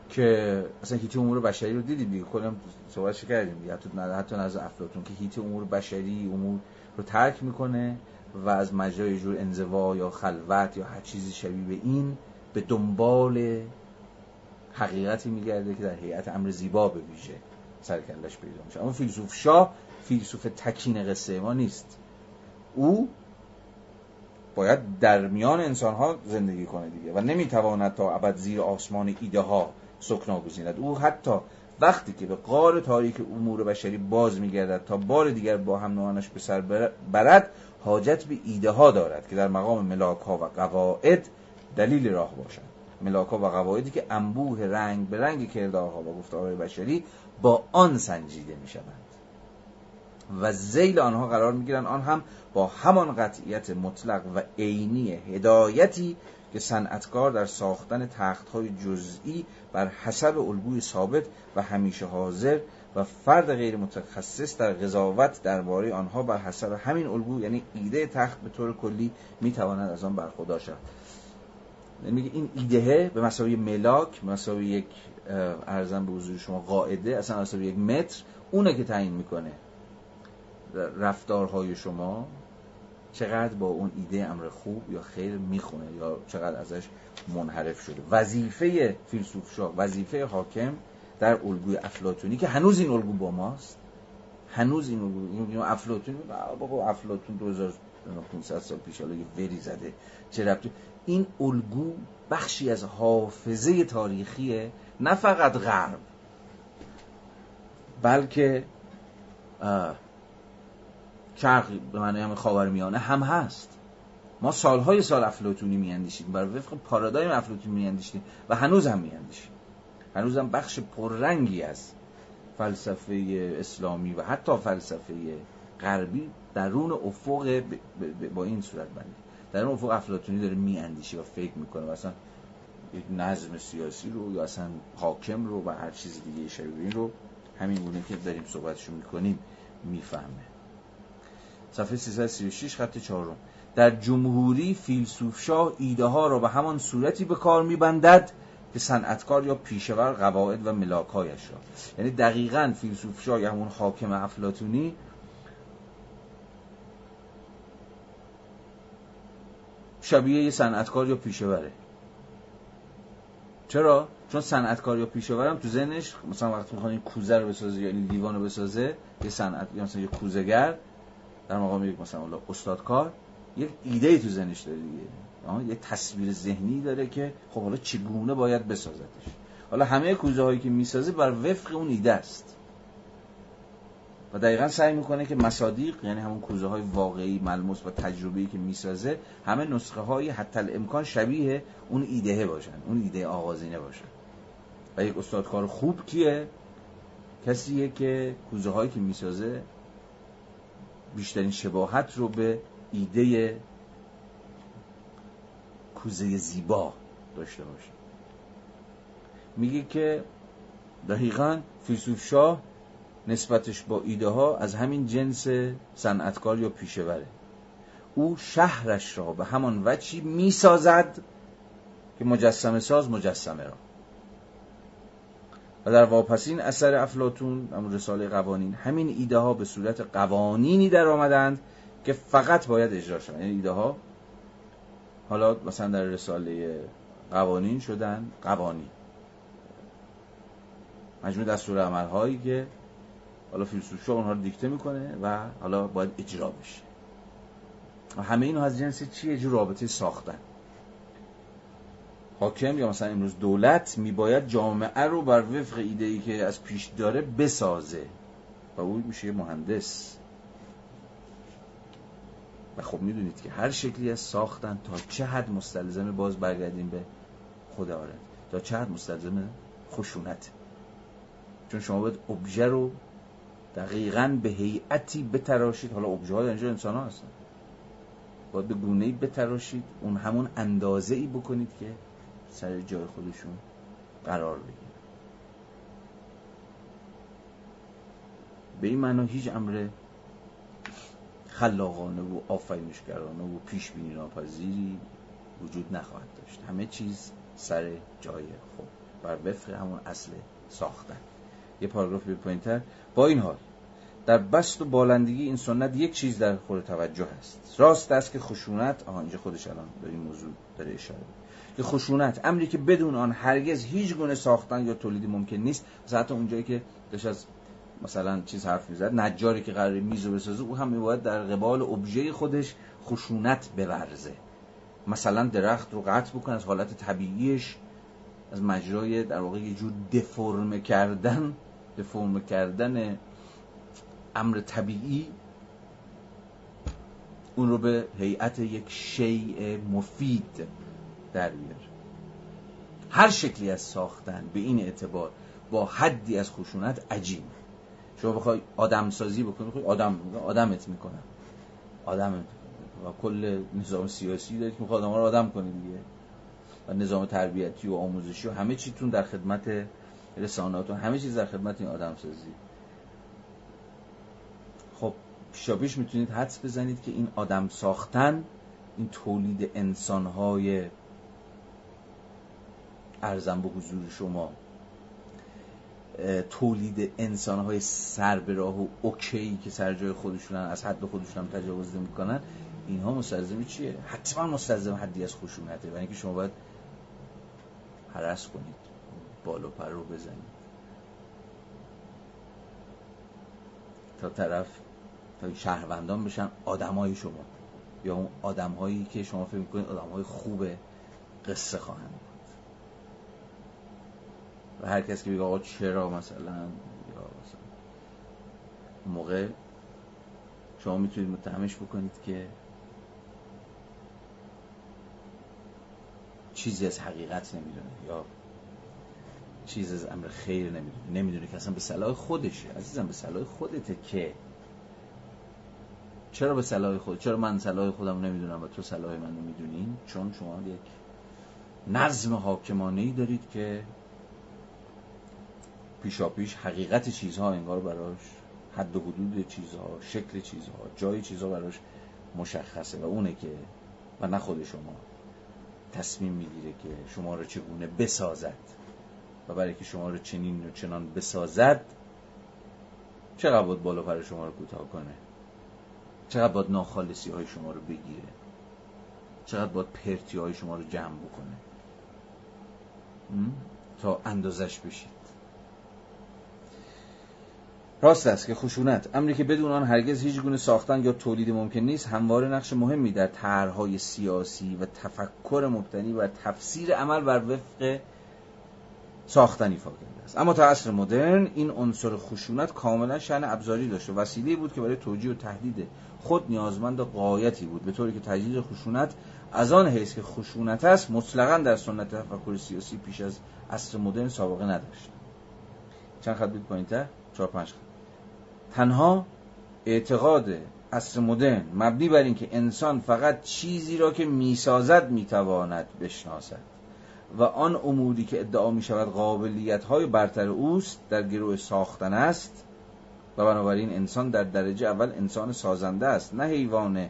که اصلا هیتی امور بشری رو دیدید دیگه کلم صحبتش کردیم حتی حتی نظر افلاطون که هیتی امور بشری امور رو ترک می‌کنه. و از مجرای جور انزوا یا خلوت یا هر چیزی شبیه به این به دنبال حقیقتی میگرده که در هیئت امر زیبا به ویژه سرکلش پیدا میشه. اما فیلسوف شاه فیلسوف تکین قصه ما نیست. او باید در میان انسان ها زندگی کنه دیگه و نمی‌تواند تا ابد زیر آسمان ایده ها سکنا گزیند. او حتی وقتی که به قار تاریک امور بشری باز میگردد تا بار دیگر با هم نوانش به سر برد حاجت به ایده ها دارد که در مقام ملاک ها و قواعد دلیل راه باشند ملاک ها و قواعدی که انبوه رنگ به رنگ کردارها و گفتارهای بشری با آن سنجیده می شوند و زیل آنها قرار می گیرند آن هم با همان قطعیت مطلق و عینی هدایتی که صنعتکار در ساختن تختهای جزئی بر حسب الگوی ثابت و همیشه حاضر و فرد غیر متخصص در قضاوت درباره آنها بر حسب همین الگو یعنی ایده تخت به طور کلی می‌تواند از آن برخوردار شود. میگه این ایده به مساوی ملاک به مساوی یک ارزم به حضور شما قاعده اصلا مساوی یک متر اونه که تعیین می‌کنه رفتارهای شما چقدر با اون ایده امر خوب یا خیر می‌خونه یا چقدر ازش منحرف شده. وظیفه فیلسوف شاه وظیفه حاکم در الگوی افلاتونی که هنوز این الگو با ماست. هنوز این الگو این افلاتون بابا افلاتون 2500 سال پیش حالا یه زده. چه ربطی؟ این الگو بخشی از حافظه تاریخی نه فقط غرب. بلکه شرق به معنی هم خاورمیانه هم هست. ما سالهای سال افلاتونی میاندیشیم. بر وفق پارادایم افلاتونی میاندیشیم و هنوز هم میاندیشیم. هنوز هم بخش پررنگی از فلسفه اسلامی و حتی فلسفه غربی درون افق با این صورت بندی در اون افق افلاتونی داره میاندیشه و فکر می‌کنه. مثلا یک نظم سیاسی رو یا اصلا حاکم رو و هر چیز دیگه شبیه این رو همین گونه که داریم صحبتشو می‌کنیم می‌فهمه. صفحه 336 خط چهارم. در جمهوری فیلسوفشاه ایده ها را به همان صورتی به کار میبندد که صنعتکار یا پیشور قواعد و ملاکایش را. یعنی دقیقا فیلسوفشاه یا همون حاکم افلاتونی شبیه یه صنعتکار یا پیشوره چرا؟ چون صنعتکار یا پیشورم تو ذهنش مثلا وقتی می‌خواد این کوزه رو بسازه یا این لیوان رو بسازه یه صنعت یا مثلا یه کوزهگر در مقام یک مثلا استادکار یک ایده ای تو ذهنش داره دیگه. یه تصویر ذهنی داره که خب حالا چگونه باید بسازدش حالا همه کوزه هایی که می‌سازه بر وفق اون ایده است. و دقیقا سعی می‌کنه که مصادیق یعنی همون کوزه های واقعی ملموس و تجربه‌ای که می‌سازه همه نسخه های حتی الامکان شبیه اون ایده باشن اون ایده آغازینه باشن. و یک استادکار خوب کیه؟ کسیه که کوزه هایی که می‌سازه بیشترین شباهت رو به ایده کوزه زیبا داشته باشه. میگه که دقیقا فیلسوف شاه نسبتش با ایده ها از همین جنس صنعتکار یا پیشوره او شهرش را به همان وچی می‌سازد که مجسمه ساز مجسمه را. و در واپسین اثر افلاتون همون رساله قوانین همین ایده ها به صورت قوانینی در آمدند که فقط باید اجرا شوند. یعنی ایده ها حالا مثلا در رساله قوانین شدن قوانین. مجموع دستور عمل هایی که حالا فیلسوف اونها رو دیکته می‌کنه و حالا باید اجرا بشه. و همه اینو از جنس چیه جو رابطه ساختن. حاکم یا مثلا امروز دولت میباید جامعه رو بر وفق ایده ای که از پیش داره بسازه. و او میشه مهندس. و خب می‌دونید که هر شکلی از ساختن تا چه حد مستلزم باز برگردیم به خدا آره تا چه حد مستلزم خشونت. چون شما باید ابژه رو دقیقا به هیئتی بتراشید. حالا ابژه ها در اینجا انسان ها هستن. باید به گونه بتراشید اون همون اندازه ای بکنید که سر جای خودشون قرار بگیرن به این معنا هیچ امر خلاقانه و آفرینشگرانه و پیش بینی ناپذیری وجود نخواهد داشت. همه چیز سر جای خود بر وفق همون اصل ساختن. یه پاراگراف به پایینتر. با این حال در بست و بالندگی این سنت یک چیز در خود توجه است. راست است که خشونت آها اینجا خودش الان در این موضوع داره اشاره که خشونت امری که بدون آن هرگز هیچ گونه ساختن یا تولیدی ممکن نیست. مثلا حتی اونجایی که داشت از مثلا چیز حرف می‌زد نجاری که قرار میز بسازه او هم میباید در قبال ابژه خودش خشونت بورزه مثلا درخت رو قطع بکنه از حالت طبیعیش از مجرای در واقع یه جور دفرم کردن دفرم کردن امر طبیعی اون رو به هیئت یک شیء مفید در بیاره هر شکلی از ساختن به این اعتبار با حدی از خشونت عجیب شما بخوای آدم سازی بکنی بخوای آدم آدمت می‌کنن. آدم و کل نظام سیاسی دارید می‌خواد آدم رو آدم کنی دیگه. و نظام تربیتی و آموزشی و همه چیتون در خدمت رساناتون همه چیز در خدمت این آدم سازی خب پیشاپیش می‌تونید حدس بزنید که این آدم ساختن این تولید انسانهای ارزم به حضور شما. تولید انسانهای سر به راه و اوکی که سر جای خودشونن از حد خودشون هم تجاوز نمی‌کنن اینها مستلزم چیه؟ حتما مستلزم حدی از خشونته و اینکه شما باید حرس کنید بالو پر رو بزنید. تا طرف تا شهروندان بشن آدمای شما یا اون آدمهایی که شما فکر می‌کنید آدمهای خوب قصه خواهند. و هر کس که بگه آقا چرا مثلا یا مثلا موقع شما می‌تونید متهمش بکنید که چیزی از حقیقت نمی‌دونه یا چیزی از امر خیر نمی‌دونه. نمی‌دونه که اصلا به صلاح خودشه. عزیزم به صلاح خودته که چرا به صلاح خود چرا من صلاح خودم نمی‌دونم و تو صلاح من نمی‌دونین چون شما یک نظم حاکمانه ای دارید که پیشا پیش حقیقت چیزها انگار براش حد و حدود چیزها شکل چیزها جای چیزها براش مشخصه و اونه که و نه خود شما تصمیم می‌گیره که شما رو چگونه بسازد و برای که شما رو چنین و چنان بسازد چقدر باید بالا پر شما رو کوتاه کنه؟ چقدر باید ناخالصی های شما رو بگیره؟ چقدر باید پرتی های شما رو جمع بکنه؟ تا اندازش بشید. راست است که خشونت. امری که بدون آن هرگز هیچ گونه ساختن یا تولید ممکن نیست همواره نقش مهمی در طرحهای سیاسی و تفکر مبتنی بر تفسیر عمل بر وفق ساختنی فاکنده است. اما تا عصر مدرن این عنصر خشونت کاملا شأن ابزاری داشته وسیله بود که برای توجیه و تهدید خود نیازمند قایتی بود به طوری که تجدید خشونت از آن حیث که خشونت است مطلقا در سنت تفکر سیاسی پیش از عصر مدرن سابقه نداشت. چند خط بود پایینتر؟ چهار پنج خط. تنها اعتقاد عصر مدرن مبنی بر اینکه انسان فقط چیزی را که می‌سازد می‌تواند بشناسد و آن اموری که ادعا می شود قابلیت های برتر اوست در گروه ساختن است و بنابراین انسان در درجه اول انسان سازنده است نه حیوان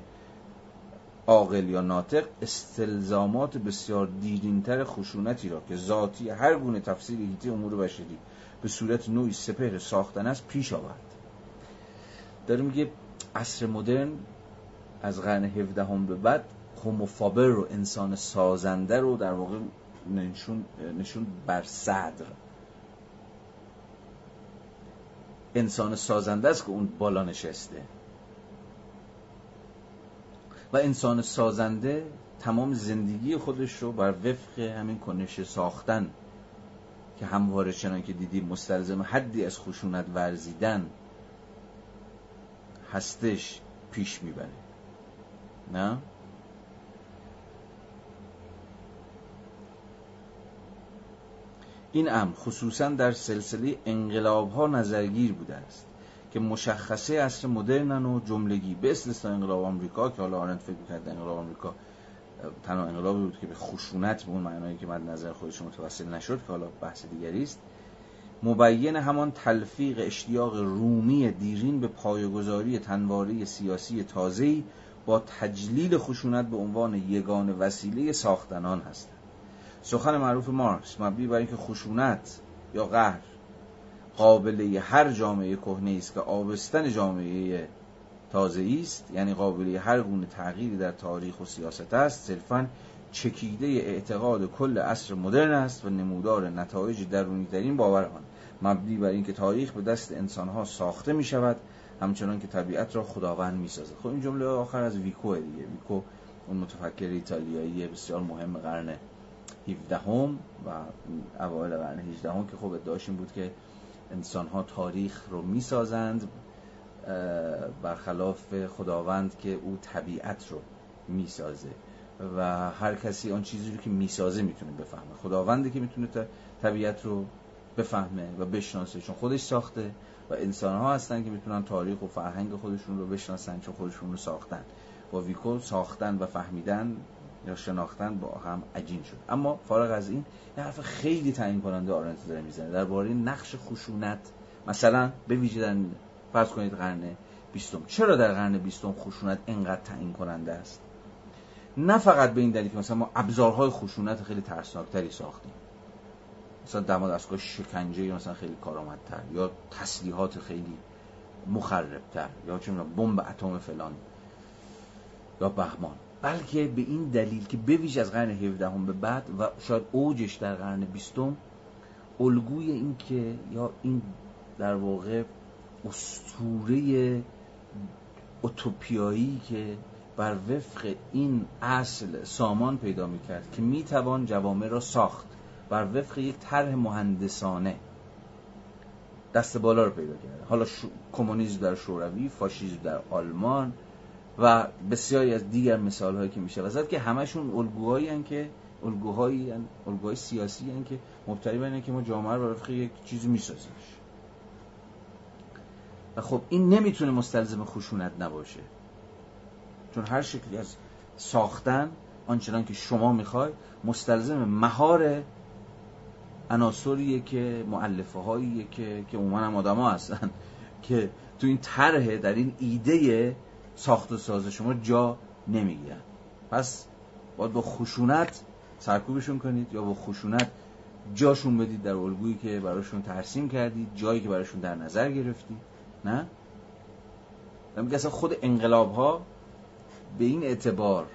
عاقل یا ناطق. استلزامات بسیار دیرینتر خشونتی را که ذاتی هر گونه تفسیر هیتی امور بشری به صورت نوعی سپهر ساختن است پیش آورد. داره میگه عصر مدرن از قرن 17 هم به بعد هوموفابر رو انسان سازنده رو در واقع نشون, نشون بر صدر. انسان سازنده است که اون بالا نشسته. و انسان سازنده تمام زندگی خودش رو بر وفق همین کنش ساختن که همواره چنان که دیدیم مستلزم حدی از خشونت ورزیدن. هستش پیش می‌بره. نه؟ این امر خصوصا در سلسله انقلاب ها نظرگیر بوده است که مشخصه اصر مدرنن و جملگی به استثنا انقلاب آمریکا که حالا آرنت فکر کرده انقلاب آمریکا تنها انقلابی بود که به خشونت به اون معنایی که من نظر خودش متوسل نشد که حالا بحث دیگری است. مبین همان تلفیق اشتیاق رومی دیرین به پایگذاری تنواری سیاسی تازه‌ای با تجلیل خشونت به عنوان یگان وسیله ساختنان هست. سخن معروف مارکس مبنی بر اینکه خشونت یا قهر قابله هر جامعه کهنه است که آبستن جامعه تازه است یعنی قابله هر گونه تغییری در تاریخ و سیاست است صرفا چکیده اعتقاد کل عصر مدرن است و نمودار نتایج درونی ترین باور آن مبنی بر اینکه تاریخ به دست انسانها ساخته می شود همچنان که طبیعت را خداوند می سازد خب این جمله آخر از ویکو دیگه. ویکو اون متفکر ایتالیایی بسیار مهم قرن 17 هم و اوایل قرن 18 هم که خب ادعاش این بود که انسان ها تاریخ رو می سازند برخلاف خداوند که او طبیعت رو می سازه و هر کسی آن چیزی رو که می‌سازه می‌تونه بفهمه. خداونده که می‌تونه طبیعت رو بفهمه و بشناسه چون خودش ساخته و انسان ها هستن که می‌تونن تاریخ و فرهنگ خودشون رو بشناسن چون خودشون رو ساختن. با ویکو ساختن و فهمیدن یا شناختن با هم عجین شد. اما فارغ از این یه حرف خیلی تعیین کننده آرنت داره می‌زنه. درباره نقش خشونت مثلا به ویژه در فرض کنید قرن بیستم. چرا در قرن بیستم خشونت انقدر تعیین کننده است؟ نه فقط به این دلیل که مثلا ما ابزارهای خشونت خیلی ترسناکتری ساختیم. مثلا دما دستگاه شکنجه مثلا خیلی کارآمدتر یا تسلیحات خیلی مخربتر یا چه بمب اتم فلان یا بهمان. بلکه به این دلیل که بویژه از قرن 17 هم به بعد و شاید اوجش در قرن بیستم الگوی این که یا این در واقع استوره اوتوپیایی که بر وفق این اصل سامان پیدا می‌کرد که می‌توان جوامع را ساخت. بر وفق یک طرح مهندسانه. دست بالا رو پیدا کرده. حالا کمونیسم در شوروی فاشیسم در آلمان و بسیاری از دیگر مثال هایی که میشه وزد که همشون الگوهایی هن که الگوهایی الگوهای سیاسی هن که مبتنی بر که ما جامعه رو وفق یک چیزی میسازیمش. و خب این نمی‌تونه مستلزم خشونت نباشه. چون هر شکلی از ساختن آنچنان که شما می‌خوای مستلزم مهار عناصریه که معلفه هاییه که که عموما هم آدما هستن که تو این طرح در این ایده ساخت و ساز شما جا نمی‌گیرن. پس باید با خشونت سرکوبشون کنید یا با خشونت جاشون بدید در الگویی که براشون ترسیم کردید جایی که براشون در نظر گرفتید. نه؟ میگه اصلا خود انقلاب ها به این اعتبار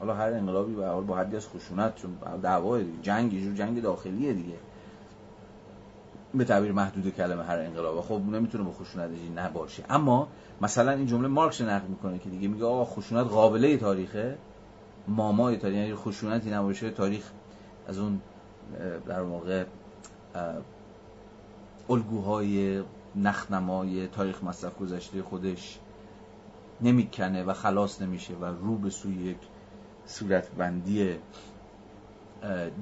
حالا هر انقلابی به حال با حدی از خشونت چون دعوا جنگ یه جنگ داخلیه دیگه. به تعبیر محدود کلمه هر انقلاب. خب نمی‌تونه با خشونت نباشه اما مثلا این جمله مارکس نقل می‌کنه که دیگه میگه آقا خشونت قابله تاریخه. مامای تاریخ یعنی خشونتی نباشه تاریخ از اون در واقع الگوهای نخنمای تاریخ مصرف گذشته خودش نمی‌کنه و خلاص نمیشه و رو به سوی یک صورتبندی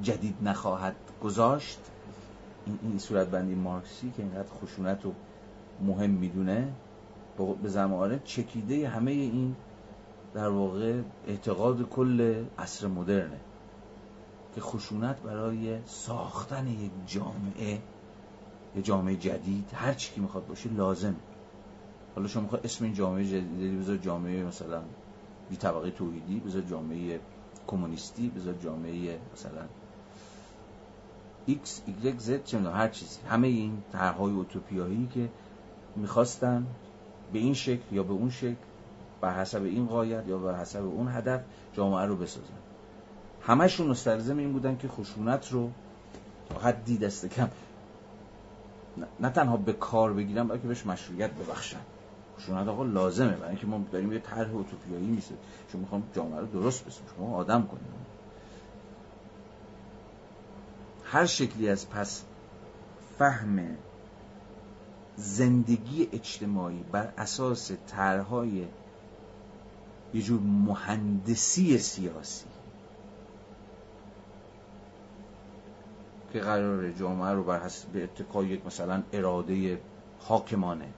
جدید نخواهد گذاشت. این, این صورتبندی مارکسی که اینقدر خشونت رو مهم می‌دونه به زمانه چکیده همه این در واقع اعتقاد کل عصر مدرنه که خشونت برای ساختن یک جامعه یه جامعه جدید هر چی که می‌خواد باشه لازمه. حالا شما می‌خواد اسم این جامعه جدیدی بذار جامعه مثلا بی طبقه توحیدی بذار جامعه کمونیستی بذار جامعه مثلا X, Y, Z چه هر چیزی. همه این طرحهای اوتوپیایی که می‌خواستن به این شکل یا به اون شکل بر حسب این قایت یا بر حسب اون هدف جامعه رو بسازن. همشون مستلزم این بودن که خشونت رو تا حدی دست کم نه تنها به کار بگیرن بلکه بهش مشروعیت ببخشن. خشونت آقا لازمه برای اینکه ما داریم یه طرح اوتوپیایی میشه چون می‌خوام جامعه رو درست بسازیم. شما آدم کنیم هر شکلی از پس فهم زندگی اجتماعی بر اساس طرحهای یه جور مهندسی سیاسی که قرار جامعه رو بر حسب به اتکای یک مثلا اراده حاکمانه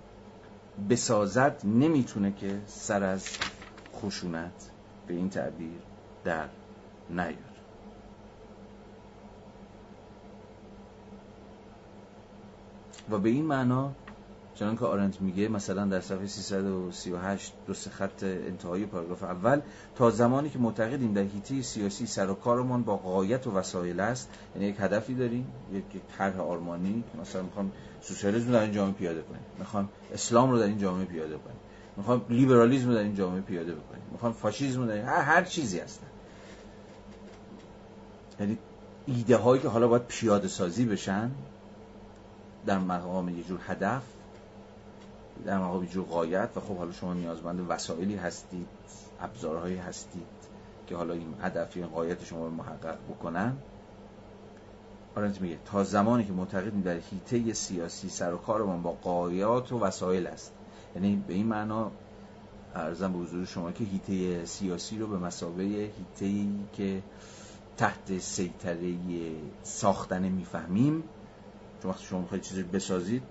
بسازد نمی‌تونه که سر از خشونت به این تعبیر در نیاد. و به این معنا چنان که آرنت میگه مثلا در صفحه 338 دو سه خط انتهایی پاراگراف اول تا زمانی که معتقدیم در حیطه سیاسی سر و کارمان با قایت و وسایل است یعنی یک هدفی داریم یک طرح آرمانی مثلا می‌خوام سوسیالیسم در این جامعه پیاده کنیم می‌خوام اسلام رو در این جامعه پیاده کنیم می‌خوام لیبرالیسم رو در این جامعه پیاده بکنیم می‌خوام فاشیسم رو در این... هر, هر چیزی هستن یعنی ایده هایی که حالا باید پیاده سازی بشن در مقام یه جور هدف در مقام جو قایت و خب حالا شما نیازمند وسایلی هستید ابزارهایی هستید که حالا این هدفی این قایت شما رو محقق بکنن. آرنت میگه تا زمانی که معتقدیم در حیطه سیاسی سر و کارمان با قایات و وسایل است. یعنی به این معنا ارزم به حضور شما که هیته سیاسی رو به مسابقه هیته که تحت سیطره ساختن می‌فهمیم چون وقتی شما می‌خواید چیزی بسازید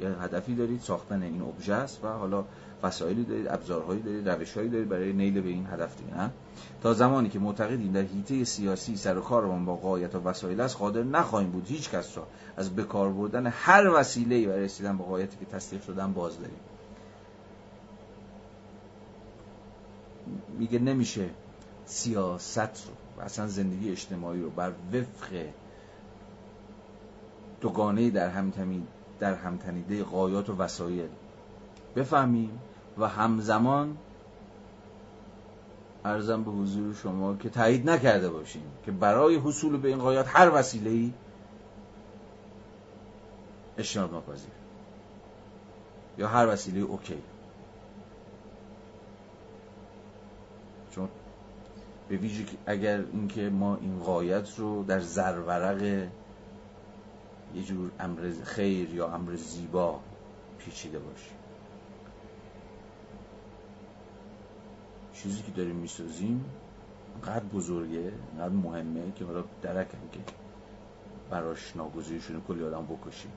یه هدفی دارید ساختن این ابژه است و حالا وسایلی دارید ابزارهایی دارید روشهایی دارید برای نیل به این هدف دیگه نه؟ تا زمانی که معتقدیم در حیطه سیاسی سر و کارمان با قایت و وسایل است قادر نخواهیم بود هیچ کس را از بکار بردن هر وسیله برای رسیدن به قایتی که تصدیق شدن باز داریم. میگه نمیشه سیاست رو و اصلا زندگی اجتماعی رو بر وفق دوگانه در همتنی در همتنیده قایات و وسایل. بفهمیم و همزمان ارزم به حضور شما که تایید نکرده باشیم که برای حصول به این قایات هر وسیله ای اجتناب ناپذیر. یا هر وسیله اوکی. چون به ویژه اگر اینکه ما این قایت رو در زرورق یه جور امر خیر یا امر زیبا پیچیده باشه چیزی که داریم می‌سازیم قد بزرگه قد مهمه که حالا درک هم که براش ناگزیر شده کلی آدم بکشیم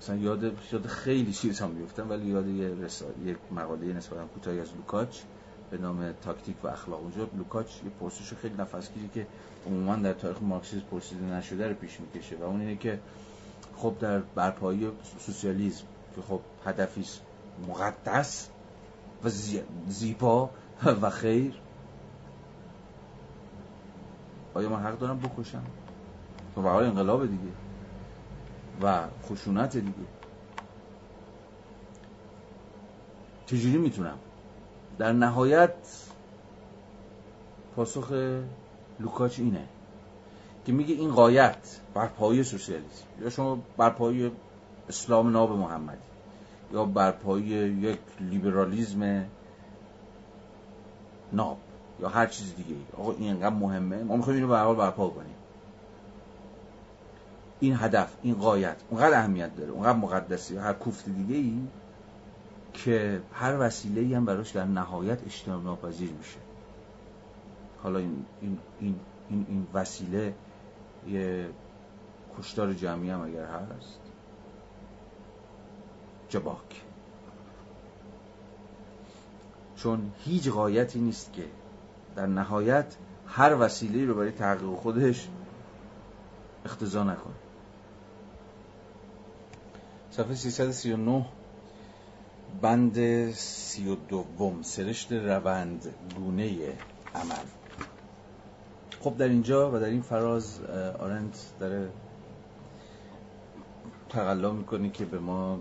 مثلا یاد یاد خیلی چیز هم میفتم ولی یاد یه رساله یک مقاله نسبتا کوتاهی از لوکاچ. به نام تاکتیک و اخلاق. اونجا لوکاچ یه پرسش خیلی نفسگیری که عموما در تاریخ مارکسیسم پرسیده نشده رو پیش می‌کشه و اون اینه که خب در برپایی سوسیالیسم که خب هدفی مقدس و زیبا و خیر. آیا من حق دارم بکشم؟ تو خب برای انقلاب دیگه و خشونت دیگه. چجوری می‌تونم؟ در نهایت پاسخ لوکاچ اینه که میگه این قایت بر پایه سوسیالیسم. یا شما بر پایه اسلام ناب محمدی یا بر پایه یک لیبرالیزم ناب یا هر چیز دیگه آقا این انقدر مهمه ما می‌خوایم اینو به حال برپا کنیم. این هدف این قایت اونقدر اهمیت داره اونقدر مقدسی هر کوفت دیگه ای. که هر وسیله هم براش در نهایت اجتناب ناپذیر میشه. حالا این, این, این, این, این وسیله یه کشتار جمعی هم اگر هست جباک. چون هیچ قایتی نیست که در نهایت هر وسیله رو برای تحقیق خودش اختزا نکنه. صفحه 339 بند سی و دوم سرشت روند گونه عمل. خب در اینجا و در این فراز آرنت داره تقلا می‌کنه که به ما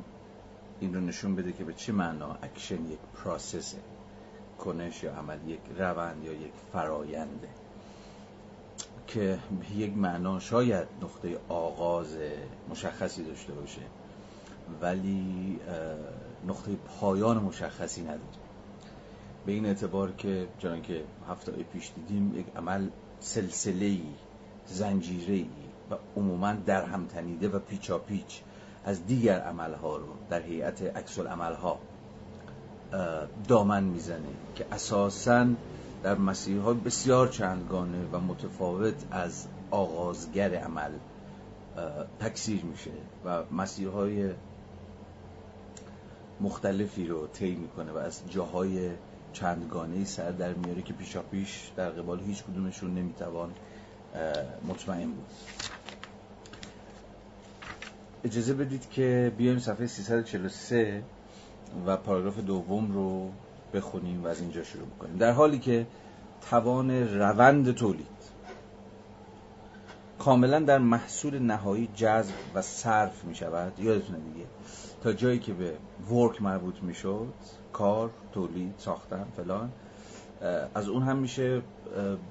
این رو نشون بده که به چه معنا اکشن یک process ه کنش یا عمل یک روند یا یک فراینده که یک معنا شاید نقطه آغاز مشخصی داشته باشه. ولی نقطه پایان مشخصی نداره. به این اعتبار که چون که هفته پیش دیدیم یک عمل سلسله ای زنجیره ای و عموما در هم تنیده و پیچا پیچ از دیگر عملها رو در هیئت عکس ها دامن می‌زنه که اساسا در مسیرهای بسیار چندگانه و متفاوت از آغازگر عمل تکثیر میشه و مسیرهای مختلفی رو طی می‌کنه و از جاهای چندگانه سر در میاره که پیشا پیش در قبال هیچ کدومشون نمی‌توان مطمئن بود. اجازه بدید که بیایم صفحه 343 و پاراگراف دوم رو بخونیم و از اینجا شروع کنیم در حالی که توان روند تولید کاملا در محصول نهایی جذب و صرف می شود یادتونه دیگه. تا جایی که به ورک مربوط می شد کار تولید ساختن فلان از اون هم میشه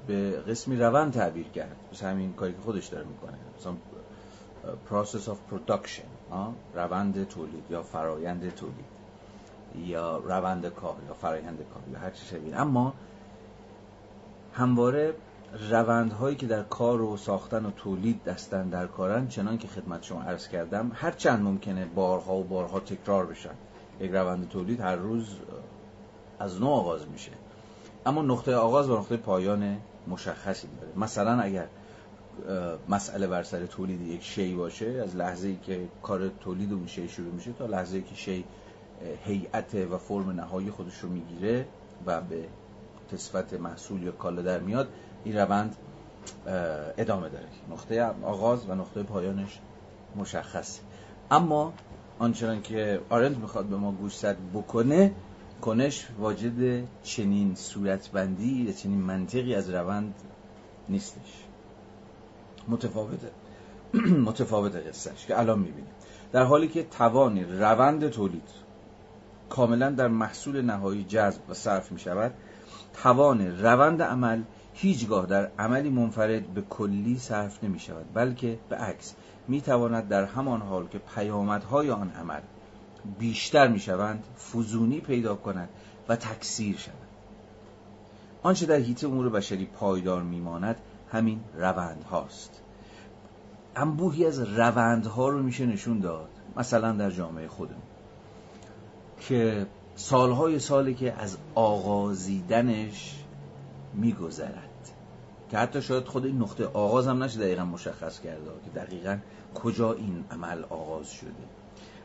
به قسمی روند تعبیر کرد. مثل همین کاری که خودش داره می‌کنه. مثلا process of production روند تولید یا فرایند تولید یا روند کار یا فرایند کار یا هر چی شبیه. اما همواره روندهایی که در کار و ساختن و تولید دستن در کارن چنان که خدمت شما عرض کردم هر چند ممکنه بارها و بارها تکرار بشن. یک روند تولید هر روز از نو آغاز میشه. اما نقطه آغاز و نقطه پایان مشخصی داره. مثلا اگر مسئله بر سر تولید یک شی باشه از لحظه ای که کار تولید اون شی شروع میشه تا لحظه ای که شی هیئت و فرم نهایی خودش رو می‌گیره و به قسمت محصول یا کالا در میاد این روند ادامه داره. نقطه آغاز و نقطه پایانش مشخصه اما آنچنان که آرند می‌خواد به ما گوشزد بکنه کنش واجد چنین صورتبندی یا چنین منطقی از روند نیستش. متفاوته. متفاوت قصهش که الان می‌بینیم. در حالی که توان روند تولید کاملا در محصول نهایی جذب و صرف می شود توان روند عمل هیچگاه در عملی منفرد به کلی صرف نمی شود بلکه به عکس می تواند در همان حال که پیامدهای آن عمل بیشتر می شوند فزونی پیدا کند و تکثیر شود. آنچه در حیط امور بشری پایدار میماند همین روند هاست انبوهی از روندها رو میشه نشون داد مثلا در جامعه خودمون که سالهای سالی که از آغازیدنش میگذرد. که حتی شاید خود این نقطه آغاز هم نشه دقیقا مشخص کرده که دقیقا کجا این عمل آغاز شده.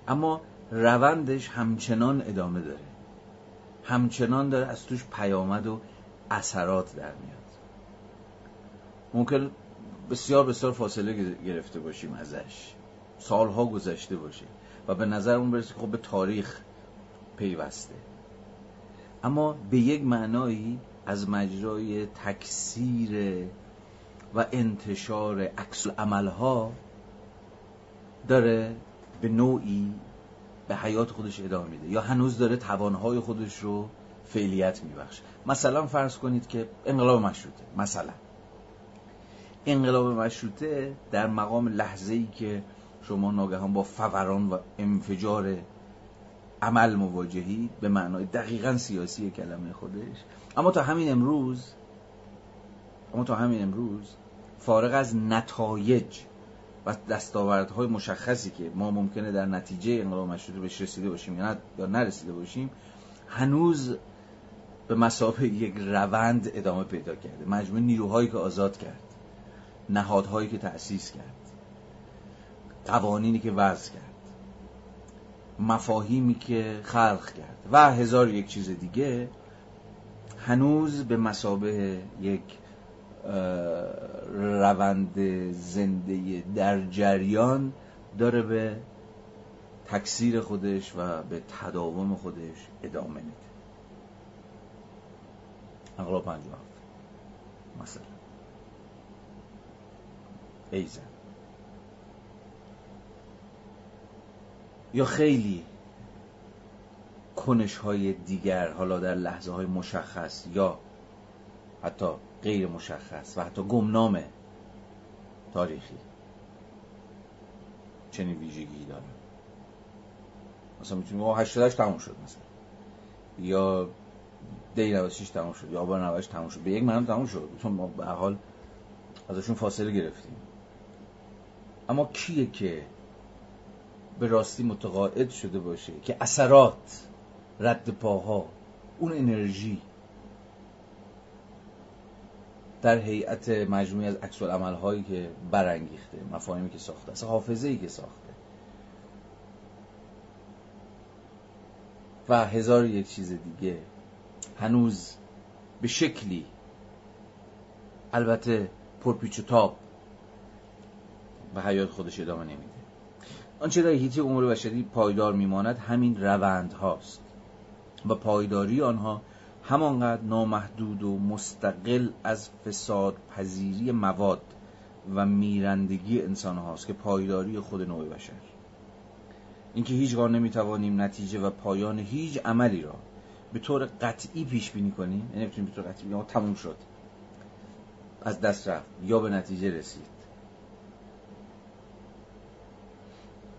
اما روندش همچنان ادامه داره. همچنان داره از توش پیامد و اثرات در میاد. ممکن بسیار بسیار فاصله گرفته باشیم ازش. سالها گذشته باشه و به نظر اون برسه خب به تاریخ پیوسته. اما به یک معنایی از مجرای تکثیر و انتشار عکس عملها داره به نوعی به حیات خودش ادامه میده یا هنوز داره توانهای خودش رو فعلیت میبخش مثلا فرض کنید که انقلاب مشروطه مثلا. انقلاب مشروطه در مقام لحظه ای که شما ناگهان با فوران و انفجار عمل مواجهی به معنای دقیقا سیاسی کلمه خودش. اما تا همین امروز اما تا همین امروز فارغ از نتایج و دستاوردهای مشخصی که ما ممکنه در نتیجه انقلاب مشروطه بهش رسیده باشیم یا, یا نرسیده باشیم هنوز به مسابقه یک روند ادامه پیدا کرده. مجموع نیروهایی که آزاد کرد نهادهایی که تأسیس کرد قوانینی که وضع کرد. مفاهیمی که خلق کرد. و هزار یک چیز دیگه هنوز به مسابه یک روند زنده در جریان داره به تکثیر خودش و به تداوم خودش ادامه میده. انقلاب پنجاه مثلا. ایزن یا خیلی کنش های دیگر حالا در لحظه های مشخص یا حتی غیر مشخص و حتی گمنام تاریخی چنین ویژگی داره. مثلا می‌تونیم 88 تموم شد مثلا. یا دی 96 تموم شد یا آبان 98 تموم شد. به یک منم تموم شد. چون ما به حال ازشون فاصله گرفتیم. اما کیه که به راستی متقاعد شده باشه که اثرات رد پاها اون انرژی در هیئت مجموعی از عکس عمل هایی که برانگیخته مفاهیمی که ساخته اصلا حافظه ای که ساخته. و هزار یک چیز دیگه. هنوز به شکلی البته پرپیچ و تاب به حیات خودش ادامه نمیده. آنچه در هیتی امور بشری پایدار میماند همین روند هاست و پایداری آنها همانقدر نامحدود و مستقل از فساد پذیری مواد و میرندگی انسان هاست که پایداری خود نوع بشر اینکه هیچگاه نمی‌توانیم نتیجه و پایان هیچ عملی را به طور قطعی پیش بینی کنیم یعنی به طور قطعی بینی تموم شد از دست رفت یا به نتیجه رسید.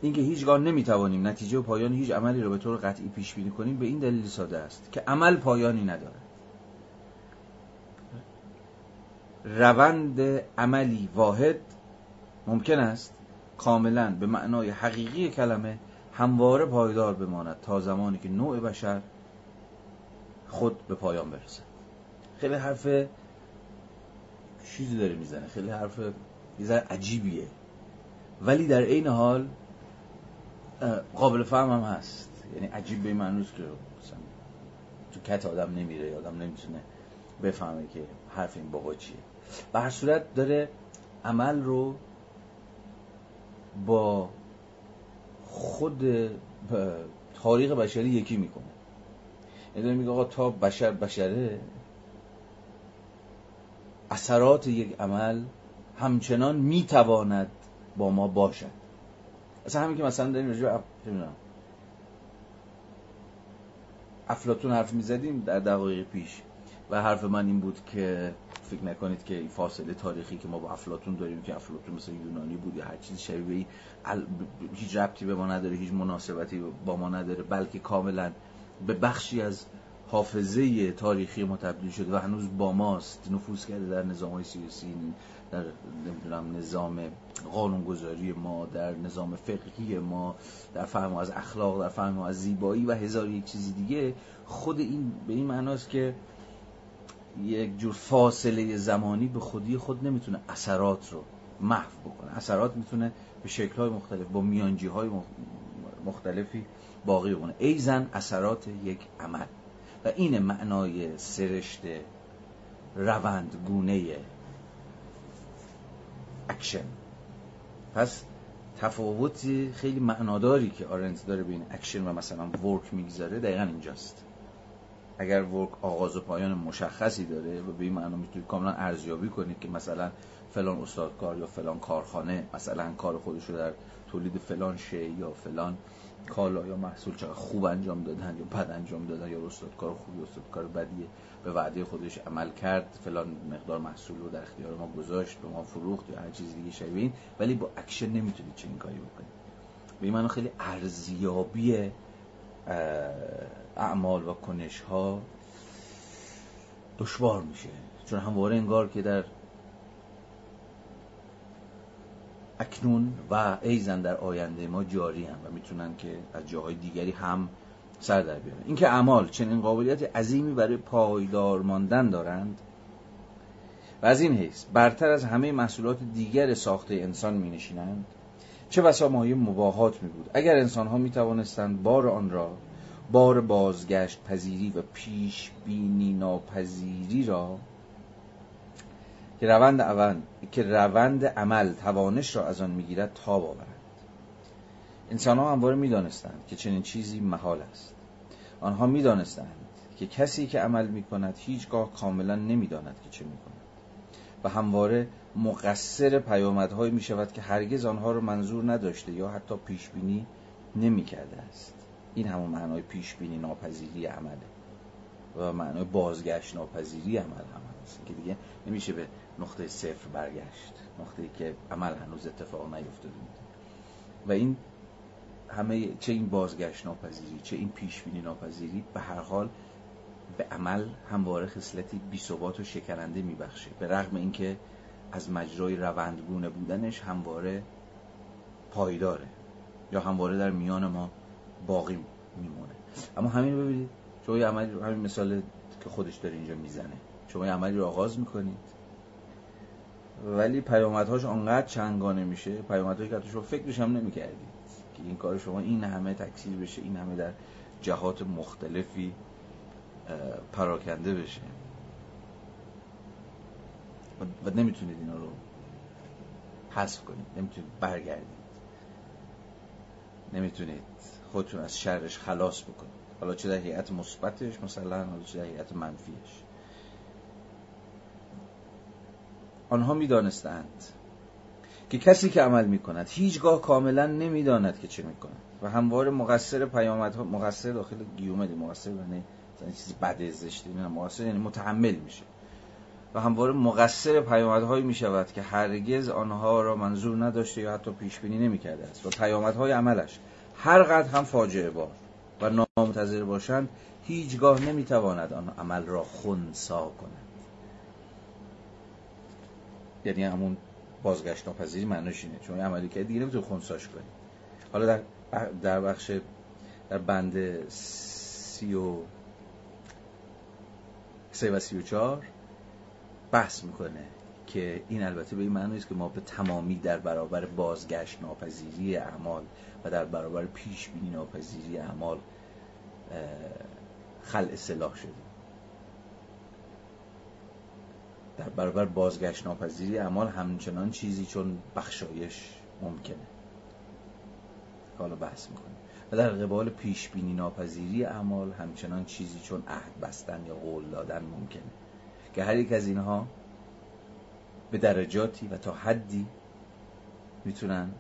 اینکه هیچگاه نمی‌توانیم نتیجه و پایان هیچ عملی را به طور قطعی پیش بینی کنیم به این دلیل ساده است که عمل پایانی ندارد. روند عملی واحد ممکن است کاملا به معنای حقیقی کلمه همواره پایدار بماند تا زمانی که نوع بشر خود به پایان برسد. خیلی حرف چیزی داره می‌زنه خیلی حرف یه عجیبیه. ولی در عین حال قابل فهم هم هست. یعنی عجیب به این که مثلا تو کت آدم نمیره آدم نمی‌تونه بفهمه که حرف این بابا چیه. به هر صورت داره عمل رو با خود تاریخ بشری یکی می‌کنه. یعنی میگه آقا تا بشر بشره اثرات یک عمل همچنان می‌تواند با ما باشد. اصلا همین که مثلا داریم رجوع افلاتون حرف می‌زدیم در دقایق پیش. و حرف من این بود که فکر نکنید که این فاصله تاریخی که ما با افلاتون داریم که افلاتون مثل یونانی بود یا هر چیز شبیه هیچ ربطی به ما نداره هیچ مناسبتی با ما نداره بلکه کاملا به بخشی از حافظه تاریخی ما تبدیل شده و هنوز با ماست. نفوذ کرده در نظام های سیاسی در نمی‌دونم نظام قانونگذاری ما در نظام فقهی ما در فهم از اخلاق در فهم از زیبایی و هزار یک چیزی دیگه خود این به این معناست که یک جور فاصله زمانی به خودی خود نمی‌تونه اثرات رو محو بکنه. اثرات می‌تونه به شکل‌های مختلف با میانجی های مختلفی باقی بمونه. ایزن اثرات یک عمل. و این معنای سرشت روند گونه اکشن پس تفاوتی خیلی معناداری که آرنت داره بین اکشن و مثلا work می‌گذاره دقیقا اینجاست. اگر work آغاز و پایان مشخصی داره و به این معنا می‌تونید کاملا ارزیابی کنید که مثلا فلان استادکار یا فلان کارخانه مثلا کار خودش رو در تولید فلان شی یا فلان کالا یا محصول چقدر خوب انجام دادن یا بد انجام دادن یا استادکار خوبی استادکار بدیه به وعده خودش عمل کرد فلان مقدار محصول رو در اختیار ما گذاشت به ما فروخت یا هر چیز دیگه شبیه ولی با اکشن نمی‌تونید چنین کاری بکنید بنابراین خیلی ارزیابی اعمال و کنش ها دشوار میشه. چون همواره انگار که در اکنون و ایضا در آینده ما جاری هستن و می‌تونن که از جاهای دیگری هم سر در بیارن. اینکه اعمال چنین قابلیت عظیمی برای پایدار ماندن دارند و از این حیث برتر از همه محصولات دیگر ساخته انسان می نشینند چه بسا مایه مباهات می بود اگر انسان ها می توانستند بار آن را بار بازگشت پذیری و پیش بینی ناپذیری را که روند اول که روند عمل توانش را از آن می‌گیرد تا آورند انسان ها همواره می‌دانستند که چنین چیزی محال است. آنها می‌دانستند که کسی که عمل می کند هیچگاه کاملا نمی‌داند که چه می کند و همواره مقصر پیامدهایی می شود که هرگز آنها را منظور نداشته یا حتی پیش بینی نمی کرده است. این همون معنای پیش بینی ناپذیری عمله و معنای بازگشت ناپذیری عمل هم هست. که دیگه نمیشه به نقطه صفر برگشت. نقطه که عمل هنوز اتفاق نیفتاده و این همه چه این بازگشت ناپذیری چه این پیش بینی ناپذیری به هر حال به عمل همواره خصلتی بی ثبات و شکننده میبخشه. به رغم اینکه از مجرای روندگونه بودنش همواره پایداره یا همواره در میان ما باقی میمونه. اما همین ببینید. شما یه عملی همین مثال که خودش داره اینجا می‌زنه. شما یه عملی رو آغاز می‌کنید. ولی پیامدهاش آنقدر چنگانه میشه پیامدهایی که شما فکرش هم نمی‌کردید که این کار شما این همه تکثیر بشه این همه در جهات مختلفی پراکنده بشه. و نمی‌تونید اینا رو حذف کنید نمی‌تونید برگردید. نمی‌تونید خودتون از شرش خلاص بکنید. حالا چه در هیئت مثبتش مثلا حالا چه در منفیش. آنها می‌دانستند که کسی که عمل می کند هیچگاه کاملا نمی‌داند که چه می کند و همواره مقصر پیامدها مقصر داخل گیومده مقصر یعنی چیزی بد زشتی نه مقصر یعنی متحمل میشه. و همواره مقصر پیامدهایی می شود که هرگز آنها را منظور نداشته یا حتی پیش بینی نمی کرده است. و پیامدهای عملش هر قدر هم فاجعه بار و نامنتظر باشند هیچگاه نمی‌تواند آن عمل را خونسا کند. یعنی همون بازگشت ناپذیری معنیش اینه. چون عملی که دیگه نمی‌تونه خونساش کنی. حالا در در بخش در بند سی و سه و سی و چار بحث می‌کنه که این البته به این معنی است که ما به تمامی در برابر بازگشت ناپذیری اعمال و در برابر پیش بینی ناپذیری اعمال خلع سلاح شدیم. در برابر بازگشت ناپذیری اعمال همچنان چیزی چون بخشایش ممکنه. حالا بحث می‌کنیم. و در قبال پیش بینی ناپذیری اعمال همچنان چیزی چون عهد بستن یا قول دادن ممکنه. که هر یک از اینها به درجاتی و تا حدی می‌تونن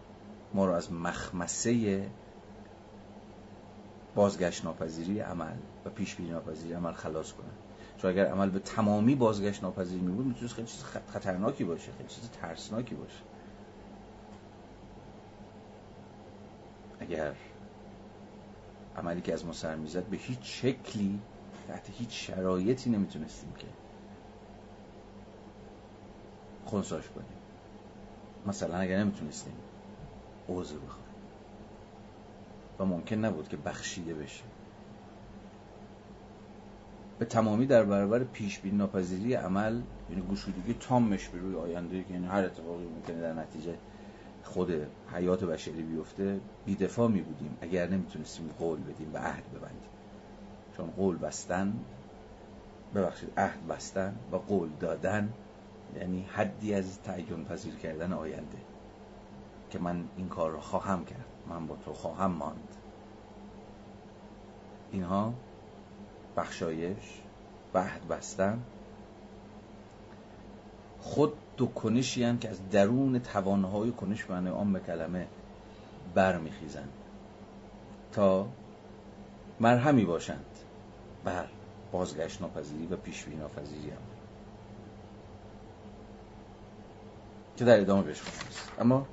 ما رو از مخمسه بازگشت ناپذیری عمل و پیش بینی ناپذیری عمل خلاص کنن. چون اگر عمل به تمامی بازگشت ناپذیر می بود می‌تونست خیلی چیز خطرناکی باشه خیلی چیز ترسناکی باشه. اگر عملی که از ما سر می‌زد به هیچ شکلی تحت هیچ شرایطی نمی‌تونستیم که خونساش کنیم. مثلا اگر نمی‌تونستیم عوض بخوایم و ممکن نبود که بخشیده بشه به تمامی در برابر پیش بینی ناپذیری عمل یعنی گشودگی تامش به روی آینده که یعنی هر اتفاقی ممکنه در نتیجه خود حیات بشری بیفته بیدفاع می بودیم. اگر نمی‌تونستیم قول بدیم و عهد ببندیم. چون قول بستن ببخشید عهد بستن و قول دادن یعنی حدی از تعین پذیر کردن آینده. که من این کار رو خواهم کرد. من با تو خواهم ماند. اینها بخشایش وحد بستن. خود دو کنشی هم که از درون توانهای کنش معنی آن کلمه برمیخیزند تا مرهمی باشند. بر بازگشت ناپذیری و پیشبینی ناپذیری هم. که در ادامه بهش اما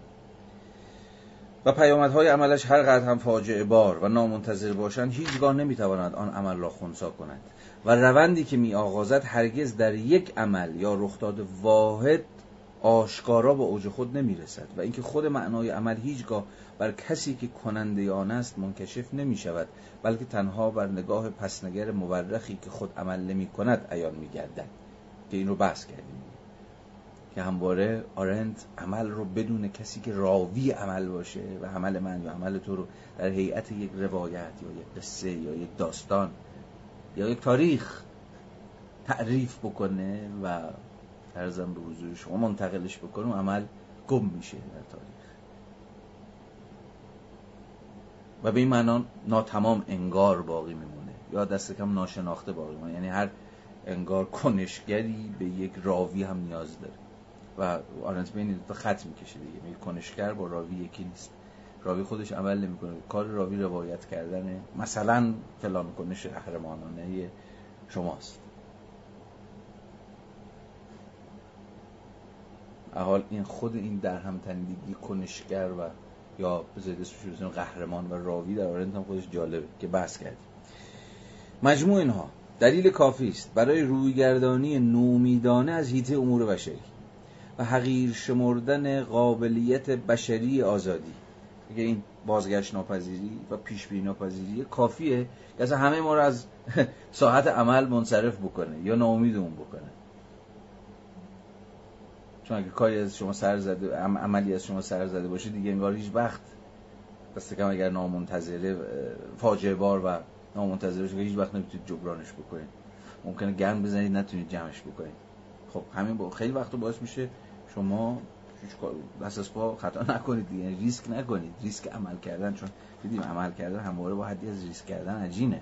و پیامدهای عملش هر قدر هم فاجعه بار و نامنتظر باشند هیچگاه نمی‌تواند آن عمل را خونسا کند. و روندی که می آغازد هرگز در یک عمل یا رخداد واحد آشکارا به اوج خود نمی‌رسد و اینکه خود معنای عمل هیچگاه بر کسی که کننده آن است منکشف نمی شود بلکه تنها بر نگاه پسنگر مورخی که خود عمل نمی کند ایان می گردد که این رو بحث کردیم. که همواره آرند عمل رو بدون کسی که راوی عمل باشه و عمل من یا عمل تو رو در هیئت یک روایت یا یک قصه یا یک داستان یا یک تاریخ تعریف بکنه و ارزم به حضور شما منتقلش بکنه و عمل گم میشه در تاریخ. و به این معنا ناتمام انگار باقی میمونه. یا دست کم ناشناخته باقی میمونه. یعنی هر انگار کنشگری به یک راوی هم نیاز داره. و آرنت بین دو خط می‌کشه دیگه. می کنشگر با راوی یکی نیست. راوی خودش عمل نمی‌کنه. کار راوی روایت کردنه مثلا فلان کنش قهرمانانه شماست. حال این خود این در هم تنیدگی کنشگر و یا بذارید اسمش قهرمان و راوی در آرنت هم خودش جالبه که بحث کردیم. مجموع اینها. دلیل کافی است. برای رویگردانی نومیدانه از هیته امور بشری. حقیر شمردن قابلیت بشری آزادی. اگه این بازگشت ناپذیری و پیش بینی ناپذیری کافیه که اصلا همه ما رو از ساعت عمل منصرف بکنه یا ناامیدمون بکنه. چون اگه کاری از شما سر زده عملی از شما سر زده باشه دیگه انگار هیچ وقت دست کم اگر نامنتظره فاجعه بار و نامنتظره باشه هیچ وقت نمی‌تونید جبرانش بکنید. ممکنه گرم بزنید نتونید جمعش بکنید. خب همین با خیلی وقت باعث میشه شما دست از پا خطا نکنید یعنی ریسک نکنید. ریسک عمل کردن چون دیدیم عمل کردن همواره با حدی از ریسک کردن عجینه.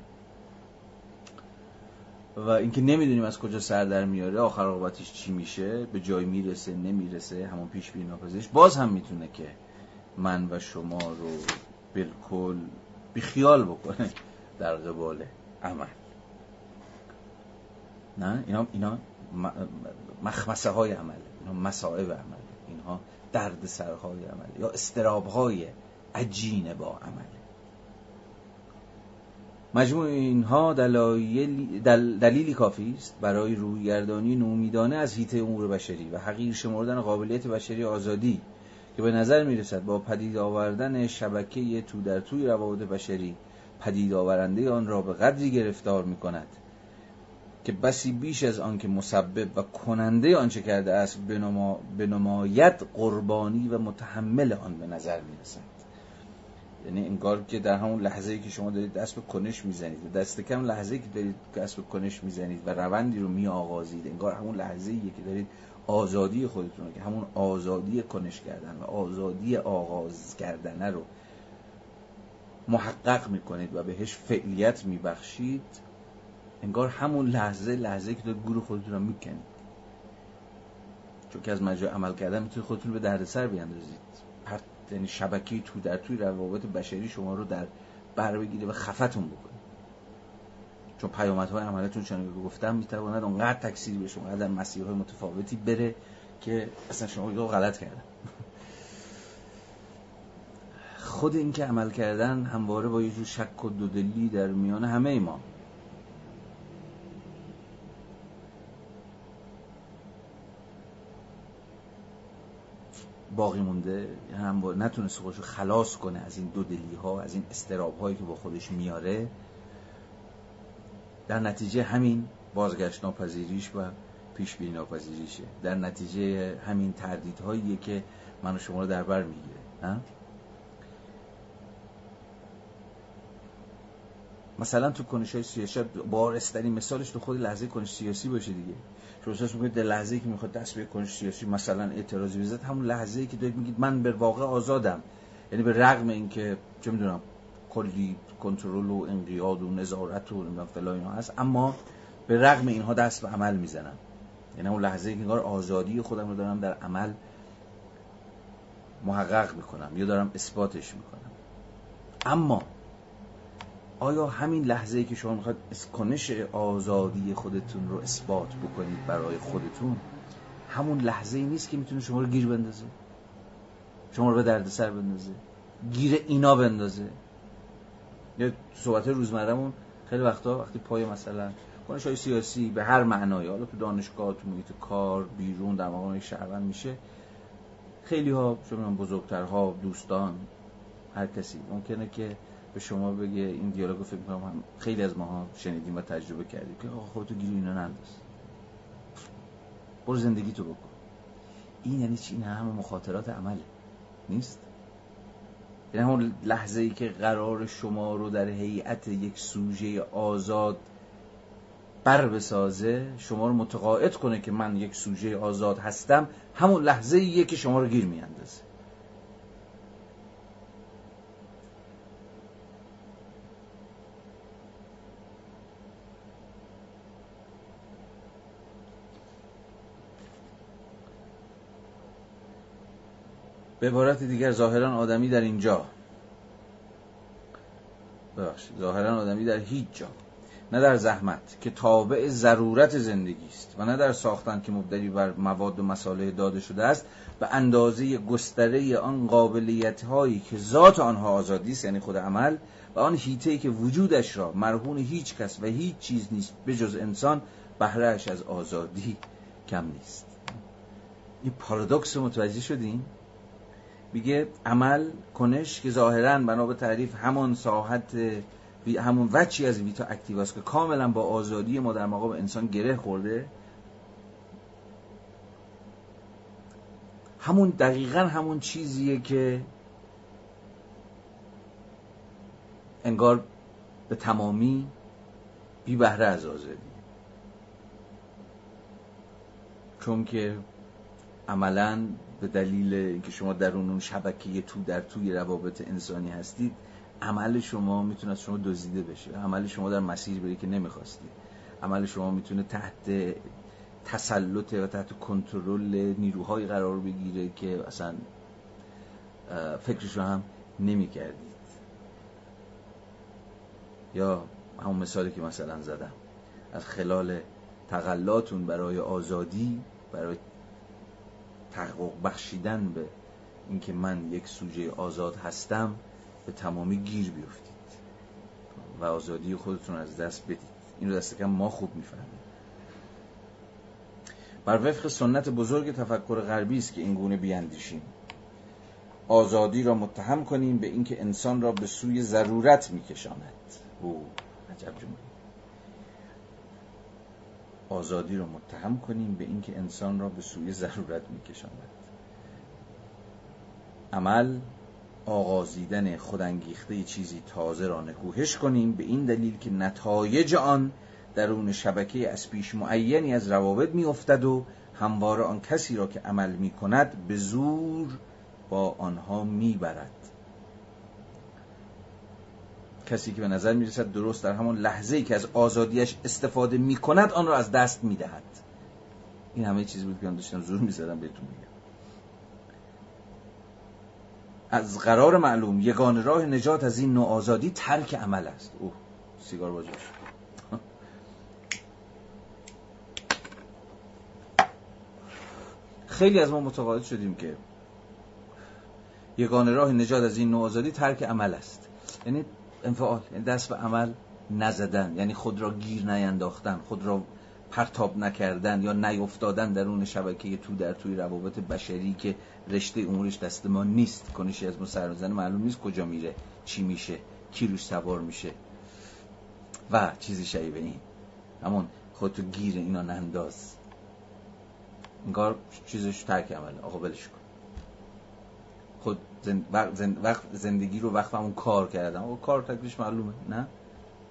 و اینکه نمی‌دونیم از کجا سر در میاره آخر عاقبتش چی میشه به جای می‌رسه نمی‌رسه همون پیش بینی ناپذیرش. باز هم می‌تونه که من و شما رو بالکل بیخیال بکنه در قبال عمل. نه؟ اینا اینا مخمسه های عمل اینا مسائب عمل اینها درد سرهای عمل یا استراب های عجین با عمل. مجموع اینها دلایل دل دلیلی کافی است برای رویگردانی نومیدانه از هیته امور بشری و حقیر شمردن قابلیت بشری آزادی که به نظر می‌رسد با پدید آوردن شبکه تو در توی روابط بشری پدید آورنده آن را به قدری گرفتار می کند که بسی بیش از آن که مسبب و کننده آنچه کرده است به نمایت قربانی و متحمل آن به نظر می رسد یعنی انگار که در همون لحظه ای که شما دارید دست به کنش می‌زنید دست کم لحظه ای که دارید دست به کنش می‌زنید و روندی رو می آغازید انگار همون لحظه ای که دارید آزادی خودتون رو که همون آزادی کنش کردن و آزادی آغاز کردن رو محقق می‌کنید و بهش فعلیت میبخشید انگار همون لحظه لحظه که دارید گروه خودتون رو می‌کنید چون که از مجرای عمل کردن می‌تونید خودتون به دردسر بیاندازید. یعنی شبکه تو در توی روابط بشری شما رو در بر بگیره و خفتون بکنه. چون پیامدهای عملتون چون که گفتم می‌تواند اونقدر تکثیری به شما در مسیرهای متفاوتی بره که اصلا شما رو غلط کردن خود اینکه عمل کردن همواره با یه جور شک و دودلی در میان همه ما. باقی مونده هم با نتونست خودش خلاص کنه از این دو دلی ها از این استراب هایی که با خودش میاره. در نتیجه همین بازگشت ناپذیریش و پیش بینی ناپذیریشه. در نتیجه همین تردیدهاییه که من و شما رو در بر می‌گیره. مثلا تو کنش های سیاسی بارسترین مثالش تو خود لحظه کنش سیاسی باشه دیگه. شما احساس می‌کنید در لحظه که می‌خواد دست به کنش سیاسی مثلا اعتراضی بزنید همون لحظه ای که دارید میگید من به واقع آزادم. یعنی به رغم اینکه چه می‌دونم کلی کنترل و انقیاد و نظارت و فلان اینا هست اما به رغم اینها دست به عمل می‌زنم. یعنی اون لحظه ای که انگار آزادی خودم رو دارم در عمل محقق می‌کنم یا دارم اثباتش می‌کنم. اما آیا همین لحظه ای که شما می‌خواد کنش آزادی خودتون رو اثبات بکنید برای خودتون همون لحظه ای نیست که می‌تونه شما رو گیر بندازه؟ شما رو به درد سر بندازه؟ گیر اینا بندازه؟ یا صحبت روزمرهمون خیلی وقتا وقتی پای مثلا کنش های سیاسی به هر معنایی حالا تو دانشگاه تو محیط کار بیرون در مقام شهروند میشه خیلی ها شما بزرگترها دوستان هر کسی. ممکنه که به شما بگه این دیالوگو فکر کنم خیلی از ماها شنیدیم و تجربه کردیم که آقا خودتو گیری اینا ننداز. برو زندگی تو بکن. این یعنی چی؟ این همه مخاطرات عمله. نیست؟ یعنی همون لحظه ای که قرار شما رو در هیئت یک سوژه آزاد بر بسازه شما رو متقاعد کنه که من یک سوژه آزاد هستم همون لحظه ایه که شما رو گیر میاندازه. به عبارت دیگر ظاهرا آدمی در اینجا. ببخشید ظاهرا آدمی در هیچ جا. نه در زحمت که تابع ضرورت زندگی است. و نه در ساختن که مبدلی بر مواد و مساله داده شده است. به اندازه گستره آن قابلیت هایی که ذات آنها آزادی است یعنی خود عمل و آن هیته که وجودش را مرهون هیچ کس و هیچ چیز نیست به جز انسان بهرهش از آزادی کم نیست. این پارادوکس متوجه شدین؟ میگه عمل کنش که ظاهرا بنا به تعریف همان ساحت همون وچی از ویتا اکتیواست که کاملا با آزادی ما در مقام انسان گره خورده. همون دقیقا همون چیزیه که انگار به تمامی بی بهره از آزادی. چون که عملا به دلیل اینکه شما در اون شبکه تو در توی روابط انسانی هستید عمل شما می‌تونه از شما دزدیده بشه. عمل شما در مسیر بری که نمی‌خواستید عمل شما می‌تونه تحت تسلط و تحت کنترل نیروهایی قرار بگیره که اصلا فکرش رو هم نمی‌کردید. یا همون مثالی که مثلا زدم. از خلال تقلاتون برای آزادی برای تحقق بخشیدن به اینکه من یک سوژه آزاد هستم به تمامی گیر بیفتید و آزادی خودتون از دست بدید. این رو دست کم ما خوب می‌فهمیم. بر وفق سنت بزرگ تفکر غربی است که این گونه بیاندیشیم. آزادی را متهم کنیم به اینکه انسان را به سوی ضرورت میکشاند. او عجب جمعه آزادی را متهم کنیم به اینکه انسان را به سوی ضرورت میکشاند. عمل آغازیدن خودانگیخته چیزی تازه را نکوهش کنیم به این دلیل که نتایج آن درون شبکه از پیش معینی از روابط میافتد و همواره آن کسی را که عمل می کند به زور با آنها می‌برد. کسی که به نظر می‌رسد درست در همون لحظه ای که از آزادیش استفاده می کند آن را از دست می‌دهد. این همه چیزی بود که من داشتم زور می‌زدم بهتون میگم. از قرار معلوم یگان راه نجات از این نوع آزادی ترک عمل است. اوه سیگار باجاش خیلی از ما متقاعد شدیم که یگان راه نجات از این نوع آزادی ترک عمل است. یعنی انفعال یعنی دست به عمل نزدن یعنی خود را گیر نینداختن خود را پرتاب نکردن یا نیفتادن در اون شبکه تو در توی روابط بشری که رشته امورش دست ما نیست. کنشی از ما سر معلوم نیست کجا میره چی میشه کی روش سوار میشه و چیزی شبیه این. همون خودتو گیر اینا ننداز. انگار چیزش ترک عمل آقا بلش خود وقت زندگی رو وقت همون کار کردم. او کار تکلیفش معلومه نه؟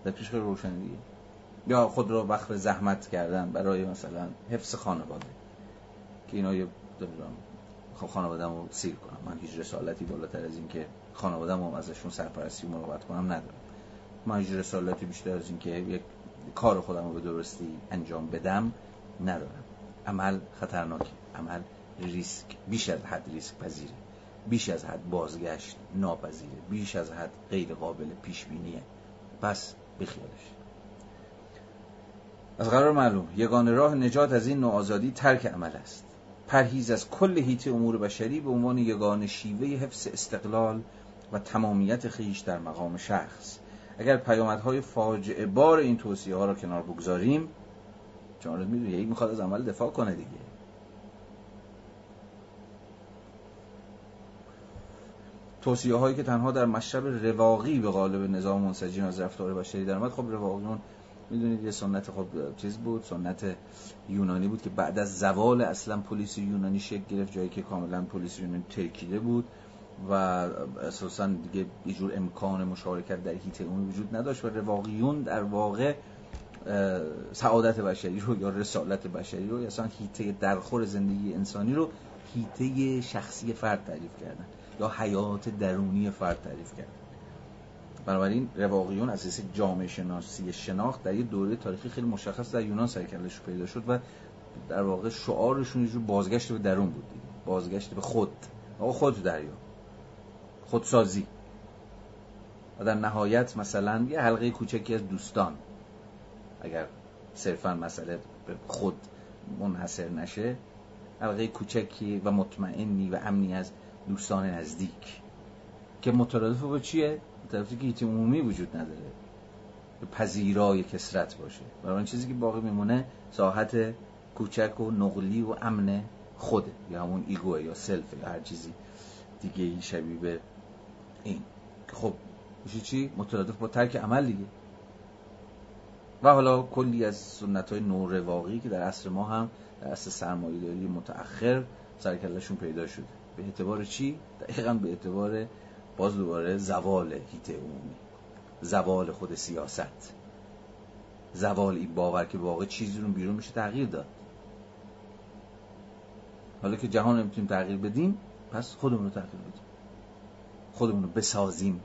تکلیفش خیلی روشن دیگه یا خود رو وقت زحمت کردن برای مثلا حفظ خانواده. که اینا یه خب خانوادم رو سیر کنم. من هیچ رسالتی بالاتر از این که خانوادم رو ازشون سرپرستی و مراقبت کنم ندارم. من هیچ رسالتی بیشتر از این که یک کار خودم رو به درستی انجام بدم ندارم. عمل خطرناکه. عمل ریسک بیش از حد ریسک پذیره بیش از حد بازگشت ناپذیره. بیش از حد غیر قابل پیش بینیه پس بخیالش. از قرار معلوم یگان راه نجات از این نوع آزادی ترک عمل است. پرهیز از کل هیت امور بشری به عنوان یگان شیوه حفظ استقلال و تمامیت خیش در مقام شخص. اگر پیامدهای فاجعه بار این توصیه ها را کنار بگذاریم چون می‌دونی یک می‌خواد از عمل دفاع کنه دیگه. توصیه هایی که تنها در مشرب رواقی به قالب نظام منسجم از رفتار بشری در خب رواقیون می‌دونید یه سنت خب چیز بود سنت یونانی بود که بعد از زوال اصلا پلیس یونانی شکل گرفت جایی که کاملا پلیس یونانی ترکیده بود و اساسا دیگه یه جور امکان مشارکت در هیته اون وجود نداشت و رواقیون در واقع سعادت بشری رو یا رسالت بشری رو یا اصلا هیته درخور زندگی انسانی رو هیته شخصی فرد تعریف کردن. یا حیات درونی فرد تعریف کردن بنابراین رواقیون اساس جامعه شناسی شناخت در یه دوره تاریخی خیلی مشخص در یونان سرکلش پیدا شد و در واقع شعارشون یه بازگشت به درون بود. بازگشت به خود. آقا خود دریا. خودسازی. و در نهایت مثلا یه حلقه کوچکی از دوستان. اگر صرفا مسئله به خود منحصر نشه حلقه کوچکی و مطمئنی و امنی از دوستان نزدیک. که مترادف با چیه؟ مترادف که هیچ عمومی وجود نداره. به پذیرای کسرت باشه. برای چیزی که باقی میمونه ساحت کوچک و نقلی و امن خوده. یا همون ایگوه یا سلف یا هر چیزی دیگه شبیه به این. خب میشه چی؟ مترادف با ترک عمل دیگه. و حالا کلی از سنت های نورواقی که در عصر ما هم در عصر سرمایه‌داری متأخر سرکلشون پیدا شده. به اعتبار چی؟ دقیقا به اعتبار باز دوباره زوال هیته عمومی. زوال خود سیاست. زوال این باور که واقع چیزی رو بیرون میشه تغییر داد. حالا که جهان نمی‌تونیم تغییر بدیم پس خودمون رو تغییر بدیم. خودمون رو بسازیم.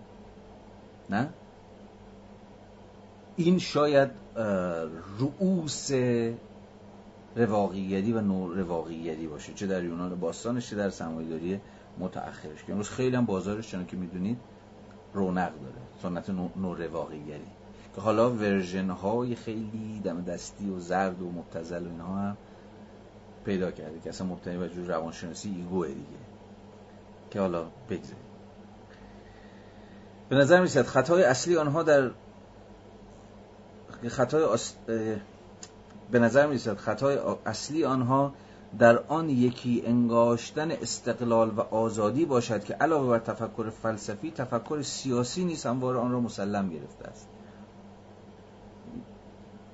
نه؟ این شاید رؤوس رواقیگری و نور رواقیگری باشه چه در یونان باستانش چه در سرمایه‌داری متأخرش. که امروز خیلی هم بازارش چون که می‌دونید رونق داره سنت نور رواقیگری. که حالا ورژن های خیلی دم دستی و زرد و مبتزل و اینها هم پیدا کرده که اصلا مبتنی بر جور روانشناسی ایگوه دیگه. که حالا بگذاریم. به نظر میسید خطای اصلی آنها در خطای به نظر می خطای اصلی آنها در آن یکی انگاشتن استقلال و آزادی باشد که علاوه بر تفکر فلسفی تفکر سیاسی نیست همواره آن را مسلم گرفته است.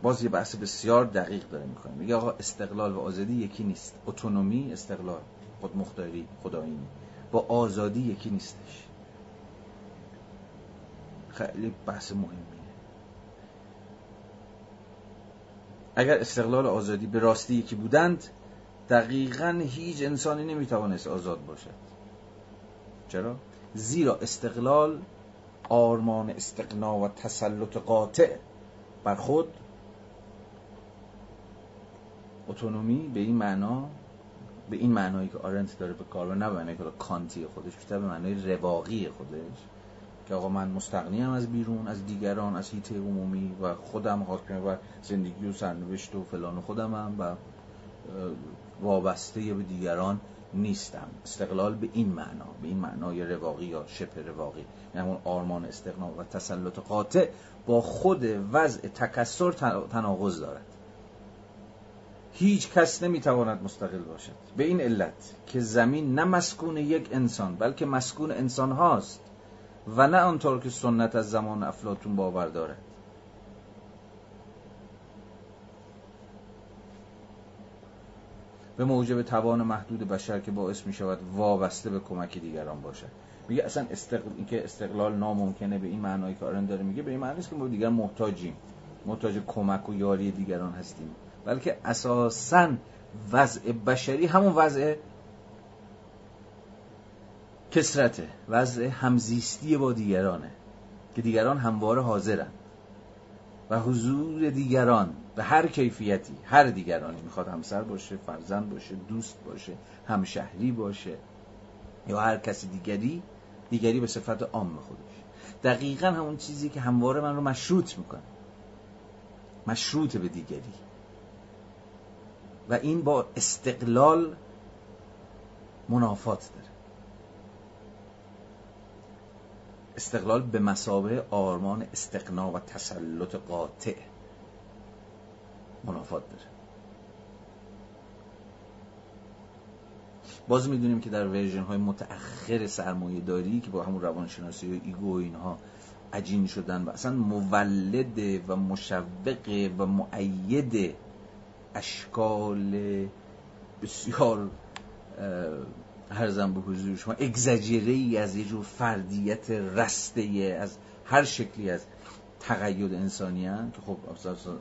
باز یه بحث بسیار دقیق داره می‌کنه میگه آقا استقلال و آزادی یکی نیست. اتونومی استقلال خودمختاری خدایینی. با آزادی یکی نیستش. خیلی بحث مهمی اگر استقلال آزادی به راستی یکی بودند دقیقا هیچ انسانی نمی‌توانست آزاد باشد چرا؟ زیرا استقلال آرمان استقنا و تسلط قاطع بر خود اتونومی به این معنا به این معنایی که آرنت داره به کار و نه به معنایی که کانتی خودش به معنای رواقی خودش که آقا من مستقنیم از بیرون از دیگران از هیته عمومی و خودم حاکم و زندگی و سرنوشت و فلان و خودم هم و وابسته به دیگران نیستم. استقلال به این معنا به این معنای رواقی یا شبه رواقی یعنی اون آرمان استقنا و تسلط قاطع با خود وضع تکسر تناقض دارد. هیچ کس نمی‌تواند مستقل باشد. به این علت که زمین نه مسکون یک انسان بلکه مسکون انسان هاست. و نه آنطور که سنت از زمان افلاتون باور دارد. به موجب توان محدود بشر که باعث می شود وابسته به کمک دیگران باشد. میگه اصلا استقل... اینکه استقلال ناممکنه به این معنایی که آرن داره میگه به این معنی نیست که ما دیگر محتاجیم. محتاج کمک و یاری دیگران هستیم. بلکه اساسا وضع بشری همون وضع کسرته وضع همزیستی با دیگرانه که دیگران همواره حاضرن. و حضور دیگران به هر کیفیتی هر دیگرانی می‌خواد همسر باشه فرزند باشه دوست باشه همشهری باشه یا هر کسی دیگری دیگری به صفت عام خودش. دقیقا همون چیزی که همواره من رو مشروط می‌کنه. مشروط به دیگری. و این با استقلال منافات داره. استقلال به مسابه آرمان استقنا و تسلط قاطع منافات داره. باز می‌دونیم که در version های متأخر سرمایه داری که با همون روانشناسی و ego و اینها عجین شدن و اصلا مولد و مشوق و مؤید اشکال بسیار عرضم به حضور شما اگزاجره ای از یه جور فردیت رسته از هر شکلی از تقید انسانی هن که خب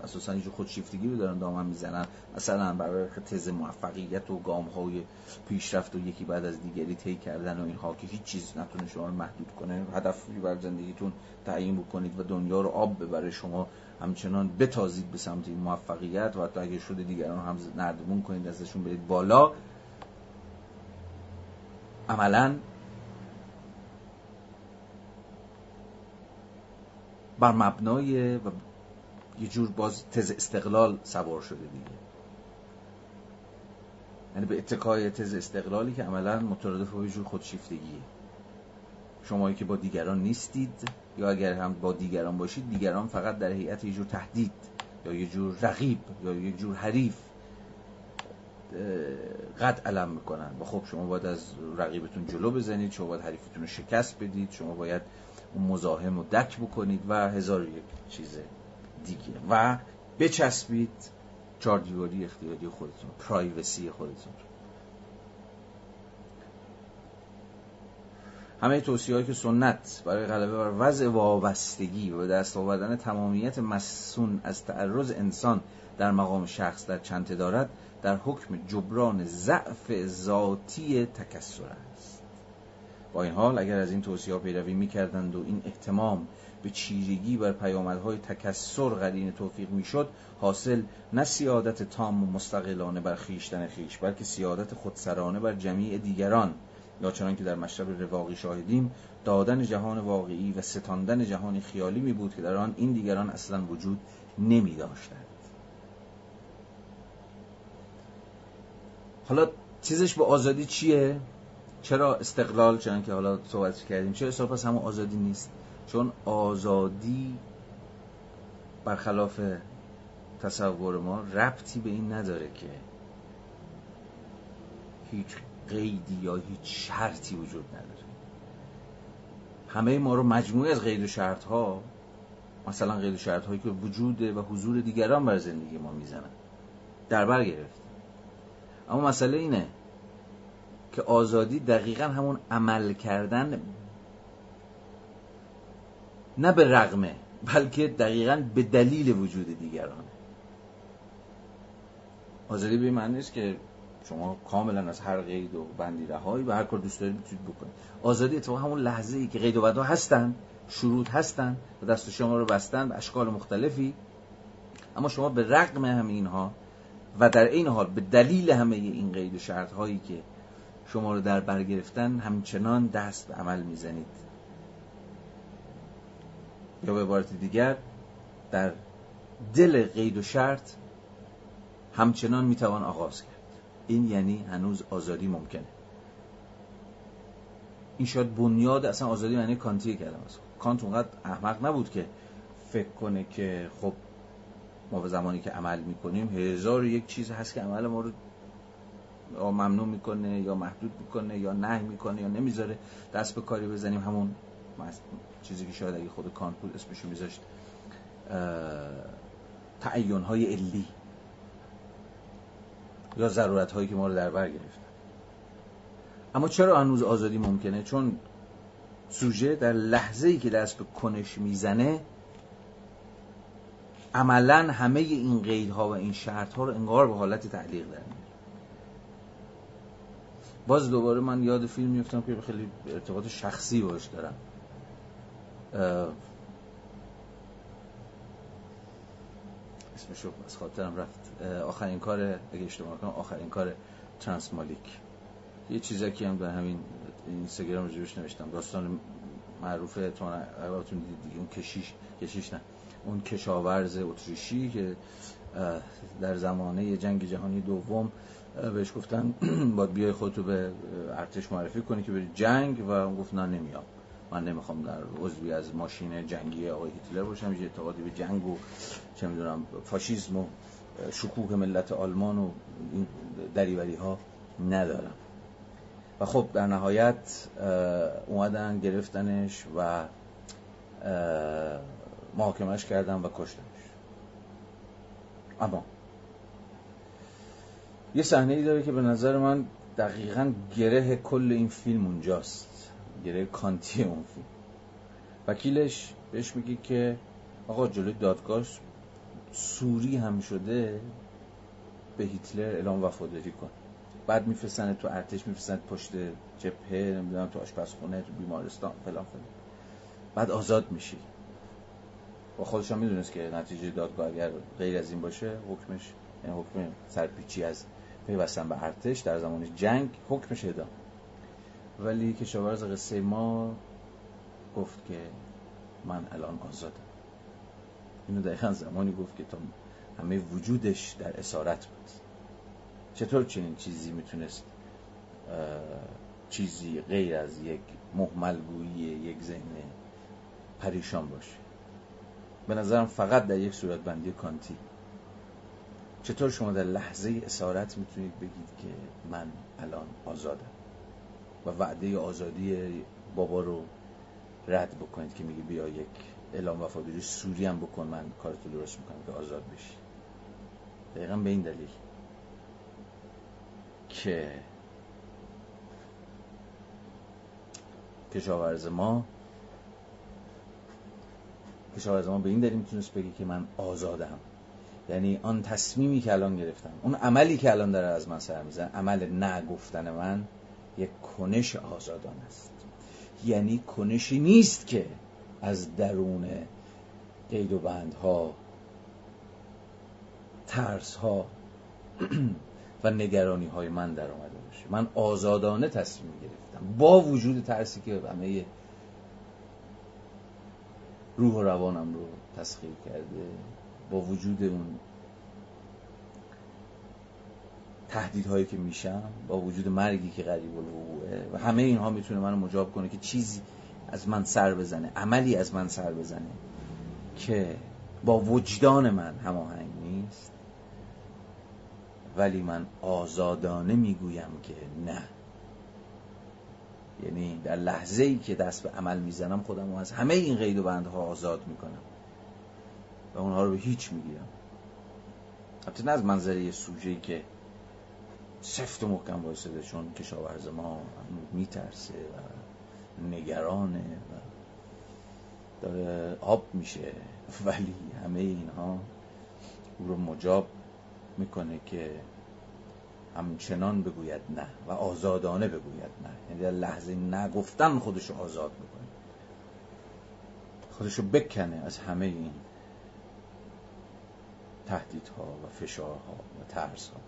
اساسا یه خودشیفتگی رو دارن دامن می‌زنن. مثلا برای تز موفقیت و گام های پیشرفت و یکی بعد از دیگری طی کردن و اینها که هیچ چیز نتونه شما رو محدود کنه. هدفی بر زندگیتون تعیین بکنید و دنیا رو آب ببره. شما همچنان بتازید به سمت این موفقیت و حتی اگه شده دیگران هم نردمون کنید ازشون برید بالا. عملا بر مبنای و یه جور باز تز استقلال سوار شده دیگه. یعنی به اتکای تز استقلالی که عملا مترادف با یه جور خودشیفتگیه. شمایی که با دیگران نیستید یا اگر هم با دیگران باشید دیگران فقط در هیئت یه جور تهدید یا یه جور رقیب یا یه جور حریف قد علم می‌کنن. و خب شما باید از رقیبتون جلو بزنید شما باید حریفتون رو شکست بدید شما باید اون مزاحم رو دک بکنید و هزار یک چیز دیگه. و بچسبید چار دیواری اختیاری خودتون پرایوسی خودتون. همه توصیه که سنت برای غلبه بر وضع وابستگی و دست آوردن تمامیت مسون از تعرض انسان در مقام شخص در چنته دارد در حکم جبران ضعف ذاتی تکسر است. با این حال اگر از این توصیه ها پیروی می‌کردند و این احتمام به چیرگی بر پیامدهای تکسر قرین توفیق می‌شد حاصل نه سیادت تام و مستقلانه بر خیشتن خیش بلکه سیادت خودسرانه بر جمیع دیگران. یا چنان که در مشرب رواقی شاهدیم دادن جهان واقعی و ستاندن جهان خیالی می بود که در آن این دیگران اصلا وجود نمی داشتند حالا چیزش به آزادی چیه؟ چرا استقلال چون که حالا صحبت کردیم؟ چرا اصلا پس همون آزادی نیست؟ چون آزادی برخلاف تصور ما ربطی به این نداره که هیچ قیدی یا هیچ شرطی وجود نداره. همه ما رو مجموعه از قید و شرط ها مثلا قید و شرط هایی که وجود و حضور دیگران بر زندگی ما می‌زنن در بر گرفت. اما مسئله اینه که آزادی دقیقا همون عمل کردن نه به رغمه بلکه دقیقا به دلیل وجود دیگران. آزادی به معنی نیست که شما کاملا از هر قید و بندی رهایی و هر کار دوست دارید می‌تونید بکنید. آزادی اتفاقا همون لحظه ای که قید و بندها هستن شروط هستن و دست شما رو بستن به اشکال مختلفی. اما شما به رغم همه اینها و در این حال به دلیل همه این قید و شرط هایی که شما رو در بر گرفتن همچنان دست به عمل می‌زنید. یا به عبارت دیگر در دل قید و شرط همچنان می‌توان آغاز کرد. این یعنی هنوز آزادی ممکنه. این شاید بنیاد اصلا آزادی معنی کانتی کلمه است. کانت اونقدر احمق نبود که فکر کنه که خب ما به زمانی که عمل می‌کنیم هزار یک چیز هست که عمل ما رو یا ممنوع می‌کنه یا محدود می‌کنه یا نه می‌کنه یا نمی‌ذاره. دست به کاری بزنیم. همون چیزی که شاید اگه خود کانت بود اسمشو میذاشت تعیون های علی یا ضرورت هایی که ما رو در بر گرفتن. اما چرا هنوز آزادی ممکنه؟ چون سوژه در لحظه ای که دست به کنش می‌زنه عملا همه این قیدها و این شرط ها رو انگار به حالت تعلیق در باز دوباره من یاد فیلم میفتم که خیلی ارتباط شخصی باش دارم. اسمشو از خاطرم رفت. آخرین کار اگه اشتباه کنم آخرین کار ترانس مالیک یه چیزی هم در همین اینستاگرام رو نوشتم. داستان معروف تو دیدید اون کشیش کشیش نه. اون کشاورز اتریشی که در زمانه جنگ جهانی دوم بهش گفتن باید بیای خودتو به ارتش معرفی کنی که بری جنگ و اون گفت نه نمیام. من نمی‌خوام در عضوی از ماشین جنگی آقای هیتلر باشم یه اعتقادی به جنگ و چه می‌دونم فاشیسم و شکوه ملت آلمان و این دریوری ها ندارم. و خب در نهایت اومدن گرفتنش و محاکمش کردن و کشتنش. اما یه صحنه ای داره که به نظر من دقیقا گره کل این فیلم اونجاست. گره کانتی اون فیلم. وکیلش بهش میگه که آقا جلوی دادگاه سوری هم شده به هیتلر اعلام وفاداری کن. بعد میفرستن تو ارتش میفرستن پشت جبهه نمی‌دونم تو آشپزخونه تو بیمارستان فلان فلان. بعد آزاد میشی. و خودش هم می‌دونست که نتیجه دادگاه اگر غیر از این باشه حکمش یعنی حکم سرپیچی از پیوستن به ارتش در زمان جنگ حکمش اعدام. ولی کشاورز قصه ما گفت که من الان آزادم. اینو دقیقا زمانی گفت که تا همه وجودش در اسارت بود. چطور چنین چیزی می‌تونست چیزی غیر از یک محملگویی یک ذهن پریشان باشه؟ به نظرم فقط در یک صورت بندی کانتی چطور شما در لحظه اسارت می‌تونید بگید که من الان آزادم؟ و وعده آزادی بابا رو رد بکنید که میگه بیا یک اعلام وفاداری سوری هم بکن من کارتو درست می‌کنم که آزاد بشی. دقیقا به این دلیل که کشاورز ما کشاورز ما به این دلیل می‌تونست بگه که من آزادم. یعنی آن تصمیمی که الان گرفتم اون عملی که الان داره از من سر میزن عمل نگفتن من یک کنش آزادان است. یعنی کنشی نیست که از درون قید و بندها ترس ها و نگرانی های من در آمده باشه. من آزادانه تصمیم گرفتم. با وجود ترسی که همه روح و روانم رو تسخیر کرده با وجود اون تهدیدهایی که میشم با وجود مرگی که قریب الوقوعه و همه اینها می‌تونه منو مجاب کنه که چیزی از من سر بزنه عملی از من سر بزنه که با وجدان من هماهنگ نیست. ولی من آزادانه می‌گویم که نه. یعنی در لحظه ای که دست به عمل می‌زنم خودم از همه این قید و بندها آزاد می‌کنم. و اونها رو به هیچ می‌گیرم. حتی نه از منظره یه سوژه‌ای که سفت و محکم وایساده چون کشاورز ما میترسه و نگرانه و داره آب میشه. ولی همه اینها او رو مجاب می‌کنه که همچنان بگوید نه و آزادانه بگوید نه. یعنی در لحظه نگفتن خودشو آزاد می‌کنه خودشو بکنه از همه این تهدیدها و فشارها و ترسها.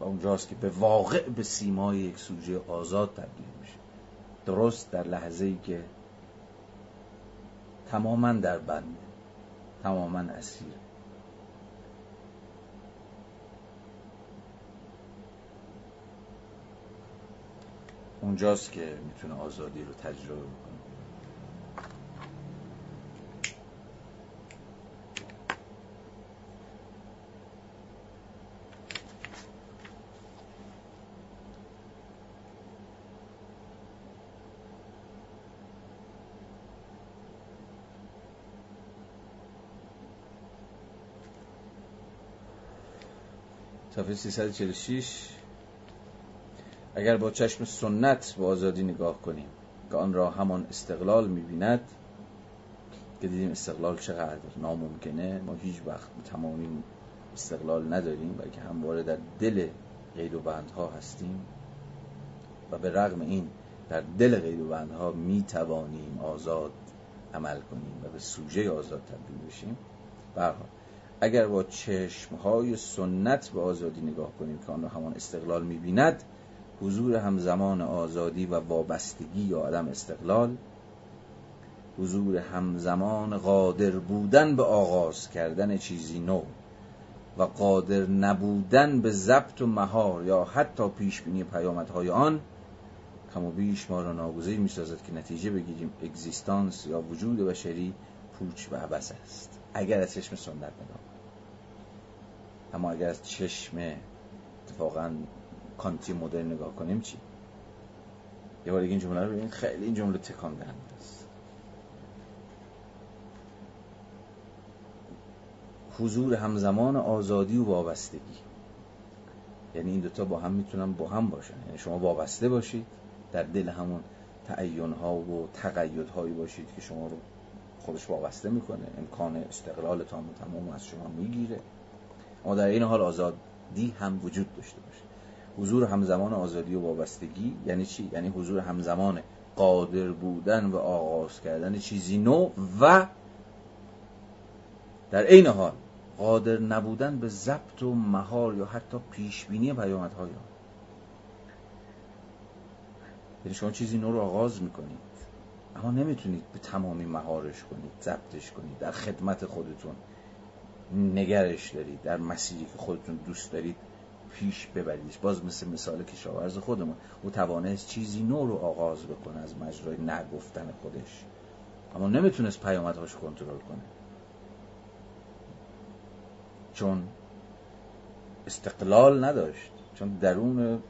و اونجاست که به واقع به سیمای یک سوژه آزاد تبدیل میشه. درست در لحظه ای که تماما در بنده تماما اسیر. اونجاست که می‌تونه آزادی رو تجربه کنه. صفحه 346 اگر با چشم سنت به آزادی نگاه کنیم که آن را همان استقلال می‌بیند که دیدیم استقلال چقدر ناممکنه ما هیچ وقت تمامی استقلال نداریم بلکه همواره در دل قید و بندها هستیم. و به رغم این در دل قید و بندها می توانیم آزاد عمل کنیم و به سوژه آزاد تبدیل بشیم. برها اگر با چشمهای سنت به آزادی نگاه کنیم که آن را همان استقلال می‌بیند حضور همزمان آزادی و وابستگی یا عدم استقلال حضور همزمان قادر بودن به آغاز کردن چیزی نو و قادر نبودن به ضبط و مهار یا حتی پیش بینی پیامدهای آن کم و بیش ما را ناگزیر می سازد که نتیجه بگیریم اگزیستانس یا وجود بشری پوچ و عبس است. اگر از چشم سنت نگاه اما اگر از چشم اتفاقا کانتی مدرن نگاه کنیم چی؟ یه بار این جمله رو ببینید خیلی این جمله تکان دهنده است. حضور همزمان آزادی و وابستگی. یعنی این دوتا با هم می‌تونن با هم باشن. یعنی شما وابسته باشید در دل همون تعین ها و تقید هایی باشید که شما رو خودش وابسته می‌کنه. امکان استقلال تام تمام از شما می‌گیره. اما در این حال آزادی هم وجود داشته باشه. حضور همزمان آزادی و وابستگی یعنی چی؟ یعنی حضور همزمان قادر بودن و آغاز کردن چیزی نو و در عین حال قادر نبودن به ضبط و مهار یا حتی پیشبینی پیامدهای آن یعنی شما چیزی نو رو آغاز می‌کنید اما نمی‌تونید به تمامی مهارش کنید ضبطش کنید در خدمت خودتون نگرش دارید در مسیری که خودتون دوست دارید پیش ببریدش باز مثل مثال کشاورز خودمون. او توانست چیزی نو رو آغاز بکنه از مجرای نگفتن خودش. اما نمی‌تونست پیامدهاش کنترل کنه. چون استقلال نداشت. چون درون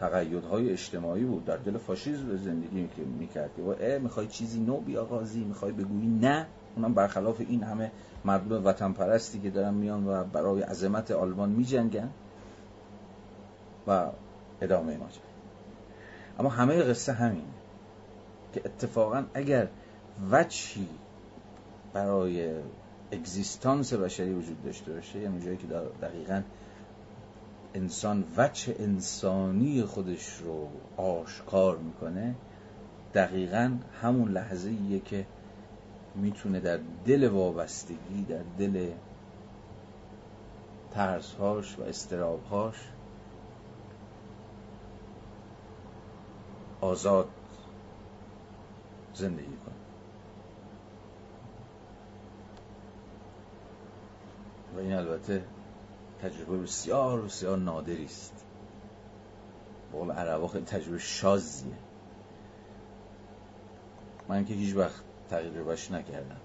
تقیدهای اجتماعی بود. در دل فاشیسم زندگی می‌کرد. اه می‌خوای چیزی نو بیاغازی می‌خوای بگویی نه. اونم برخلاف این همه مردم وطن پرستی که دارن میان و برای عظمت آلمان میجنگن. و ادامه ماجرا اما همه قصه همینه که اتفاقا اگر وچی برای اگزیستانس بشری وجود داشته باشه یعنی جایی که دقیقا انسان وچه انسانی خودش رو آشکار می‌کنه دقیقا همون لحظه ایه که می‌تونه در دل وابستگی در دل ترسهاش و استرابهاش آزاد زندگی کنه. و این البته تجربه بسیار بسیار نادری است. بقول عربا خیلی تجربه شازیه. من که هیچ وقت تجربهش نکردم.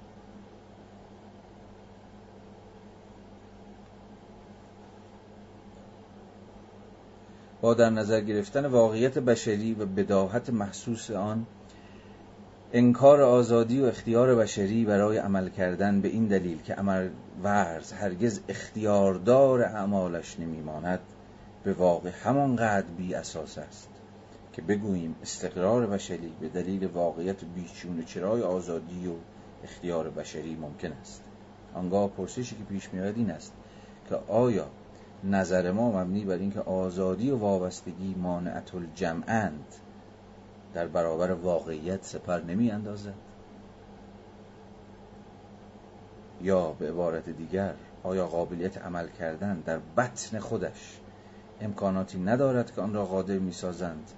با در نظر گرفتن واقعیت بشری و بداهت محسوس آن انکار آزادی و اختیار بشری برای عمل کردن به این دلیل که عمل ورز هرگز اختیاردار اعمالش نمیماند به واقع همانقدر بی اساس است که بگوییم استقرار بشری به دلیل واقعیت بیچون چرای آزادی و اختیار بشری ممکن است. آنگاه پرسشی که پیش میاد این است که آیا نظر ما مبنی بر اینکه آزادی و وابستگی مانعت الجمعند در برابر واقعیت سپر نمی اندازد. یا به عبارت دیگر آیا قابلیت عمل کردن در بطن خودش امکاناتی ندارد که آن را قادر می سازند؟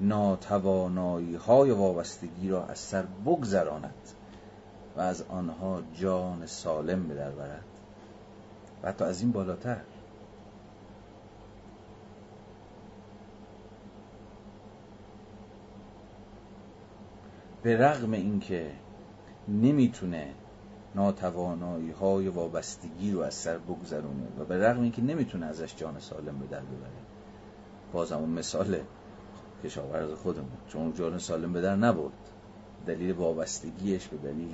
ناتوانایی های وابستگی را از سر بگذراند و از آنها جان سالم به برد. و حتی از این بالاتر به رغم اینکه نمی‌تونه ناتوانایی های وابستگی رو از سر بگذرونه و به رغم اینکه نمی‌تونه ازش جان سالم به در ببره. باز همون مثال کشاورز خودمون چون جان سالم به در نبرد. دلیل وابستگیش به دلیل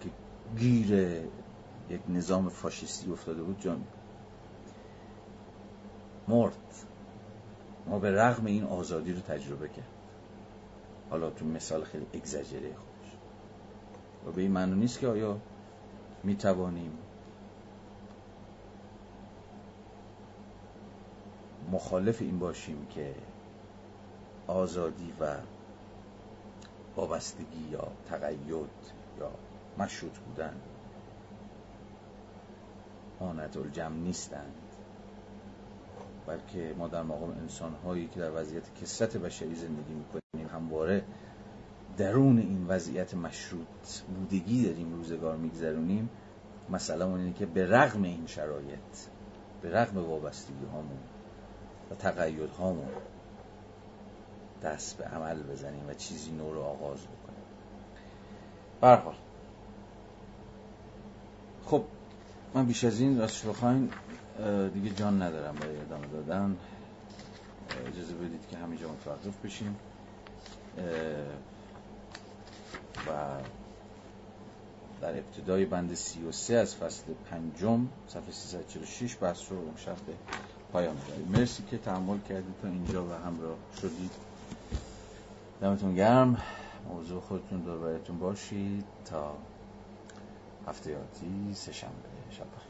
که گیر یک نظام فاشیستی افتاده بود جان مرد. ما به رغم این آزادی رو تجربه کرد حالا تو مثال خیلی اگزاجره خودش. و به این معنی نیست که آیا می توانیم مخالف این باشیم که آزادی و وابستگی یا تقید یا مشروط بودن مانت الجمع نیستند بلکه ما در مقام انسان هایی که در وضعیت کسرت بشری زندگی می‌کنیم همواره درون این وضعیت مشروط بودگی داریم روزگار میگذرونیم. مسئله اینه که به رغم این شرایط به رغم وابستگی هامون و تقیید هامون دست به عمل بزنیم و چیزی نو رو آغاز بکنیم. برحال خب من بیش از این راستش بخواین دیگه جان ندارم برای ادامه دادن. اجازه بدید که همینجا متوقف بشیم. و در ابتدای بند 33 از فصل پنجم صفحه 346 بحث رو امشب به پایان می‌بریم مرسی که تحمل کردید تا اینجا و همراه شدید. دمتون گرم. موضوع خودتون دور باشید تا هفته آتی سه شنبه. شب